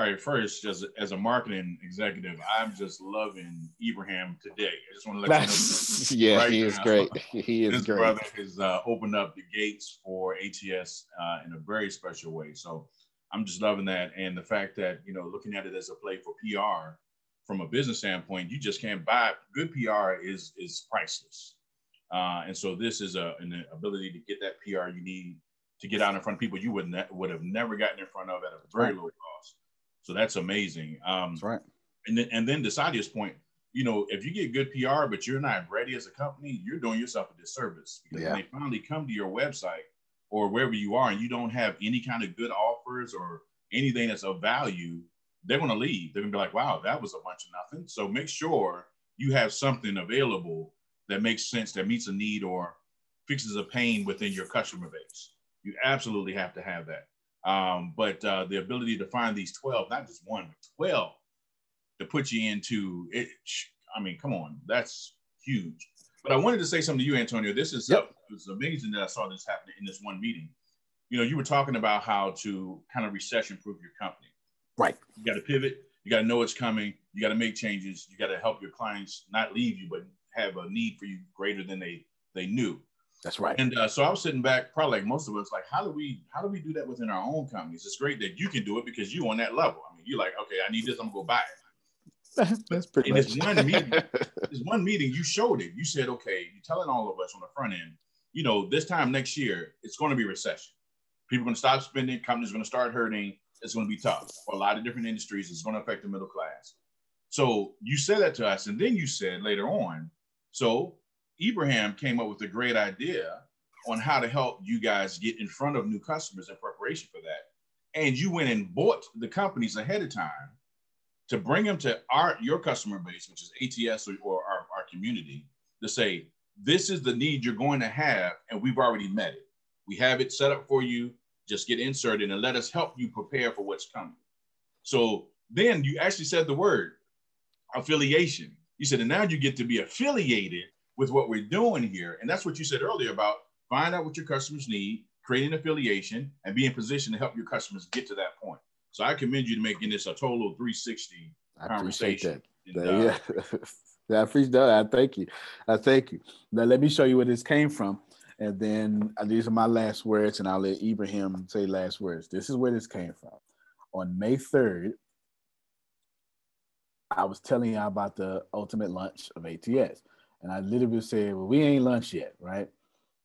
All right, first, just as a marketing executive, I'm just loving Ibrahim today. I just want to let you know. yeah, right he is now, great. He is This great. brother has uh, opened up the gates for ATS uh, in a very special way. So I'm just loving that, and the fact that you know, looking at it as a play for PR from a business standpoint, you just can't buy good PR is is priceless. Uh, and so this is a, an ability to get that PR you need to get out in front of people you would ne- would have never gotten in front of at a very low cost. So that's amazing. Um, that's right. And then and then to Sadia's point, you know, if you get good PR but you're not ready as a company, you're doing yourself a disservice because Yeah. when they finally come to your website or wherever you are and you don't have any kind of good offers or anything that's of value, they're going to leave. They're going to be like, wow, that was a bunch of nothing. So make sure you have something available that makes sense, that meets a need or fixes a pain within your customer base. You absolutely have to have that. Um, but uh, the ability to find these 12, not just one, but 12 to put you into it. I mean, come on, that's huge. But I wanted to say something to you, Antonio. This is uh, it's amazing that I saw this happening in this one meeting. You know, you were talking about how to kind of recession proof your company. Right. You got to pivot. You got to know what's coming. You got to make changes. You got to help your clients not leave you, but have a need for you greater than they they knew. That's right. And uh, so I was sitting back, probably like most of us, like, how do we how do we do that within our own companies? It's great that you can do it because you on that level. I mean, you're like, okay, I need this, I'm gonna go buy it. That's pretty In this one meeting, this one meeting, you showed it. You said, okay, you're telling all of us on the front end, you know, this time next year, it's going to be recession. People are going to stop spending. Companies are going to start hurting. It's going to be tough for a lot of different industries. It's going to affect the middle class. So you said that to us, and then you said later on. So Ibrahim came up with a great idea on how to help you guys get in front of new customers in preparation for that. And you went and bought the companies ahead of time to bring them to our your customer base, which is ATS or, or our, our community, to say this is the need you're going to have, and we've already met it. We have it set up for you. Just get inserted and let us help you prepare for what's coming. So then you actually said the word affiliation. You said, and now you get to be affiliated with what we're doing here. And that's what you said earlier about find out what your customers need, create an affiliation, and be in position to help your customers get to that point. So I commend you to making this a total 360 I appreciate conversation. that. And, uh, yeah. Yeah, I appreciate that. I thank you. I thank you. Now let me show you where this came from. And then uh, these are my last words, and I'll let Ibrahim say last words. This is where this came from. On May 3rd, I was telling y'all about the ultimate lunch of ATS. And I literally said, Well, we ain't lunch yet, right?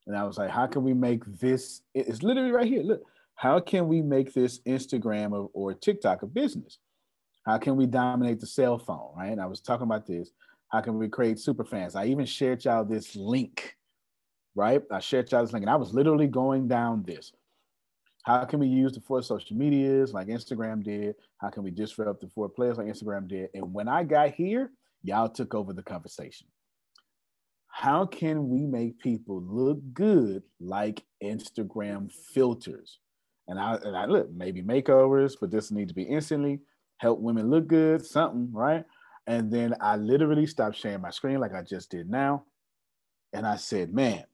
And I was like, How can we make this? It's literally right here. Look, how can we make this Instagram or, or TikTok a business? How can we dominate the cell phone, right? And I was talking about this. How can we create super fans? I even shared y'all this link, right? I shared y'all this link, and I was literally going down this. How can we use the four social medias like Instagram did? How can we disrupt the four players like Instagram did? And when I got here, y'all took over the conversation. How can we make people look good like Instagram filters? And I and I look maybe makeovers, but this need to be instantly help women look good, something, right? And then I literally stopped sharing my screen like I just did now. And I said, man,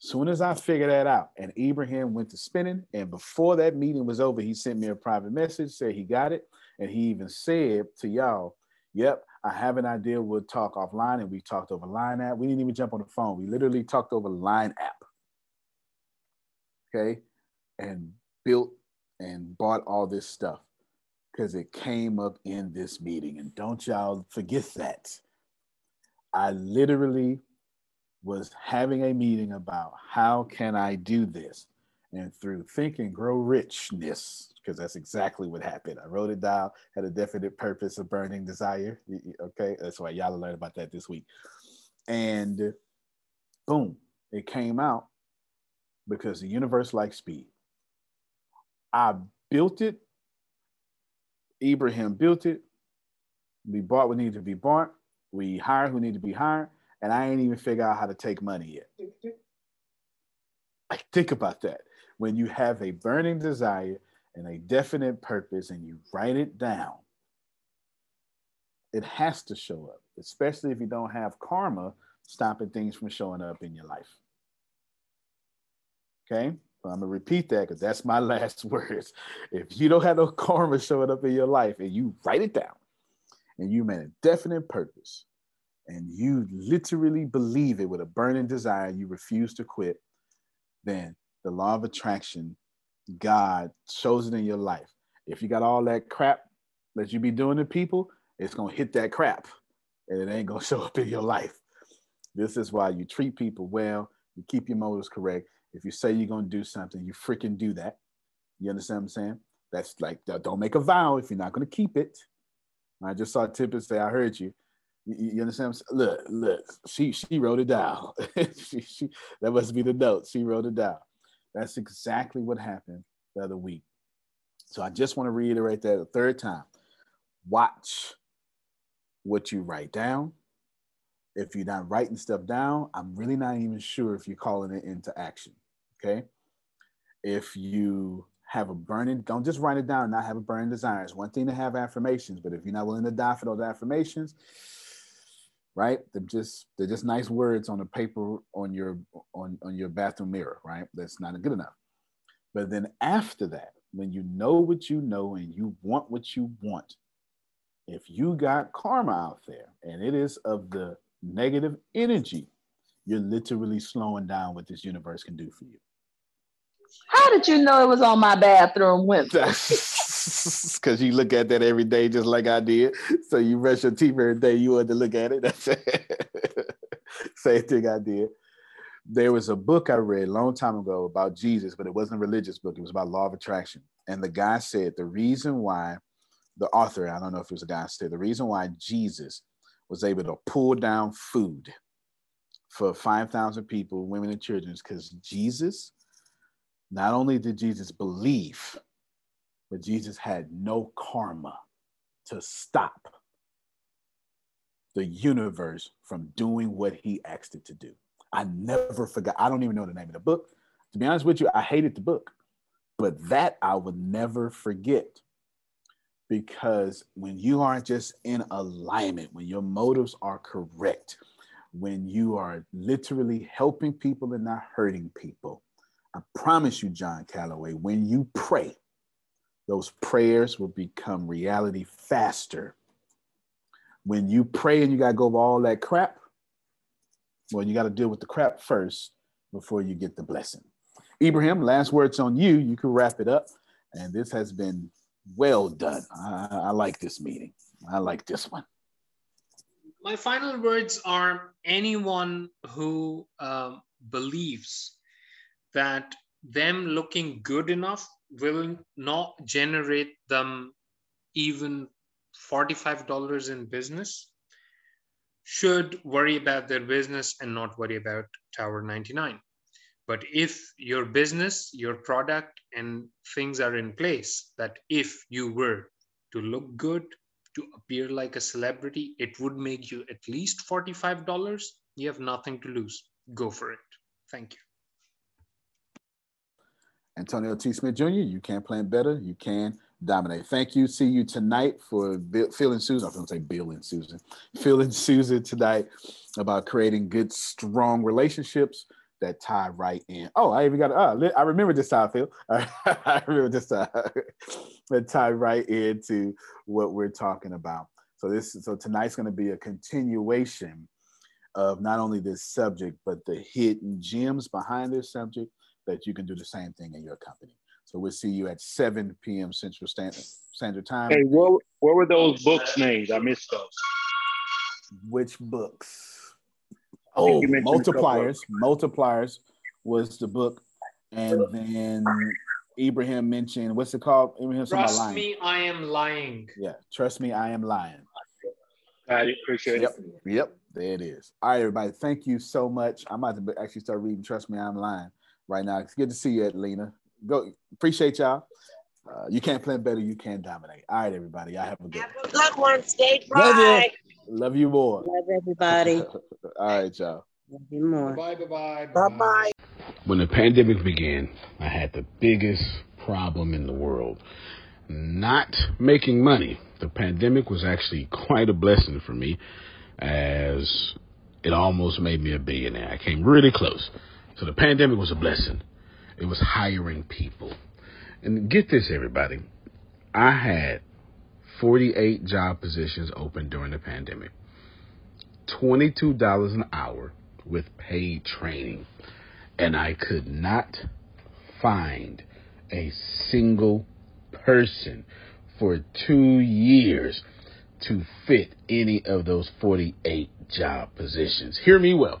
soon as I figure that out, and Ibrahim went to spinning, and before that meeting was over, he sent me a private message, said he got it. And he even said to y'all, Yep, I have an idea. We'll talk offline. And we talked over Line app. We didn't even jump on the phone. We literally talked over Line app. Okay. And built and bought all this stuff because it came up in this meeting. And don't y'all forget that. I literally was having a meeting about how can I do this? And through think and grow richness, because that's exactly what happened. I wrote it down, had a definite purpose, a burning desire. Okay, that's why y'all learned about that this week. And boom, it came out because the universe likes speed. I built it. Ibrahim built it. We bought what needed to be bought. We hired who needed to be hired. And I ain't even figure out how to take money yet. Like, think about that. When you have a burning desire and a definite purpose and you write it down, it has to show up, especially if you don't have karma stopping things from showing up in your life. Okay. I'm gonna repeat that because that's my last words. If you don't have no karma showing up in your life and you write it down and you made a definite purpose and you literally believe it with a burning desire, you refuse to quit, then the law of attraction, God shows it in your life. If you got all that crap that you be doing to people, it's gonna hit that crap and it ain't gonna show up in your life. This is why you treat people well, you keep your motives correct. If you say you're gonna do something, you freaking do that. You understand what I'm saying? That's like don't make a vow if you're not gonna keep it. I just saw Tippett say, "I heard you." You, understand? Look, look. She she wrote it down. she, she, that must be the note. She wrote it down. That's exactly what happened the other week. So I just want to reiterate that a third time. Watch what you write down. If you're not writing stuff down, I'm really not even sure if you're calling it into action. Okay. If you have a burning, don't just write it down and not have a burning desire. It's one thing to have affirmations, but if you're not willing to die for those affirmations, right? They're just they're just nice words on a paper on your on, on your bathroom mirror, right? That's not good enough. But then after that, when you know what you know and you want what you want, if you got karma out there and it is of the negative energy, you're literally slowing down what this universe can do for you. How did you know it was on my bathroom window? Because you look at that every day, just like I did. So you brush your teeth every day. You want to look at it. That's it. Same thing I did. There was a book I read a long time ago about Jesus, but it wasn't a religious book. It was about law of attraction. And the guy said the reason why the author, I don't know if it was a guy, said the reason why Jesus was able to pull down food for 5,000 people, women and children, is because Jesus not only did Jesus believe, but Jesus had no karma to stop the universe from doing what he asked it to do. I never forgot. I don't even know the name of the book. To be honest with you, I hated the book, but that I would never forget because when you aren't just in alignment, when your motives are correct, when you are literally helping people and not hurting people, I promise you, John Calloway, when you pray, those prayers will become reality faster. When you pray and you got to go over all that crap, well, you got to deal with the crap first before you get the blessing. Ibrahim, last words on you. You can wrap it up. And this has been well done. I, I like this meeting. I like this one. My final words are anyone who um, believes that them looking good enough will not generate them even $45 in business should worry about their business and not worry about Tower 99. But if your business, your product, and things are in place, that if you were to look good, to appear like a celebrity, it would make you at least $45. You have nothing to lose. Go for it. Thank you. Antonio T. Smith Jr., you can plan better. You can dominate. Thank you. See you tonight for Bill, Phil and Susan. I was going to say Bill and Susan. Phil and Susan tonight about creating good, strong relationships that tie right in. Oh, I even got. Oh, I remember this time, Phil. I remember this time. that tie right into what we're talking about. So this, so tonight's going to be a continuation of not only this subject, but the hidden gems behind this subject that you can do the same thing in your company. So we'll see you at 7 p.m. Central Standard, Standard Time. Hey, what, what were those books named? I missed those. Which books? Oh, multipliers. Multipliers was the book, and then Ibrahim mentioned what's it called? Ibrahim, Trust me, I am lying. Yeah, trust me, I am lying. I appreciate yep. it. Yep, there it is. All right, everybody, thank you so much. I'm about to actually start reading. Trust me, I'm lying right now. It's good to see you, Adelina. Go, appreciate y'all. Uh, you can't plan better. You can dominate. All right, everybody. I have a good. Have a good one. Stay Love dry. you. Love you more. Love everybody. All right, y'all. Love you more. Bye bye. Bye bye. When the pandemic began, I had the biggest problem in the world not making money. The pandemic was actually quite a blessing for me as it almost made me a billionaire. I came really close. So the pandemic was a blessing. it was hiring people. And get this, everybody. I had 48 job positions open during the pandemic, $22 an hour with paid training. And I could not find a single person for two years to fit any of those 48 job positions. Hear me well.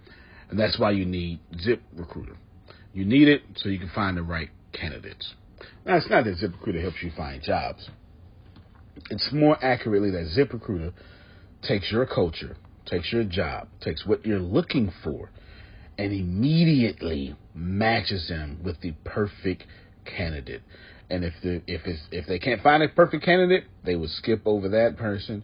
And that's why you need Zip Recruiter. You need it so you can find the right candidates. Now, it's not that ZipRecruiter helps you find jobs. It's more accurately that ZipRecruiter takes your culture, takes your job, takes what you're looking for, and immediately matches them with the perfect candidate. And if the if it's if they can't find a perfect candidate, they will skip over that person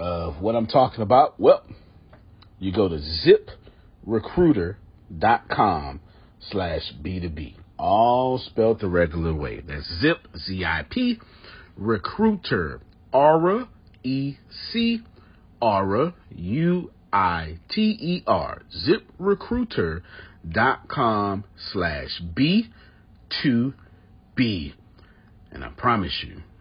of what I'm talking about? Well, you go to ziprecruiter.com slash B2B. All spelled the regular way. That's zip, Z-I-P, recruiter, Aura, E-C, Aura, U-I-T-E-R, ziprecruiter.com slash B2B. And I promise you,